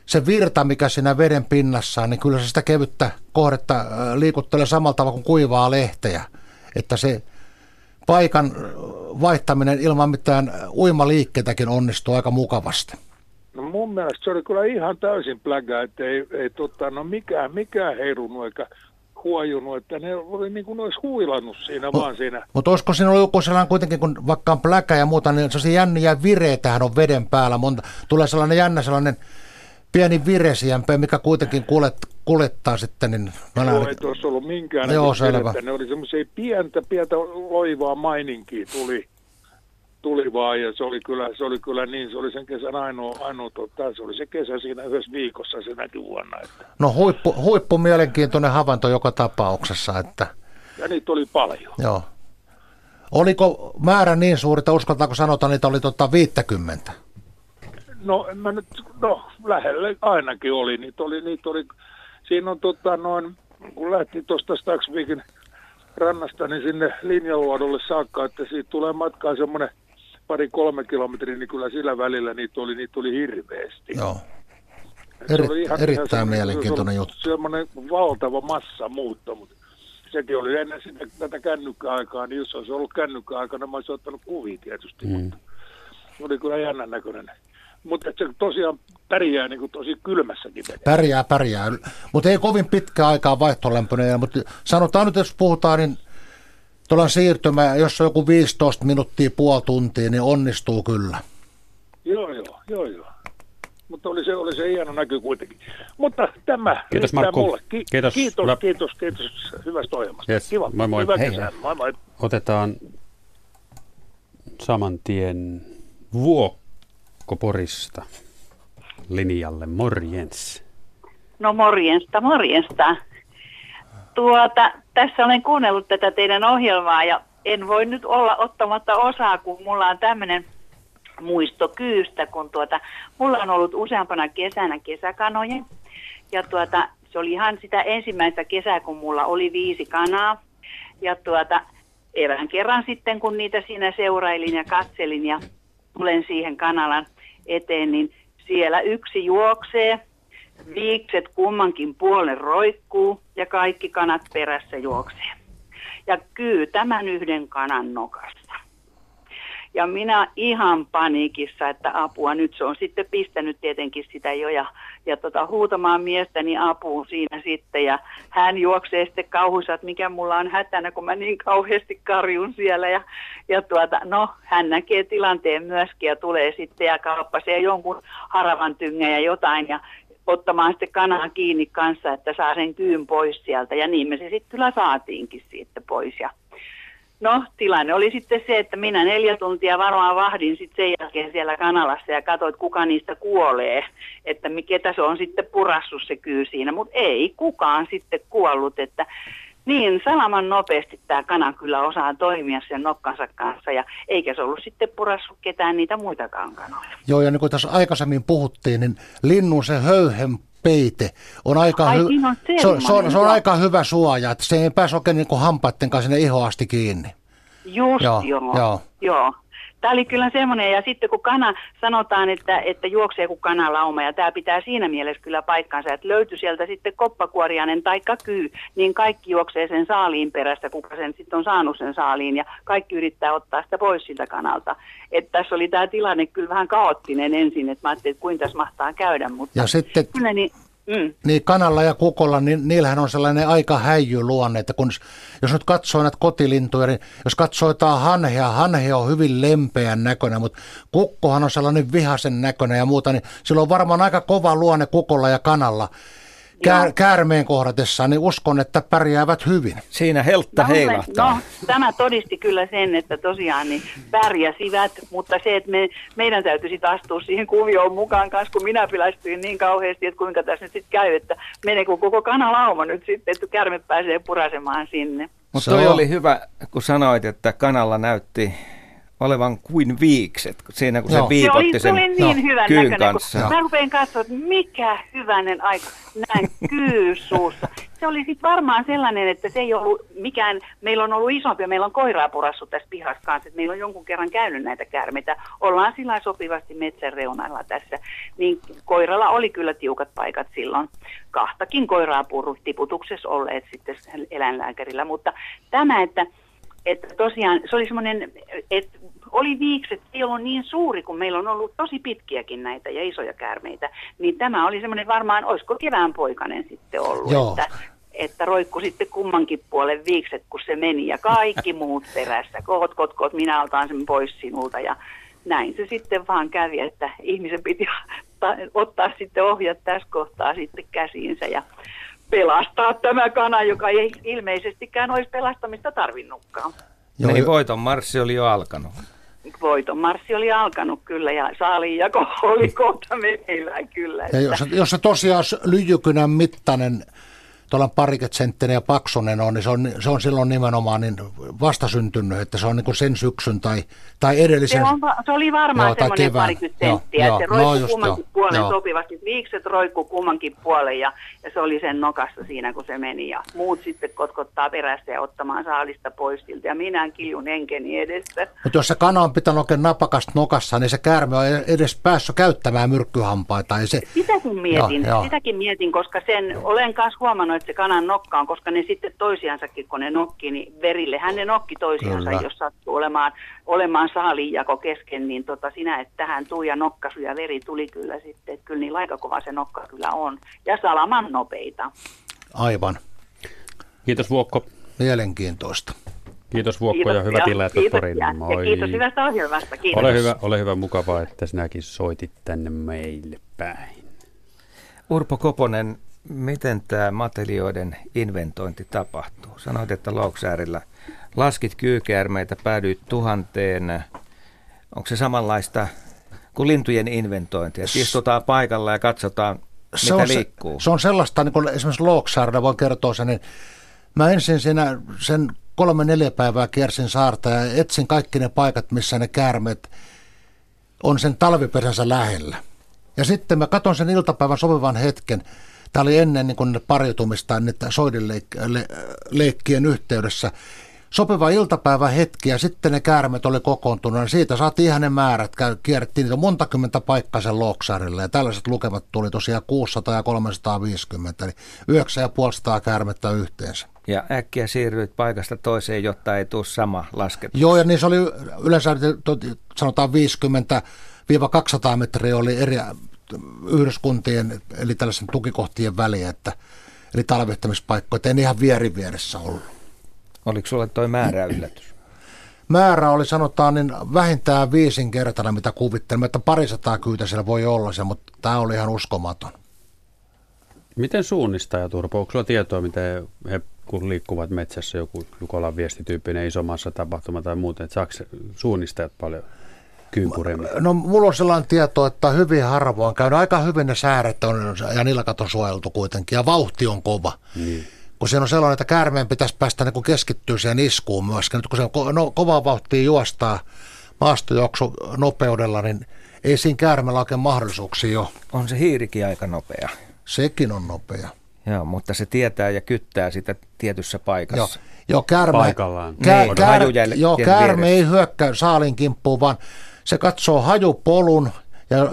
se virta, mikä siinä veden pinnassa on, niin kyllä se sitä kevyttä kohdetta liikuttelee samalla tavalla kuin kuivaa lehteä. Että se paikan vaihtaminen ilman mitään uimaliikkeitäkin onnistuu aika mukavasti. No mun mielestä se oli kyllä ihan täysin plägä, että ei, ei tota, no mikään, mikään heirunut eikä huojunut, että ne oli niin kuin olisi huilannut siinä no, vaan siinä. Mutta olisiko siinä ollut joku sellainen kuitenkin, kun vaikka on pläkä ja muuta, niin se jänniä vireetähän on veden päällä. Monta, tulee sellainen jännä sellainen pieni viresijämpö, mikä kuitenkin kuljet, kuljettaa sitten. Niin Joo, ei tuossa ollut minkään. Joo, selvä. Ne oli semmoisia pientä, pientä loivaa maininkia tuli tuli vaan ja se oli kyllä, se oli kyllä niin, se oli sen kesän ainoa, ainoa tota, se oli se kesä siinä yhdessä viikossa senäkin vuonna. Että. No huippu, huippu mielenkiintoinen havainto joka tapauksessa. Että... Ja niitä oli paljon. Joo. Oliko määrä niin suuri, että uskaltaako sanota, niitä oli tota 50? No, mä nyt, no lähelle ainakin oli. Niitä oli, niitä oli siinä on tota noin, kun lähti tuosta Staksvikin rannasta, niin sinne linjaluodolle saakka, että siitä tulee matkaa semmoinen pari-kolme kilometriä, niin kyllä sillä välillä niitä oli, niitä oli hirveästi. Joo. Eri, oli ihan, erittäin ihan mielenkiintoinen juttu. Semmoinen valtava massa muutto, mutta sekin oli ennen sitä, tätä kännykkäaikaa, niin jos olisi ollut kännykkäaikana, mä olisin ottanut kuvia tietysti. Mm. Mutta Se oli kyllä jännän näköinen. Mutta se tosiaan pärjää niin kuin tosi kylmässäkin vedessä. Pärjää, pärjää. Mutta ei kovin pitkä aikaa vaihtolämpöinen. Mutta sanotaan nyt, jos puhutaan, niin tuolla siirtymä, jos on joku 15 minuuttia, puoli tuntia, niin onnistuu kyllä. Joo, joo, joo, joo. Mutta oli se, oli se hieno näky kuitenkin. Mutta tämä Kiitos Markku. Mulle. Ki- kiitos, kiitos, Lä... kiitos, kiitos hyvästä ohjelmasta. Yes. Kiva. Moi moi. Hyvä Hei, kesää. hei. Moi moi. Otetaan saman tien Vuokko Porista linjalle. Morjens. No morjensta, morjensta. Tuota, tässä olen kuunnellut tätä teidän ohjelmaa ja en voi nyt olla ottamatta osaa, kun mulla on tämmöinen muisto kyystä, kun tuota, mulla on ollut useampana kesänä kesäkanoja. Ja tuota, se oli ihan sitä ensimmäistä kesää, kun mulla oli viisi kanaa. Ja tuota, erään kerran sitten, kun niitä siinä seurailin ja katselin ja tulen siihen kanalan eteen, niin siellä yksi juoksee, viikset kummankin puolen roikkuu ja kaikki kanat perässä juoksee. Ja kyy tämän yhden kanan nokasta. Ja minä ihan paniikissa, että apua, nyt se on sitten pistänyt tietenkin sitä jo ja, ja tota, huutamaan miestäni apuun siinä sitten. Ja hän juoksee sitten kauhuissa, että mikä mulla on hätänä, kun mä niin kauheasti karjun siellä. Ja, ja tuota, no, hän näkee tilanteen myöskin ja tulee sitten ja kauppasee jonkun haravan tyngän ja jotain. Ja ottamaan sitten kanaa kiinni kanssa, että saa sen kyyn pois sieltä. Ja niin me se sitten kyllä saatiinkin siitä pois. Ja No, tilanne oli sitten se, että minä neljä tuntia varmaan vahdin sitten sen jälkeen siellä kanalassa ja katsoin, että kuka niistä kuolee, että ketä se on sitten purassut se kyy siinä, mutta ei kukaan sitten kuollut, että niin salaman nopeasti tämä kana kyllä osaa toimia sen nokkansa kanssa ja eikä se ollut sitten purassut ketään niitä muitakaan kanoja. Joo, ja niin kuin tässä aikaisemmin puhuttiin, niin linnun se höyhen peite on aika, Ai, hy- on se, on, se, on, se on aika hyvä suoja, että se ei pääse oikein niin kuin hampaiden kanssa sinne ihoon asti kiinni. Just Joo, joo. joo. joo. Tämä oli kyllä semmoinen, ja sitten kun kana, sanotaan, että, että juoksee kuin kanalauma, ja tämä pitää siinä mielessä kyllä paikkansa, että löytyi sieltä sitten koppakuoriainen tai kyy, niin kaikki juoksee sen saaliin perässä, kuka sen sitten on saanut sen saaliin, ja kaikki yrittää ottaa sitä pois siltä kanalta. Että tässä oli tämä tilanne kyllä vähän kaoottinen ensin, että mä ajattelin, että kuinka tässä mahtaa käydä, mutta Ja sitten kyllä niin, mm, niin kanalla ja kukolla, niin niillähän on sellainen aika häijy luonne, että kun, jos nyt katsoo näitä kotilintuja, niin jos katsoo jotain hanhea, hanhe on hyvin lempeän näköinen, mutta kukkohan on sellainen vihasen näköinen ja muuta, niin sillä on varmaan aika kova luonne kukolla ja kanalla. Kää, käärmeen kohdatessaan, niin uskon, että pärjäävät hyvin. Siinä heltta No, no, tämä todisti kyllä sen, että tosiaan niin pärjäsivät, mutta se, että me, meidän täytyisi astua siihen kuvioon mukaan kanssa, kun minä pilästyin niin kauheasti, että kuinka tässä nyt sitten käy, että meneekö koko kanalauma nyt sitten, että kärme pääsee purasemaan sinne. Mutta toi oli hyvä, kun sanoit, että kanalla näytti olevan kuin viikset, siinä kun se se oli, viipotti se sen oli niin hyvän kyyn näköinen, kanssa. kun mä rupean katsoa, että mikä hyvänen aika näin kyy suussa. Se oli sitten varmaan sellainen, että se ei ollut mikään, meillä on ollut isompi, meillä on koiraa purassut tässä pihassa kanssa, että meillä on jonkun kerran käynyt näitä käärmeitä. Ollaan sillä sopivasti metsän reunalla tässä, niin koiralla oli kyllä tiukat paikat silloin. Kahtakin koiraa purru tiputuksessa olleet sitten eläinlääkärillä, mutta tämä, että että tosiaan se oli semmoinen, että oli viikset, ei ollut niin suuri, kun meillä on ollut tosi pitkiäkin näitä ja isoja käärmeitä, niin tämä oli semmoinen varmaan, olisiko kevään poikainen sitten ollut, Joo. että, että roikku sitten kummankin puolen viikset, kun se meni ja kaikki muut perässä, kot, kot, kot, minä otan sen pois sinulta ja näin se sitten vaan kävi, että ihmisen piti ta- ottaa sitten ohjat tässä kohtaa sitten käsiinsä ja pelastaa tämä kana, joka ei ilmeisestikään olisi pelastamista tarvinnutkaan. Joo, niin voiton marssi oli jo alkanut. Voiton marssi oli alkanut kyllä ja saaliinjako oli kohta meneillään kyllä. Ja jos, jos se tosiaan lyijykynän mittainen, tuolla pariket ja paksunen on, niin se on, se on silloin nimenomaan niin vastasyntynyt, että se on niin sen syksyn tai, tai edellisen. Se, on, se oli varmaan Joo, tai semmoinen kevään. parikymmentä senttiä, joo, että se no roikkui just kummankin joo, puolen joo. sopivasti. Viikset roikkuu kummankin puolen ja, ja se oli sen nokassa siinä, kun se meni. Ja muut sitten kotkottaa perässä ja ottamaan saalista pois siltä. Ja minä kiljun henkeni edessä. Mutta jos se kana on pitänyt oikein napakasta nokassa, niin se käärme on edes päässyt käyttämään myrkkyhampaita. Se, Sitäkin mietin, Joo, joo. sitäkin mietin, koska sen olen kanssa huomannut, että se kanan nokka on, koska ne sitten toisiansakin, kun ne nokki, niin verille. Hän ne nokki toisiansa, Kyllä. jos sattuu olemaan, olemaan saaliinjako kesken, niin tota, sinä, että tähän tuu ja nokkasu ja veri tuli kyllä sitten. Että kyllä niin aika kova se nokka kyllä on. Ja salaman nopeita. Aivan. Kiitos Vuokko. Mielenkiintoista. Kiitos Vuokko kiitos, ja hyvät illat Poriin. Moi. Ja kiitos hyvästä ohjelmasta. Kiitos. Ole hyvä, ole hyvä, mukavaa, että sinäkin soitit tänne meille päin. Urpo Koponen, miten tämä matelioiden inventointi tapahtuu? Sanoit, että Louksäärillä laskit kyykäärmeitä, päädyit tuhanteen. Onko se samanlaista kuin lintujen inventointi, että istutaan paikalla ja katsotaan, se mitä on liikkuu? Se, on sellaista, niin kuin esimerkiksi Louksaarilla voin kertoa sen, niin mä ensin siinä sen kolme neljä päivää kiersin saarta ja etsin kaikki ne paikat, missä ne käärmeet on sen talvipesänsä lähellä. Ja sitten mä katson sen iltapäivän sopivan hetken. Tämä oli ennen niin kuin pariutumista niitä soidinleikkien yhteydessä. Sopiva iltapäivä hetki ja sitten ne käärmet oli kokoontunut. Ja siitä saatiin ihan ne määrät. Kierrettiin niitä monta kymmentä paikkaa sen Loksaarille. Ja tällaiset lukemat tuli tosiaan 600 ja 350. Eli 9500 käärmettä yhteensä. Ja äkkiä siirryit paikasta toiseen, jotta ei tule sama lasketus. Joo, ja niin se oli yleensä sanotaan 50-200 metriä oli eri yhdyskuntien, eli tällaisen tukikohtien väliä, että, eli talvehtamispaikkoja, että en ihan vieri vieressä ollut. Oliko sulle toi määrä yllätys? Määrä oli sanotaan niin vähintään viisinkertainen, mitä kuvittelimme, että parisataa kyytä siellä voi olla se, mutta tämä oli ihan uskomaton. Miten suunnistajat, Urpo, onko sulla tietoa, miten he kun liikkuvat metsässä, joku Jukolan viestityyppinen isomassa tapahtuma tai muuten, että saako suunnistajat paljon kyypureemmin? No mulla on sellainen tieto, että hyvin harvoin käynyt aika hyvin ne sääret on, ja niillä on suojeltu kuitenkin ja vauhti on kova. Niin. Kun siinä on sellainen, että käärmeen pitäisi päästä niin keskittyä siihen iskuun myöskin. Nyt kun se on ko- no, kovaa vauhtia juostaa maastojuoksu nopeudella, niin ei siinä käärmeellä oikein mahdollisuuksia ole. On se hiirikin aika nopea. Sekin on nopea. Joo, mutta se tietää ja kyttää sitä tietyssä paikassa. Joo, joo käärme, Paikallaan. Kää, niin, kär, joo, käärme ei hyökkää saalin kimppuun, vaan se katsoo hajupolun ja äh,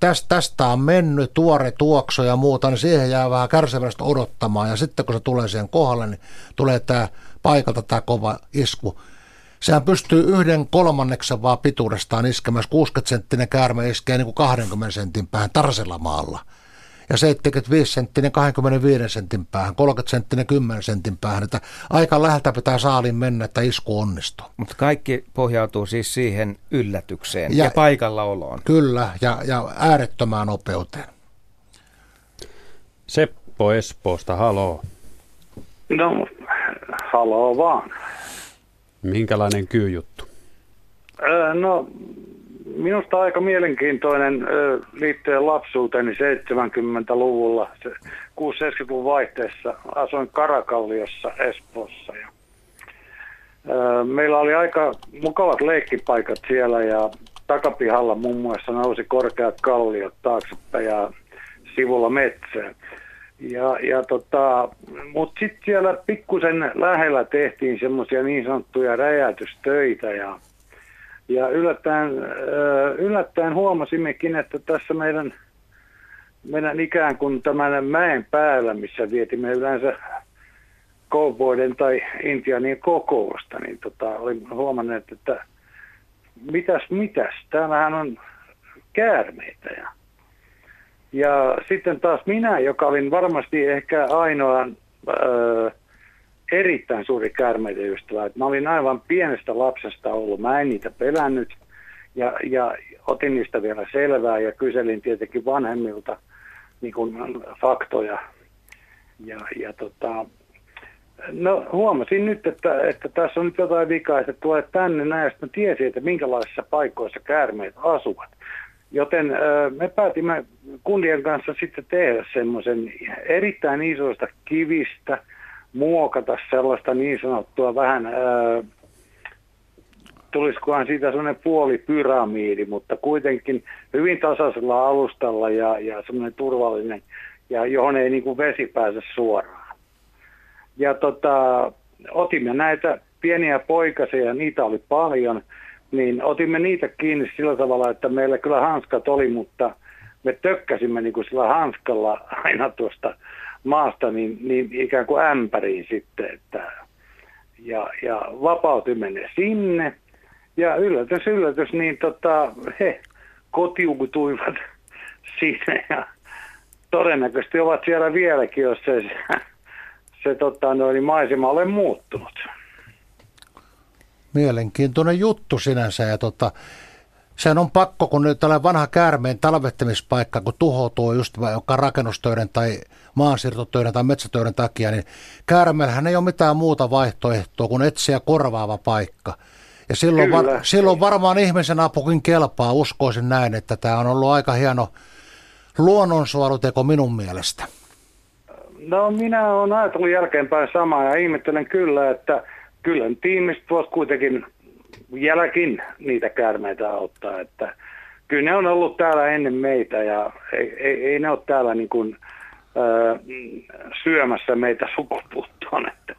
tästä, tästä on mennyt tuore tuokso ja muuta, niin siihen jää vähän kärsivästi odottamaan. Ja sitten kun se tulee siihen kohdalle, niin tulee tämä paikalta tämä kova isku. Sehän pystyy yhden kolmanneksen vaan pituudestaan iskemään. 60 senttinen käärme iskee niin kuin 20 sentin päähän tarsella maalla ja 75 senttinen 25 sentin päähän, 30 senttinen 10 sentin päähän, että aika läheltä pitää saalin mennä, että isku onnistuu. Mutta kaikki pohjautuu siis siihen yllätykseen ja, ja paikallaoloon. Kyllä, ja, ja äärettömään nopeuteen. Seppo Espoosta, haloo. No, haloo vaan. Minkälainen kyyjuttu? Öö, no, minusta aika mielenkiintoinen liittyen lapsuuteni 70-luvulla, 6-70-luvun vaihteessa asuin Karakalliossa Espoossa. Ja, meillä oli aika mukavat leikkipaikat siellä ja takapihalla muun muassa nousi korkeat kalliot taaksepäin ja sivulla metsää. Ja, ja tota, Mutta sitten siellä pikkusen lähellä tehtiin semmoisia niin sanottuja räjäytystöitä ja ja yllättäen, yllättäen huomasimmekin, että tässä meidän, meidän ikään kuin tämän mäen päällä, missä vietimme yleensä cowboyden tai intianien kokousta, niin tota, olin huomannut, että mitäs mitäs, täällähän on käärmeitä. Ja, ja sitten taas minä, joka olin varmasti ehkä ainoa öö, erittäin suuri käärmeiden ystävä. Mä olin aivan pienestä lapsesta ollut. Mä en niitä pelännyt ja, ja otin niistä vielä selvää ja kyselin tietenkin vanhemmilta niin kuin faktoja. Ja, ja tota, no huomasin nyt, että, että tässä on nyt jotain vikaa, että tulee tänne näin, sitten tiesin, että minkälaisissa paikoissa käärmeet asuvat. Joten me päätimme kundien kanssa sitten tehdä semmoisen erittäin isoista kivistä – muokata sellaista niin sanottua vähän, tulisikohan siitä sellainen puolipyramiidi, mutta kuitenkin hyvin tasaisella alustalla ja, ja semmoinen turvallinen, ja johon ei niin kuin vesi pääse suoraan. Ja tota, otimme näitä pieniä poikasia, ja niitä oli paljon, niin otimme niitä kiinni sillä tavalla, että meillä kyllä hanskat oli, mutta me tökkäsimme niin kuin sillä hanskalla aina tuosta maasta niin, niin ikään kuin ämpäriin sitten, että ja, ja vapauti menee sinne. Ja yllätys, yllätys, niin tota, he kotiutuivat sinne ja todennäköisesti ovat siellä vieläkin, jos se, se tota, noin, maisema ole muuttunut. Mielenkiintoinen juttu sinänsä ja tota, sen on pakko, kun nyt tällainen vanha käärmeen talvettamispaikka, kun tuhoutuu just vaikka rakennustöiden tai maansiirtotöiden tai metsätöiden takia, niin käärmeellähän ei ole mitään muuta vaihtoehtoa kuin etsiä korvaava paikka. Ja silloin, var, silloin varmaan ihmisen apukin kelpaa, uskoisin näin, että tämä on ollut aika hieno luonnonsuojeluteko minun mielestä. No minä olen ajatellut jälkeenpäin samaa ja ihmettelen kyllä, että kyllä tiimistä voisi kuitenkin jälkin niitä käärmeitä auttaa, että kyllä ne on ollut täällä ennen meitä ja ei, ei, ei ne ole täällä niin kuin, äh, syömässä meitä sukupuuttoon, että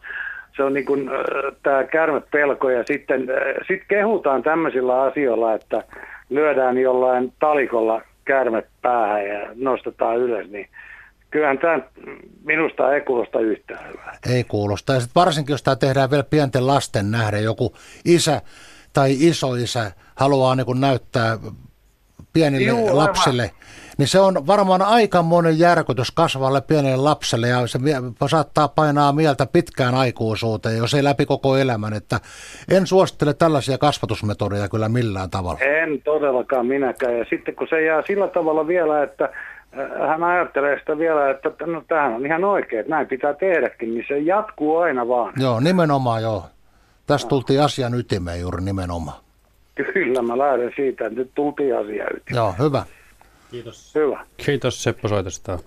se on niin kuin, äh, tämä kärmepelko ja sitten äh, sit kehutaan tämmöisillä asioilla, että lyödään jollain talikolla kärmet päähän ja nostetaan ylös, niin kyllähän tämä minusta ei kuulosta yhtään hyvää. Ei kuulosta. Ja varsinkin, jos tämä tehdään vielä pienten lasten nähden, joku isä tai isoisä haluaa niin kuin näyttää pienille Juu, lapsille, aivan. niin se on varmaan aika monen järkytys kasvalle pienelle lapselle ja se saattaa painaa mieltä pitkään aikuisuuteen, jos ei läpi koko elämän. Että en suosittele tällaisia kasvatusmetodeja kyllä millään tavalla. En todellakaan minäkään. Ja sitten kun se jää sillä tavalla vielä, että äh, hän ajattelee sitä vielä, että no, tämähän on ihan oikein, että näin pitää tehdäkin, niin se jatkuu aina vaan. Joo, nimenomaan joo. Tästä tultiin asian ytimeen juuri nimenomaan. Kyllä, mä lähden siitä, että nyt tultiin asian ytimeen. Joo, hyvä. Kiitos. Hyvä. Kiitos Seppo soitosta.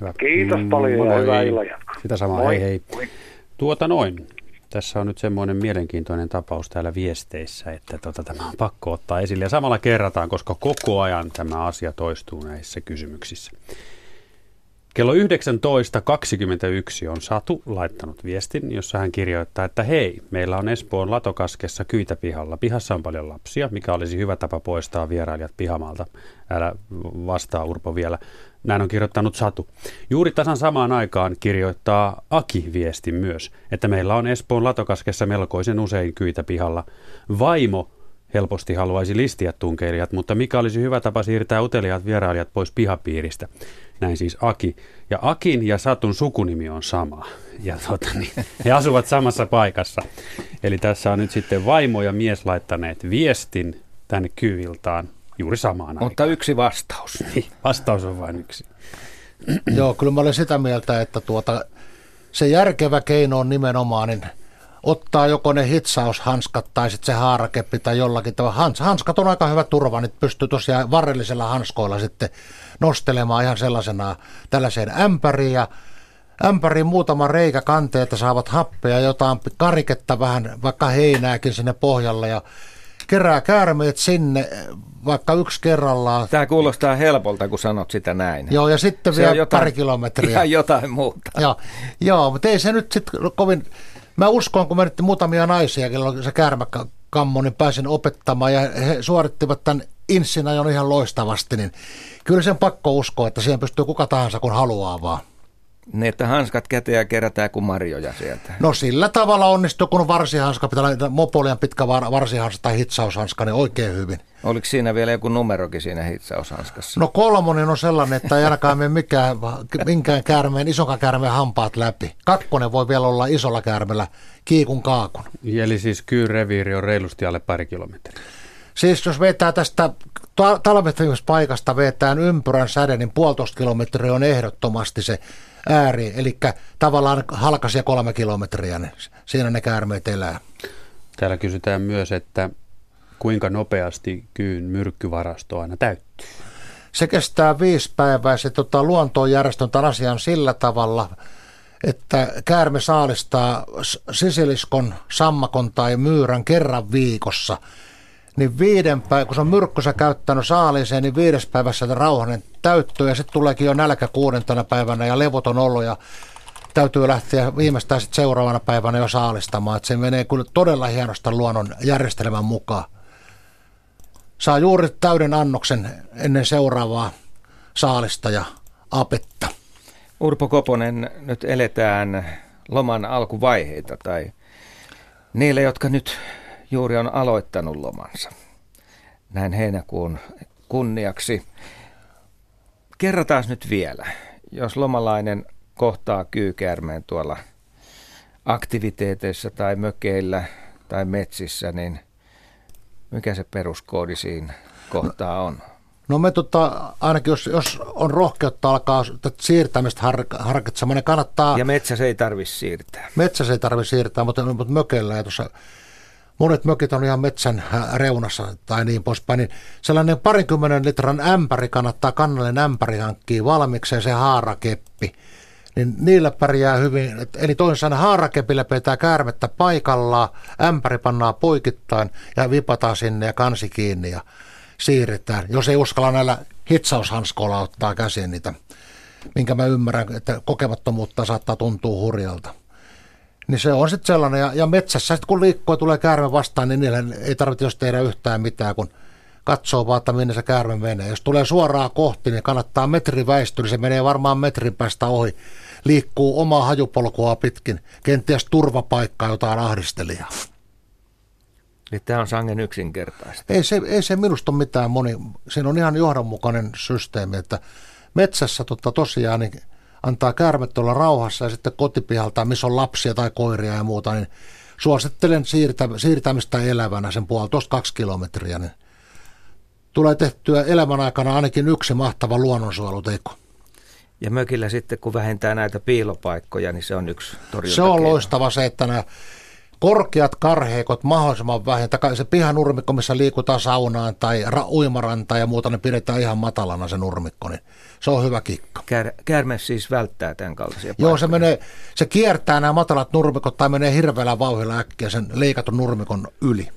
Hyvä. Kiitos mm, paljon ja hyvää illanjatkoa. Sitä samaa, moi. hei hei. Moi. Tuota noin. Tässä on nyt semmoinen mielenkiintoinen tapaus täällä viesteissä, että tota, tämä on pakko ottaa esille. Ja samalla kerrataan, koska koko ajan tämä asia toistuu näissä kysymyksissä. Kello 19.21 on Satu laittanut viestin, jossa hän kirjoittaa, että hei, meillä on Espoon Latokaskessa kyytäpihalla. Pihassa on paljon lapsia, mikä olisi hyvä tapa poistaa vierailijat pihamalta. Älä vastaa Urpo vielä. Näin on kirjoittanut Satu. Juuri tasan samaan aikaan kirjoittaa Aki viesti myös, että meillä on Espoon Latokaskessa melkoisen usein kyytäpihalla. Vaimo helposti haluaisi listiä tunkeilijat, mutta mikä olisi hyvä tapa siirtää uteliaat vierailijat pois pihapiiristä? Näin siis Aki. Ja Akin ja Satun sukunimi on sama. Ja tota, niin, he asuvat samassa paikassa. Eli tässä on nyt sitten vaimo ja mies laittaneet viestin tänne kyyviltaan juuri samaan Mutta aikaan. yksi vastaus. Niin, vastaus on vain yksi. Joo, kyllä mä olen sitä mieltä, että tuota, se järkevä keino on nimenomaan niin ottaa joko ne hitsaushanskat tai sitten se haarakeppi tai jollakin tavalla. Hans, hanskat on aika hyvä turva, niin pystyy tosiaan varrellisella hanskoilla sitten nostelemaan ihan sellaisena tällaiseen ämpäriin ja ämpäriin muutama reikä kanteen, että saavat happea, jotain kariketta vähän, vaikka heinääkin sinne pohjalle ja kerää käärmeet sinne, vaikka yksi kerrallaan. Tämä kuulostaa helpolta, kun sanot sitä näin. Joo, ja sitten vielä jotain, pari kilometriä. Ihan jotain muuta. Joo, joo mutta ei se nyt sitten kovin... Mä uskon, kun me muutamia naisia, kello se käärmäkammo, niin pääsin opettamaan ja he suorittivat tämän insinä jo ihan loistavasti, niin kyllä sen pakko uskoa, että siihen pystyy kuka tahansa, kun haluaa vaan. Niin, että hanskat käteen ja kerätään kuin marjoja sieltä. No sillä tavalla onnistuu, kun varsihanska pitää olla mopolian pitkä var, varsihanska tai hitsaushanska, niin oikein hyvin. Oliko siinä vielä joku numerokin siinä hitsaushanskassa? No kolmonen on sellainen, että ei ainakaan mene mikään, minkään käärmeen, ison käärmeen hampaat läpi. Kakkonen voi vielä olla isolla käärmellä kiikun kaakun. Eli siis kyyreviiri on reilusti alle pari kilometriä. Siis jos vetää tästä talvetvimispaikasta vetään ympyrän säde, niin puolitoista kilometriä on ehdottomasti se ääri, eli tavallaan halkasia kolme kilometriä, niin siinä ne käärmeet elää. Täällä kysytään myös, että kuinka nopeasti kyyn myrkkyvarasto aina täyttyy? Se kestää viisi päivää. Se tota, luonto on järjestänyt tämän asian sillä tavalla, että käärme saalistaa sisiliskon, sammakon tai myyrän kerran viikossa – niin viiden päivän, kun se on myrkkynsä käyttänyt saaliseen, niin viides päivässä rauhanen täyttyy ja sitten tuleekin jo nälkä kuudentena päivänä ja levoton olo ja täytyy lähteä viimeistään sitten seuraavana päivänä jo saalistamaan. Että se menee kyllä todella hienosta luonnon järjestelmän mukaan. Saa juuri täyden annoksen ennen seuraavaa saalista ja apetta. Urpo Koponen, nyt eletään loman alkuvaiheita tai niille, jotka nyt juuri on aloittanut lomansa. Näin heinäkuun kunniaksi. Kerrataan nyt vielä, jos lomalainen kohtaa kyykäärmeen tuolla aktiviteeteissa tai mökeillä tai metsissä, niin mikä se peruskoodi siinä kohtaa on? No me tota, ainakin jos, jos on rohkeutta alkaa siirtämistä har, harkitsemaan, niin kannattaa... Ja metsä se ei tarvitse siirtää. Metsä se ei tarvitse siirtää, mutta, mutta mökeillä ja tuossa monet mökit on ihan metsän reunassa tai niin poispäin, niin sellainen parinkymmenen litran ämpäri kannattaa kannallinen ämpäri hankkia valmiiksi ja se haarakeppi. Niin niillä pärjää hyvin, eli toisin sanoen haarakepillä pitää käärmettä paikallaan, ämpäri pannaan poikittain ja vipataan sinne ja kansi kiinni ja siirretään. Jos ei uskalla näillä hitsaushanskoilla ottaa käsiin niitä, minkä mä ymmärrän, että kokemattomuutta saattaa tuntua hurjalta. Niin se on sitten sellainen, ja, ja metsässä sit kun liikkuu ja tulee käärme vastaan, niin niillä ei tarvitse jos tehdä yhtään mitään, kun katsoo vaan, että minne se käärme menee. Jos tulee suoraan kohti, niin kannattaa metri väistyä, niin se menee varmaan metrin päästä ohi. Liikkuu omaa hajupolkua pitkin, kenties turvapaikkaa jotain ahdistelijaa. Niin tämä on sangen yksinkertaista. Ei se, ei se minusta ole mitään moni, siinä on ihan johdonmukainen systeemi, että metsässä tota, tosiaan niin antaa käärmet olla rauhassa ja sitten kotipihalta, missä on lapsia tai koiria ja muuta, niin suosittelen siirtä, siirtämistä elävänä sen puolitoista kaksi kilometriä, niin tulee tehtyä elämän aikana ainakin yksi mahtava luonnonsuojeluteko. Ja mökillä sitten, kun vähentää näitä piilopaikkoja, niin se on yksi torjunta. Se on loistava se, että nämä korkeat karheikot mahdollisimman vähän. Se pihanurmikko, missä liikutaan saunaan tai ra- uimaranta ja muuta, ne pidetään ihan matalana se nurmikko, niin se on hyvä kikka. Kär, käärme siis välttää tämän kaltaisia Joo, paikkoja. se, menee, se kiertää nämä matalat nurmikot tai menee hirveällä vauhilla äkkiä sen leikatun nurmikon yli.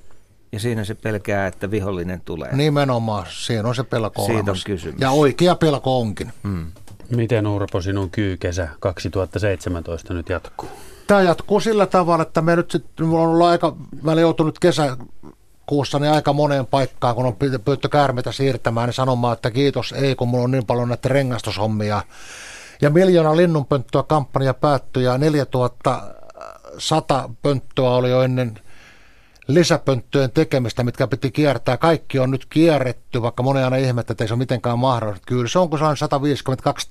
Ja siinä se pelkää, että vihollinen tulee. Nimenomaan, siinä on se pelko Siitä olemassa. on kysymys. Ja oikea pelko onkin. Hmm. Miten Urpo sinun kyykesä 2017 nyt jatkuu? Tämä jatkuu sillä tavalla, että me nyt sitten, on ollut aika, mä olen joutunut kesäkuussa niin aika moneen paikkaan, kun on pyydetty käärmeitä siirtämään, niin sanomaan, että kiitos ei, kun mulla on niin paljon näitä rengastushommia. Ja miljoona linnunpönttöä kampanja päättyi ja 4100 pönttöä oli jo ennen lisäpönttöjen tekemistä, mitkä piti kiertää. Kaikki on nyt kierretty, vaikka moni aina ihmettä, että ei se ole mitenkään mahdollista. Kyllä se on, kun se on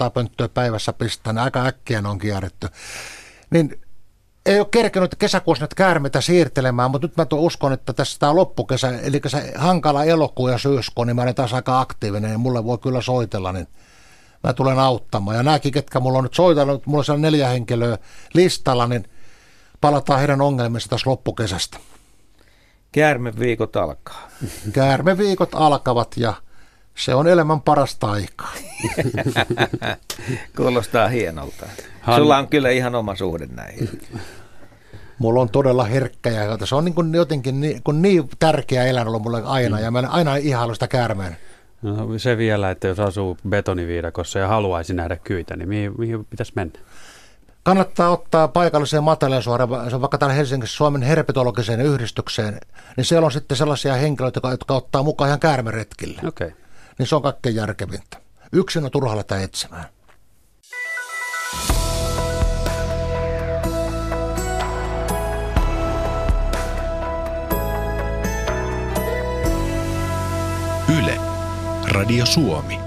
150-200 pönttöä päivässä pistää, niin aika äkkiä ne on kierretty. Niin ei ole kerkenyt kesäkuussa näitä käärmeitä siirtelemään, mutta nyt mä uskon, että tässä tämä loppukesä, eli se hankala elokuu ja syyskuu, niin mä olen taas aika aktiivinen ja mulle voi kyllä soitella, niin mä tulen auttamaan. Ja nämäkin, ketkä mulla on nyt soitellut, mulla on siellä neljä henkilöä listalla, niin palataan heidän ongelmista tässä loppukesästä. Käärmeviikot alkaa. Käärmeviikot alkavat ja se on elämän parasta aikaa. Kuulostaa hienolta. Han... Sulla on kyllä ihan oma suhde näihin. Mulla on todella herkkä ja se on niin kuin jotenkin niin, kuin niin tärkeä eläin ollut mulle aina ja mä aina ihailu sitä käärmeen. No, se vielä, että jos asuu betoniviidakossa ja haluaisi nähdä kyitä, niin mihin, mihin pitäisi mennä? Kannattaa ottaa paikalliseen mateleasuoraan, se on vaikka täällä Helsingissä Suomen herpetologiseen yhdistykseen, niin siellä on sitten sellaisia henkilöitä, jotka, jotka ottaa mukaan ihan käärmeretkille. Okay. Niin se on kaikkein järkevintä. Yksin on turha lähteä etsimään. Yle, Radio Suomi.